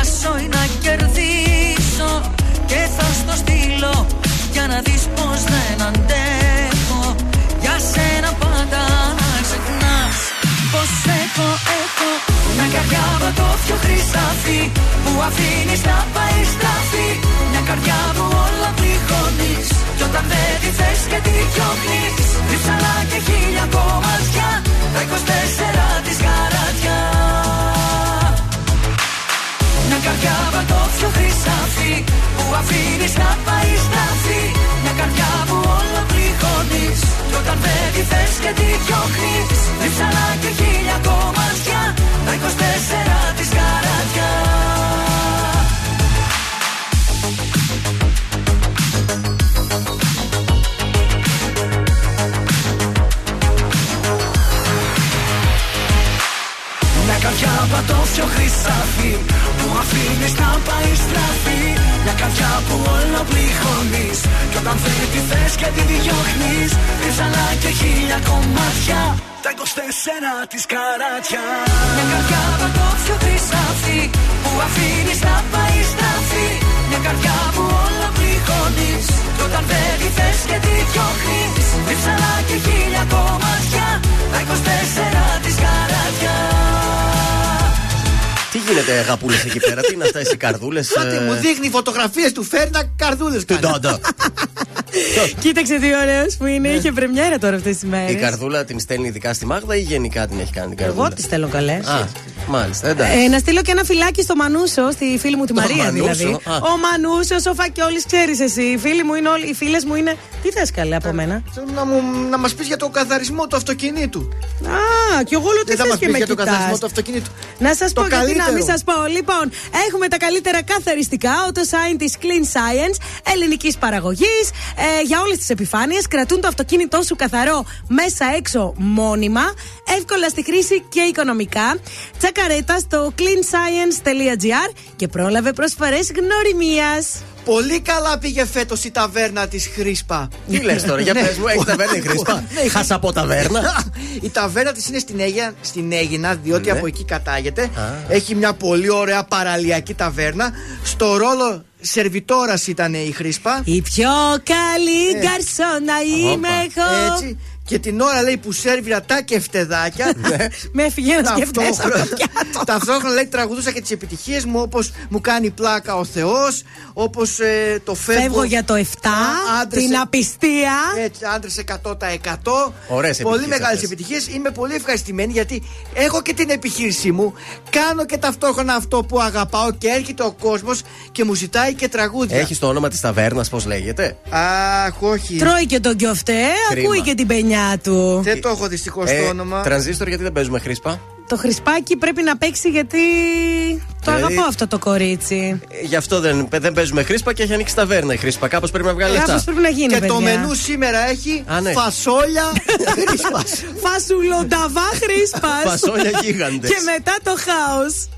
χάσω ή να κερδίσω Και θα στο στείλω για να δεις πως δεν αντέχω. Για σένα πάντα να ξεχνάς πως έχω, έχω Μια καρδιά πατώφιο χρυσάφι που αφήνεις να πάει στραφή. Μια καρδιά που όλα πληγώνεις κι όταν δεν τη θες και τη διώχνεις. Ρίψαλα και χίλια κομμάτια Τα 24 της καράτια Μια καρδιά πατώφιο χρυσάφι Που αφήνεις να πάει στραφή Μια καρδιά που όλα πληγώνεις Κι όταν δεν τη θες και τη διώχνεις. Ρίψαλα και χίλια κομμάτια Τα 24 της καράτια Μια καρδιά πατώφιο χρυσάφι Που αφήνεις να πάει στραφή. Μια καρδιά που όλο πληγώνεις. Κι όταν δεν τη θες και τη διώχνεις. Ρίψαλα και χίλια κομμάτια. Τα 24 της καράτια. Μια καρδιά πατώφιο χρυσάφι Που αφήνεις να πάει στραφή. Μια καρδιά που όλα πληγώνεις. Κι όταν τι θες και τι διώχνεις. Διψαλά και χίλια κομμάτια. Τα 24 της καρατιά Τι γίνεται, αγαπούλε εκεί πέρα, τι είναι αυτά οι καρδούλε. Κάτι μου δείχνει φωτογραφίες του Φέρνα καρδούλες. Κοίταξε τι ωραίος που είναι. Είχε πρεμιέρα τώρα αυτές τις μέρες. Η καρδούλα την στέλνει ειδικά στη Μάγδα ή γενικά την έχει κάνει την καρδούλα; Εγώ τη στέλνω καλές. Α, μάλιστα, εντάξει. Ε, να στείλω και ένα φυλάκι στο Μανούσο, στη φίλη μου τη Το Μαρία Μανούσο, δηλαδή. α. Ο Μανούσος, ο Φακιόλης, ξέρεις εσύ. Οι φίλοι μου είναι όλοι, οι φίλες μου είναι. Τι θες καλέ από μένα; Να, μου, να μας πεις για το καθαρισμό του αυτοκινήτου. Α, και εγώ λέω τι Δεν θα θες μας και πεις με για το κοιτάς. καθαρισμό του αυτοκινήτου. Να σας Το πω γιατί να καλύτερο. μην σας πω. Λοιπόν, έχουμε τα καλύτερα καθαριστικά. Το sign τη Clean Science ελληνικής παραγωγής. Ε, για όλες τις επιφάνειες. Κρατούν το αυτοκίνητό σου καθαρό μέσα έξω μόνιμα. Εύκολα στη χρήση και οικονομικά. Τσακαρέτα στο cleanscience.gr και πρόλαβε προσφορές γνωριμίας. Πολύ καλά πήγε φέτος η ταβέρνα της Χρήσπα. Τι λες τώρα, για Ναι. πες μου, έχεις ταβέρνα η Χρήσπα; Ναι, η Χάσα από ταβέρνα. Η ταβέρνα της είναι στην Αίγυνα, στην Αίγυνα διότι Ναι. από εκεί κατάγεται. Έχει μια πολύ ωραία παραλιακή ταβέρνα. Στο ρόλο σερβιτόρας ήταν η Χρήσπα. Η πιο καλή Ε. γκαρσόνα είμαι εγώ. Έτσι. Και την ώρα λέει που σέρβιρα τα κεφτεδάκια. Με έφυγε ένα σκεφτές από το Ταυτόχρονα, ταυτόχρονα λέει τραγουδούσα και τις επιτυχίες μου όπως μου κάνει πλάκα ο Θεός, όπως το φεύγω. Φεύγω για το 7, άντρες την σε- απιστία. Έτσι, άντρες 100%. Ωραίες Πολύ επιτυχίες μεγάλες αυτές. επιτυχίες. Είμαι πολύ ευχαριστημένη γιατί έχω και την επιχείρησή μου. Κάνω και ταυτόχρονα αυτό που αγαπάω και έρχεται ο κόσμος και μου ζητάει και τραγούδια. Έχεις το όνομα της ταβέρνας, πώς λέγεται; Αχ, όχι. Τρώει και τον κιοφτέ, Κρίμα. ακούει και την πενιά του. Δεν το έχω δυστυχώ Ε, το όνομα. Τρανζίστορ, γιατί δεν παίζουμε χρήσπα; Το χρυσπάκι πρέπει να παίξει γιατί το Δηλαδή- αγαπώ αυτό το κορίτσι. Ε, Γι' αυτό δεν, δεν παίζουμε χρήσπα και έχει ανοίξει ταβέρνα η χρήσπα. Κάπως πρέπει να βγάλει Κάπως λεφτά. πρέπει να γίνει, Και το παιδιά. μενού σήμερα έχει Α, ναι. φασόλια χρήσπας. Φασουλονταβά χρήσπας Φασόλια γίγαντες. Και μετά το χάος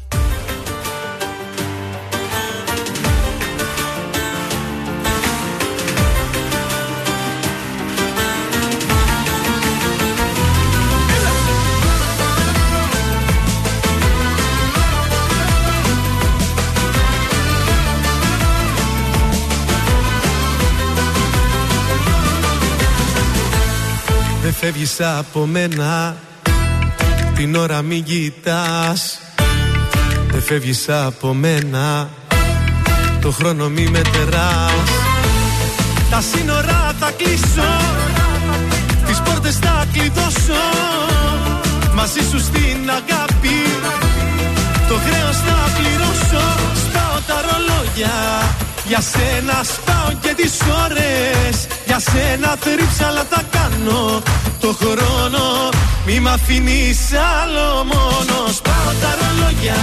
φεύγεις από μένα. Την ώρα μην κοιτάς Δεν φεύγεις από μένα. Το χρόνο μη μετεράς Τα σύνορα θα κλείσω. Τις πόρτες θα κλειδώσω. Μαζί σου στην αγάπη. Το χρέος θα πληρώσω. Σπάω τα ρολόγια. Για σένα σπάω και τις ώρες Για σένα θρύψαλα θα κάνω. Το χρόνο Μη μ' αφήνεις άλλο μόνος. Σπάω τα ρολόγια.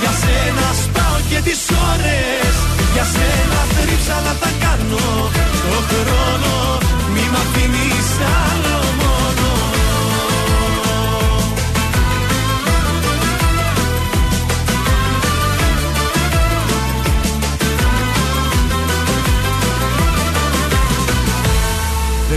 Για σένα σπάω και τις ώρες. Για σένα θρύψαλα θα κάνω. Το χρόνο Μη μ' αφήνεις άλλο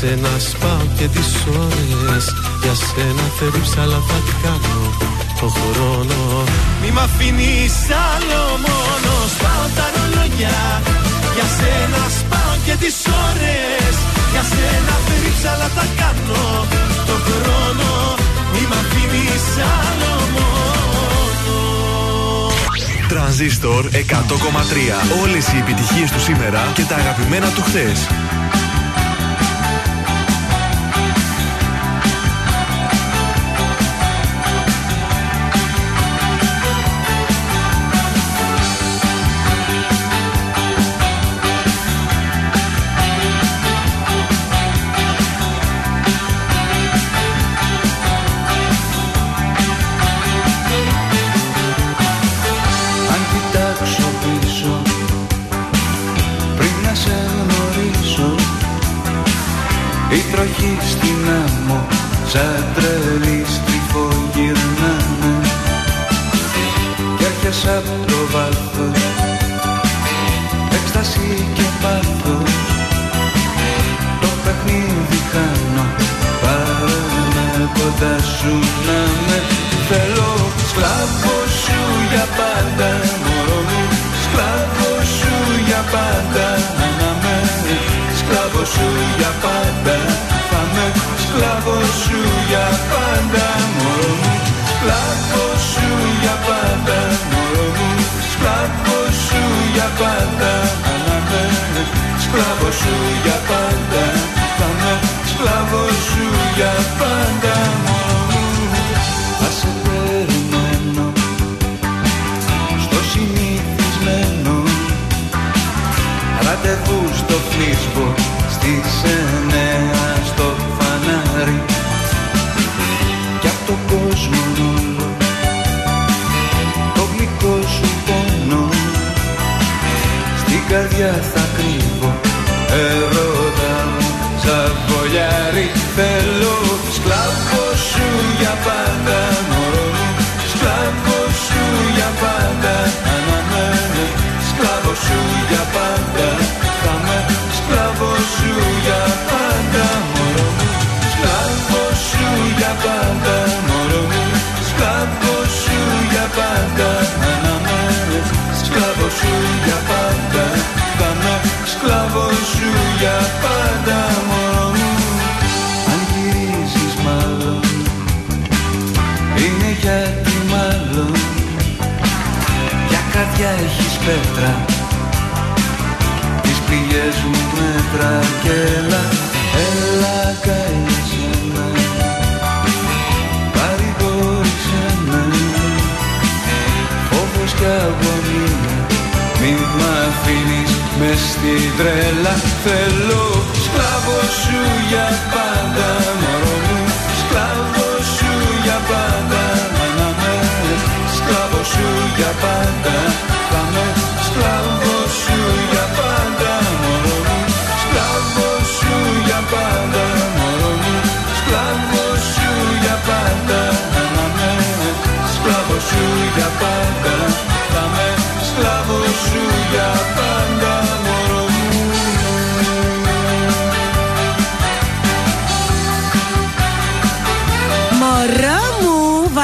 σένα σπάω και τις ώρες. Για σένα θρύψαλα θα κάνω Το χρόνο. Μη μ' αφήνεις άλλο μόνο. Σπάω τα ρολόγια. Για σένα σπάω και τις ώρες. Για σένα θρύψαλα θα κάνω άλλο μόνο. Τρανζίστορ 100,3. Όλες οι επιτυχίες του σήμερα και τα αγαπημένα του χθες. Σαν τρελή στριφογυρνάνε Κι έρχεσαι απ' το βάθος. Έκσταση και πάθος. Το παιχνίδι χάνω. Πάρε με κοντά σου να με Θέλω. Σκλάβο σου για πάντα Μωρό μου. Σκλάβο σου για πάντα Να με Σκλάβο σου για πάντα Θα με σκλάβο σου για πάντα Μωρό μου. Σκλάβο σου για πάντα Μωρό μου. Σκλάβο σου για πάντα Να με. Σκλάβο σου για πάντα Θα με σκλάβο σου για πάντα Μωρό μου. Θα σε περιμένω Στο συνηθισμένο. Ραντεβού στο φλίσβο Στις εννέα καρδιά θα κρύβω. Ερώτα μου σαν φωλιάρι Θέλω σκλάβο σου για πάντα Μωρό μου. Σκλάβο σου για πάντα Αναμένω Σκλάβο σου για πάντα. Θα με σκλάβο σου για πάντα Μωρό μου. Σκλάβο σου για πάντα Μωρό μου. Σκλάβο σου για πάντα Αναμένω Σκλάβο σου για πάντα έχεις πέτρα. Τις πληγές μου μέτρα και έλα Έλα καίσαι με. Παρηγόρησέ με. Φόβος και αγωνία Μη μ' αφήνεις μες στην τρέλα Θέλω σκλάβο σου για πάντα Μωρό μου Σκλάβο σου για πάντα. Να με Σκλάβο σου για πάντα. Θα με σκλάβος σου για πάντα Μωρό μου. Σκλάβος σου για πάντα Μωρό μου. Σκλάβος σου για πάντα. Να με Σκλάβος σου για πάντα. Θα με σκλάβος σου για πάντα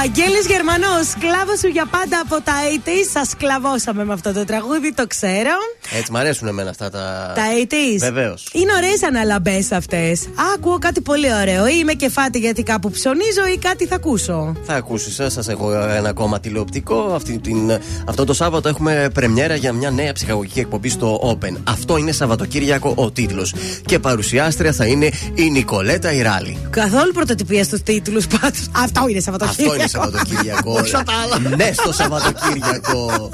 μου, Βαγγέλης Γερμανός, σκλάβο σου για πάντα από τα 80s. Σας σκλαβώσαμε με αυτό το τραγούδι, το ξέρω. Έτσι, μ' αρέσουν εμένα αυτά τα. Τα 80s. Βεβαίως. Είναι ωραίες αναλαμπές αυτές. Ακούω κάτι πολύ ωραίο. Ή είμαι κεφάτη γιατί κάπου ψωνίζω ή κάτι θα ακούσω. Θα ακούσει, σας έχω ένα ακόμα τηλεοπτικό. Αυτή την, αυτό το Σάββατο έχουμε πρεμιέρα για μια νέα ψυχαγωγική εκπομπή στο Open. Αυτό είναι Σαββατοκύριακο ο τίτλος. Και παρουσιάστρια θα είναι η Νικολέτα Ιράλη. Καθόλου πρωτοτυπία στους τίτλους πάντως. Αυτό είναι Σαββατοκύριακο. Αυτό είναι Σαββατοκύριακο. Όχι τα άλλα. ναι, στο Σαββατοκύριακο.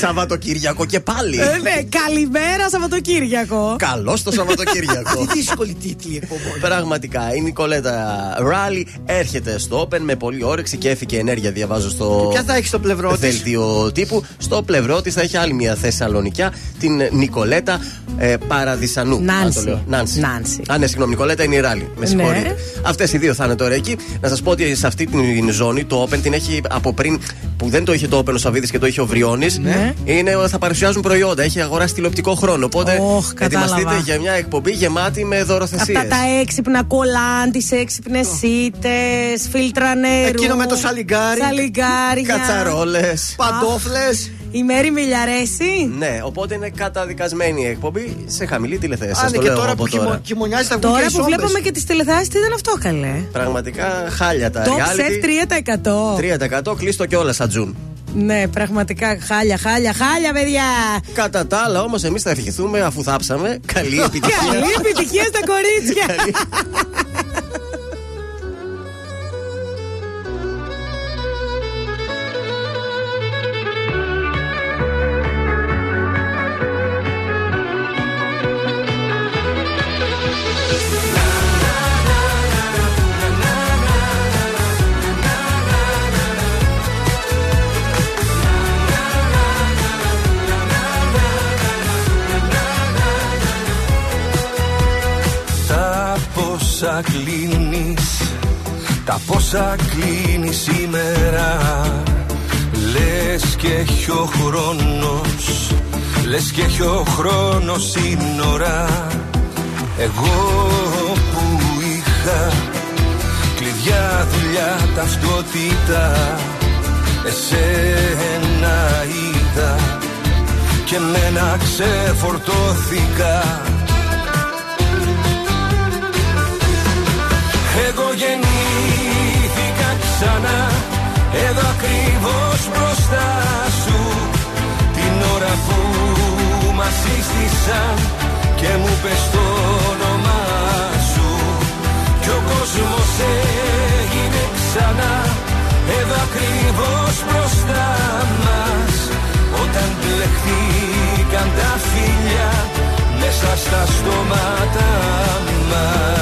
Σαββατοκύριακο και πάλι. Ε, ναι, καλημέρα Σαββατοκύριακο. Καλό το Σαββατοκύριακο. Τι δύσκολη τίτλη εκπομπών. Πραγματικά, η Νικολέτα Ράλι έρχεται στο Open με πολύ όρεξη και έφυγε ενέργεια. Διαβάζω στο Ποια θα έχει στο πλευρό της; δελτίο τύπου. Στο πλευρό της θα έχει άλλη μια Θεσσαλονικιά, την Νικολέτα ε, Παραδισανού. Νάνση. Να το λέω. Νάνση. Νάνση. Α, ναι, συγγνώμη, Νικολέτα είναι η Ράλι. Με Ναι. συγχωρείτε. Αυτές οι δύο θα είναι τώρα εκεί. Να σας πω ότι σε αυτή την ζώνη το Open την έχει από πριν που δεν το είχε το Open ο Σαββίδης και το είχε ο Βριώνης. Ναι. Είναι θα παρουσιάζουν προϊόντα. Έχει αγοράσει τηλεοπτικό χρόνο. Οπότε Ωχ, ετοιμαστείτε κατάλαβα. για μια εκπομπή γεμάτη με δωροθεσίες. Αυτά τα έξυπνα κολάν, τις έξυπνες σίτες, φίλτρα νερού. Εκείνο με το σαλιγκάρι. Σαλιγκάρια. Κατσαρόλες. Παντόφλες. Η Μέρη Μιλιαρέση. Ναι, οπότε είναι καταδικασμένη η εκπομπή σε χαμηλή τηλεθέαση. Α, Σας ναι, το και λέω τώρα από που χειμω- τώρα. χειμωνιάζει θα βγουν Τώρα και οι που σόμπες. βλέπαμε και τις τηλεθεάσει, τι ήταν αυτό καλέ; Πραγματικά χάλια τα Top reality. Chef 3%. 3% κλείστο κιόλας Ατζούν. Ναι, πραγματικά χάλια, χάλια, χάλια, παιδιά. Κατά τα άλλα, όμως, εμείς θα ευχηθούμε αφού θάψαμε. Καλή επιτυχία. Καλή επιτυχία στα κορίτσια. Τα πόσα κλείνεις σήμερα Λες και έχει ο χρόνος Λες και έχει ο χρόνος σύνορα Εγώ που είχα Κλειδιά, δουλειά, ταυτότητα Εσένα είδα Και μένα ξεφορτώθηκα. Εγώ γεννήθηκα σύστησαν Και μου πες το όνομά σου. Κι ο κόσμος έγινε ξανά Εδώ ακριβώς μπροστά μας. Όταν μπλεχτήκαν τα φιλιά Μέσα στα στόματα μας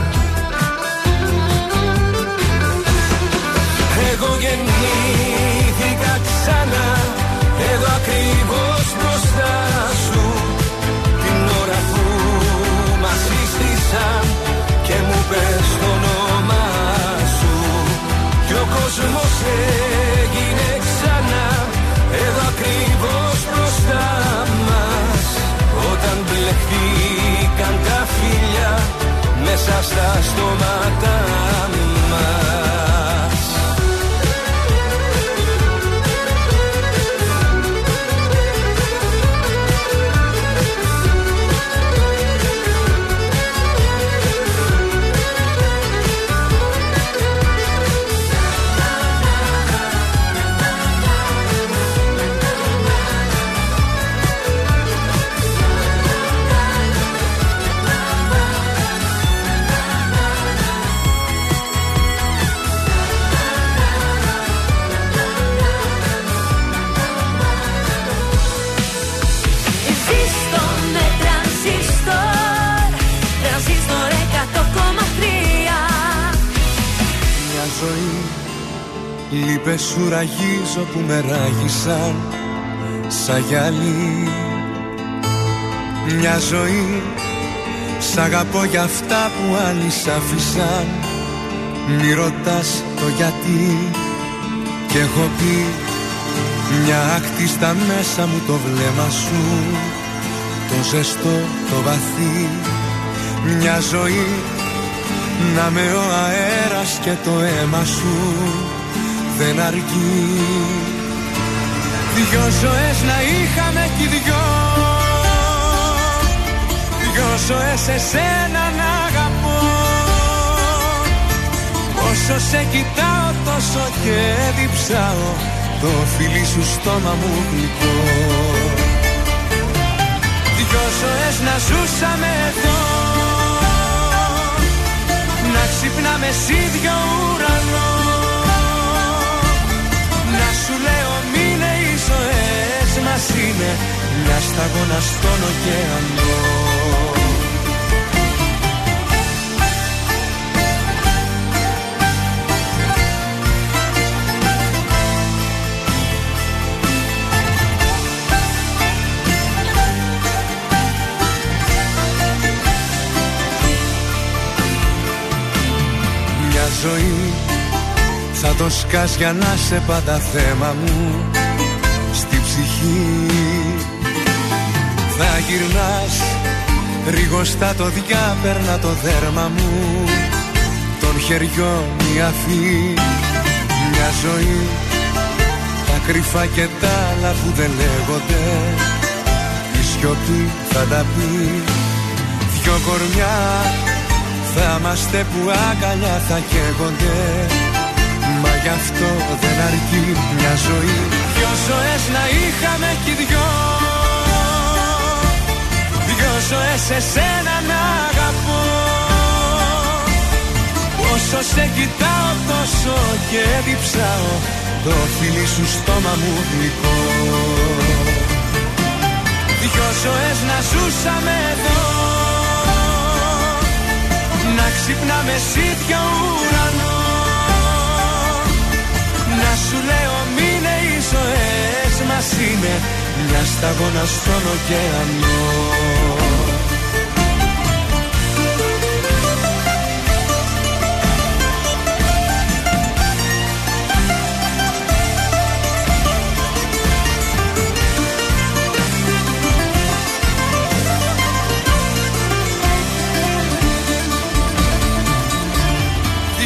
ακριβώς μπροστά σου Την ώρα που μας σύστησαν Και μου πες το όνομά σου. Κι ο κόσμος έγινε ξανά Εδώ ακριβώς μπροστά μας. Όταν μπλεχτήκαν τα φιλιά Μέσα στα στόματα Λείπες σου ραγίζω που με ράγισαν Σαν γυαλί Μια ζωή Σ' αγαπώ για αυτά που άλλοι σ' άφησαν. Μη ρωτάς το γιατί. Κι έχω πει Μια άκτη στα μέσα μου το βλέμμα σου Το ζεστό, το βαθύ Μια ζωή να με ο αέρας και το αίμα σου δεν αρκεί. Δυο ζωές να είχαμε κι οι δυο. Δυο ζωές εσένα να αγαπώ. Όσο σε κοιτάω τόσο και διψάω. Το φιλί σου στόμα μου γλυκό. Δυο ζωές να ζούσαμε εδώ. Να ξυπνάμε σ' ίδιο ουρανό μας είναι μια σταγόνα στον ωκεανό. Μια ζωή θα το σκάς για να σε πάντα θέμα μου. Στη ψυχή. Θα γυρνάς Ρίγοστα το διάπερνα το δέρμα μου. Των χεριών η αφή. Μια ζωή Τα κρυφά και τα άλλα που δεν λέγονται. Η σιωπή θα τα πει. Δυο κορμιά θα είμαστε που αγκαλιά θα καίγονται. Μα γι' αυτό δεν αρκεί μια ζωή Δυο ζωές να είχαμε κι δυο. Δυο ζωές εσένα να αγαπώ. Όσο σε κοιτάω τόσο και διψάω Το φίλι σου στόμα μου γλυκό. Δυο ζωές να ζούσαμε εδώ. Να ξυπνάμε σίδιο ουρανό. Να σου λέω μείνε οι ζωές μας είναι Μια σταγόνα στον ωκεανό.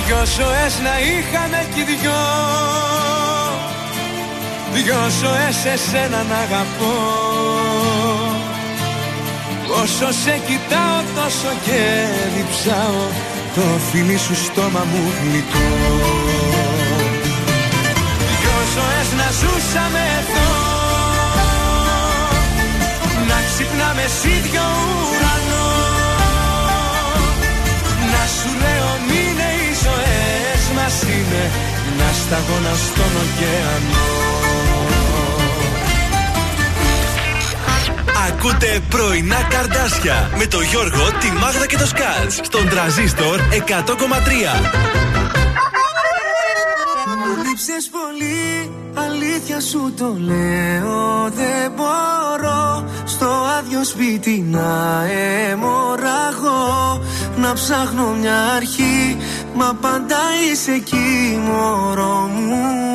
Δυο ζωές να είχαμε κι δυο Δυο ζωές εσένα να αγαπώ. Όσο σε κοιτάω τόσο και διψάω. Το φιλί σου στόμα μου γλυκό Δυο ζωές να ζούσαμε εδώ. Να ξυπνάμε σίδιο ουρανό. Να σου λέω μείνε οι ζωές μας είναι Μια σταγόνα στον ωκεανό. Ακούτε πρωινά καρδάσια με το Γιώργο, τη Μάγδα και το Σκάτς στον τραζίστορ 100,3. Μου λείψες πολύ, αλήθεια σου το λέω. Δεν μπορώ στο άδειο σπίτι να αιμορραγώ Να ψάχνω μια αρχή, μα πάντα είσαι εκεί μωρό μου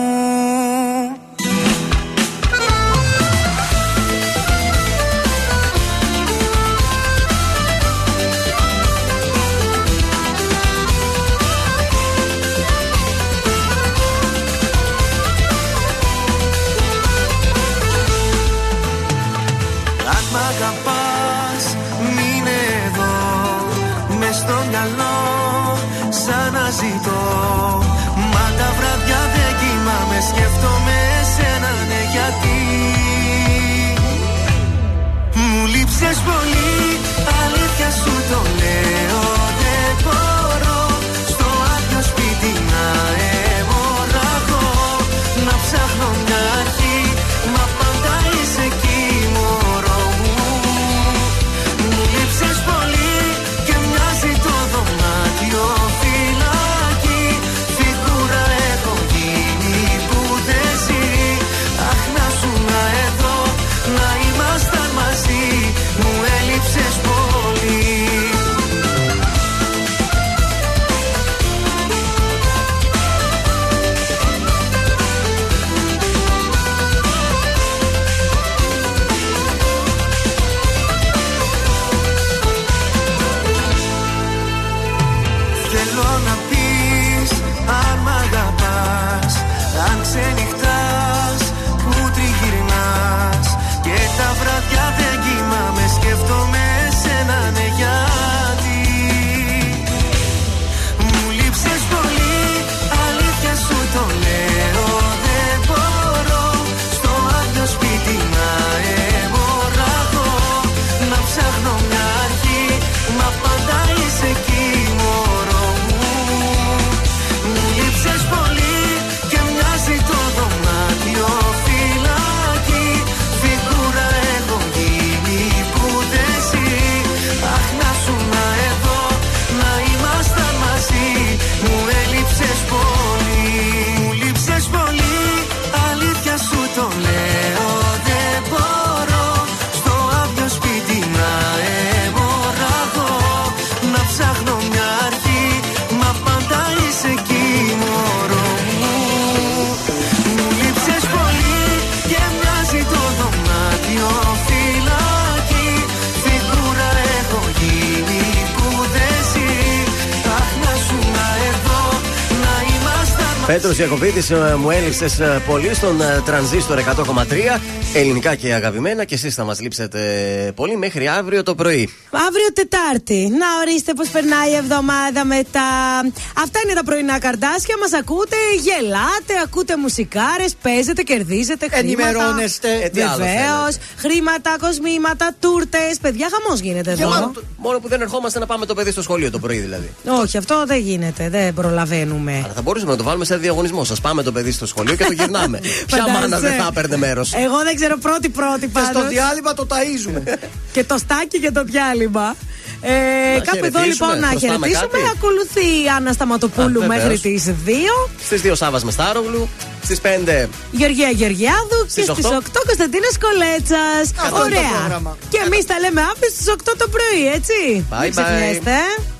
Πέτρος Ιακοβίδη, ε, μου έλειψε ε, πολύ στον ε, τρανζίστορ 100,3. Ελληνικά και αγαπημένα και εσείς θα μας λείψετε πολύ μέχρι αύριο το πρωί. Αύριο Τετάρτη. Να ορίστε πώς περνάει η εβδομάδα μετά. Αυτά είναι τα πρωινά καρτάσια. Μας ακούτε, γελάτε, ακούτε μουσικάρες, παίζετε, κερδίζετε χρήματα. Ενημερώνεστε. Ε, τι άλλο Βεβαίως. Χρήματα, κοσμήματα, τούρτες. Παιδιά, χαμός γίνεται Και εδώ. μόνο, μόνο που δεν ερχόμαστε να πάμε το παιδί στο σχολείο το πρωί δηλαδή. Όχι, αυτό δεν γίνεται. Δεν προλαβαίνουμε. Αλλά θα μπορούσαμε να το βάλουμε σε διαγωνισμός. Σας πάμε το παιδί στο σχολείο και το γυρνάμε. Ποια Φαντάζεσαι. μάνα δεν θα έπαιρνε μέρος. Εγώ δεν ξέρω πρώτη-πρώτη Και στο πάντως. διάλειμμα το ταΐζουμε. και το στάκι και το διάλειμμα. Ε, Να κάπου εδώ χαιρετήσουμε, λοιπόν να χρωστάμε χαιρετήσουμε. κάτι. Ακολουθεί η Άννα Σταματοπούλου Α, μέχρι βεβαίως. τις 2. Στις 2 Σάβα με Στάρογλου. Στις 5 Γεωργία Γεωργιάδου Στις και στις 8 8 Κωνσταντίνα Κολέτσας. Αυτό είναι το Ωραία. πρόγραμμα. και εμείς τα λέμε αύριο στις 8 το πρωί, έτσι. Bye, Μην bye. ξεχνιέστε. Κι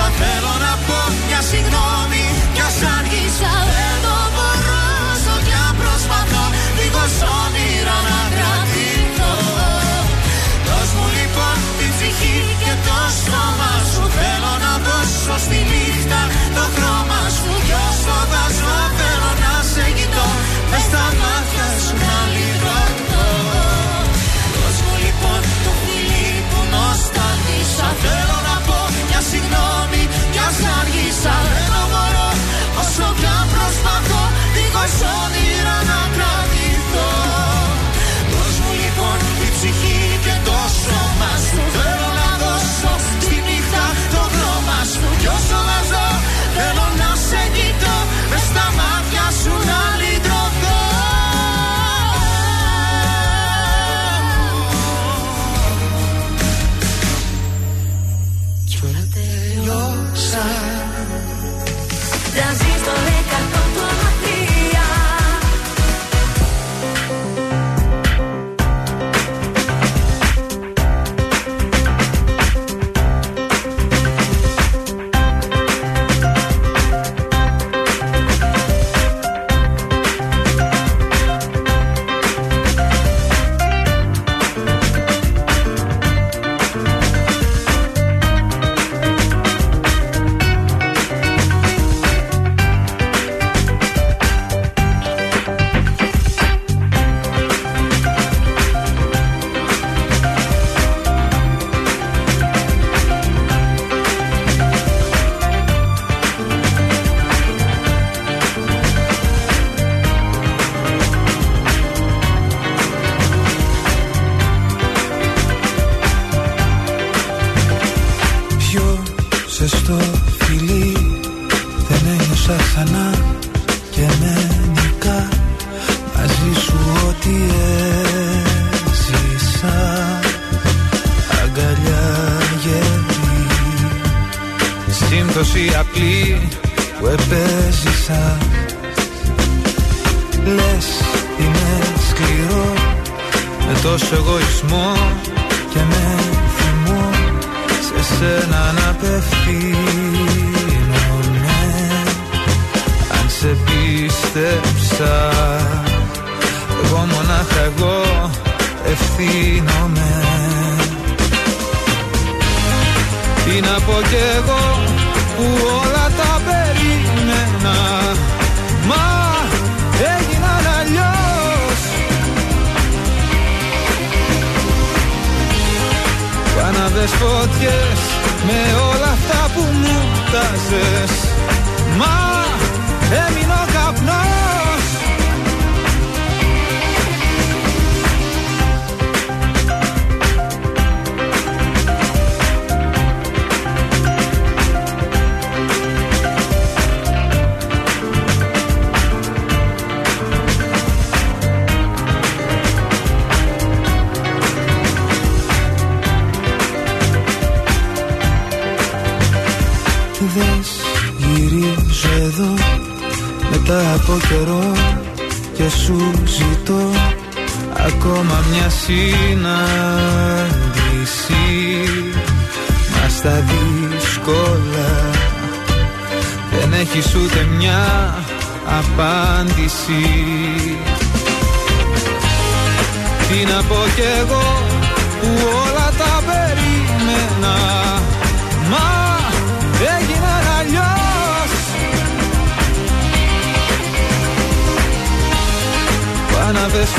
που νοστάλγησα Θέλω να πω μια συγγνώμη Κι ας άργησα δεν το μπορώ Όσο κι αν προσπαθώ δίχως όνειρα να κρατηθώ Δώσ' μου λοιπόν την ψυχή και το σώμα σου. Θέλω να δώσω στη νύχτα το χρώμα σου αργήσα Δεν το μπορώ όσο πια προσπαθώ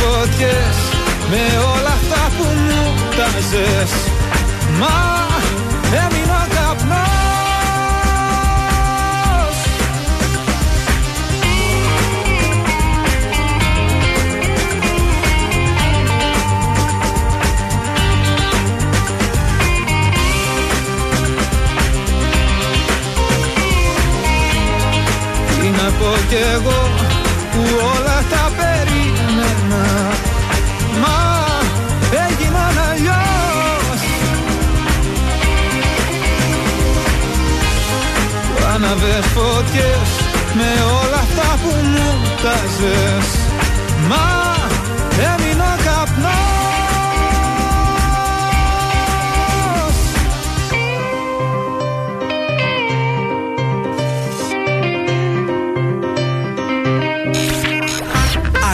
φωτιές με όλα αυτά που μου τάζες. Μα έμεινε ο καπνός. Τι να πω κι εγώ Άναβες φωτιές με όλα αυτά που μου τάζες Μα έμεινε ο καπνός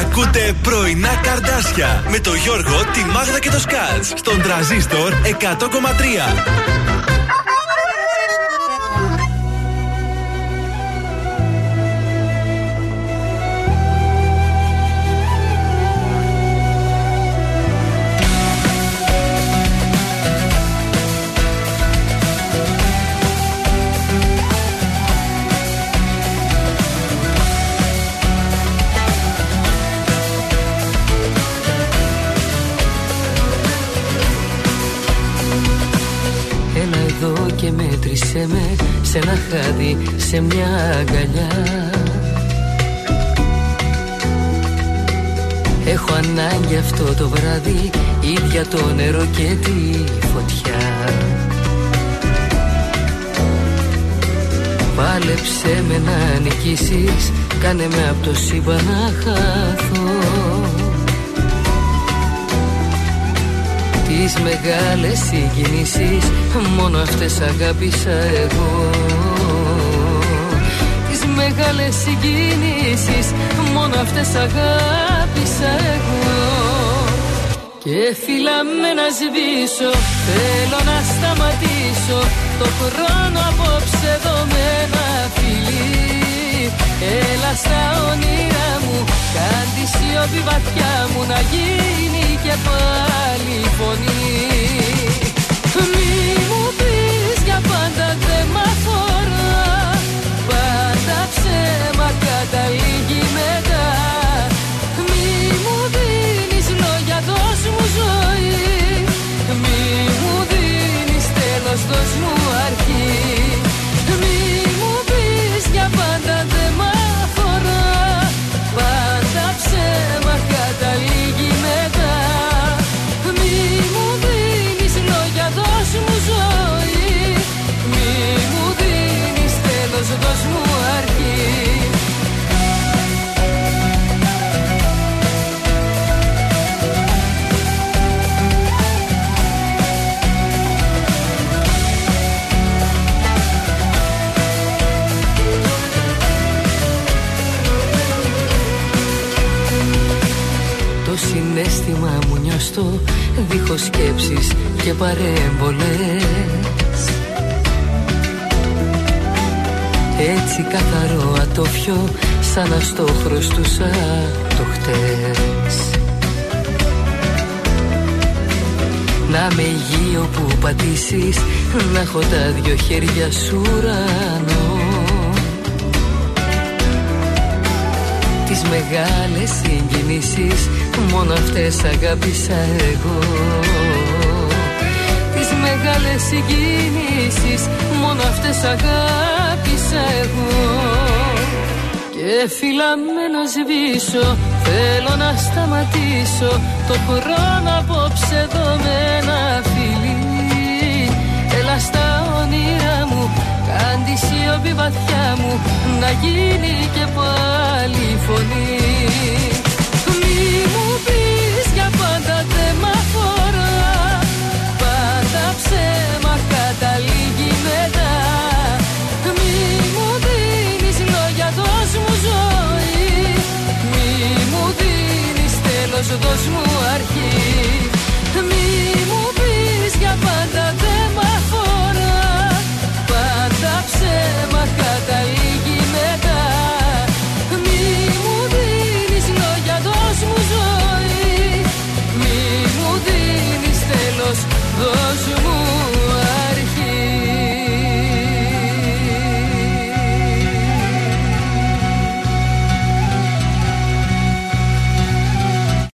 Ακούτε πρωινά καρδάσια με το Γιώργο, τη Μάγδα και το Σκάτς στον τραζίστορ 100,3. Μέτρησέ με σε ένα χάδι, σε μια αγκαλιά. Έχω ανάγκη αυτό το βράδυ, ίδια το νερό και τη φωτιά. Πάλεψε με να νικήσεις, κάνε με από το σύμπαν να χαθώ Τις μεγάλες συγκινήσεις Μόνο αυτές αγάπησα εγώ. Τις μεγάλες συγκινήσεις Μόνο αυτές αγάπησα εγώ. Και φυλάμε να σβήσω Θέλω να σταματήσω. Το χρόνο απόψε εδώ με ένα φιλί Έλα στα όνειρά μου Κάν τη σιωπή βαθιά μου Να γίνει και πάλι φωνή. Μη μου πεις για πάντα δεν μ' αφορά Πάντα ψέμα καταλήγει μετά γνωστό Δίχως σκέψεις και παρέμβολες. Έτσι καθαρό ατόφιο Σαν να στο χρωστούσα το χτες Να με υγείο που πατήσεις Να έχω τα δυο χέρια σου ουρανό. Τις μεγάλες συγκινήσεις Μόνο αυτές αγάπησα εγώ. Τις μεγάλες συγκινήσεις Μόνο αυτές αγάπησα εγώ. Και φυλαμμένο σβήσω Θέλω να σταματήσω. Το χρόνο απόψε εδώ με ένα φιλί. Έλα στα όνειρά μου Κάντι σιωπή βαθιά μου. Να γίνει και πάλι φωνή Μα καταλήγει μετά. Μη μου δίνεις λόγια δώσ' μου ζωή. Μη μου δίνεις τέλος δώσ' μου αρχή. Μη μου πεις για πάντα δε μ' Πάντα ψέμα καταλήγει μετά. Μη μου δίνεις λόγια δώσ' ζωή. Μη μου δίνεις τέλος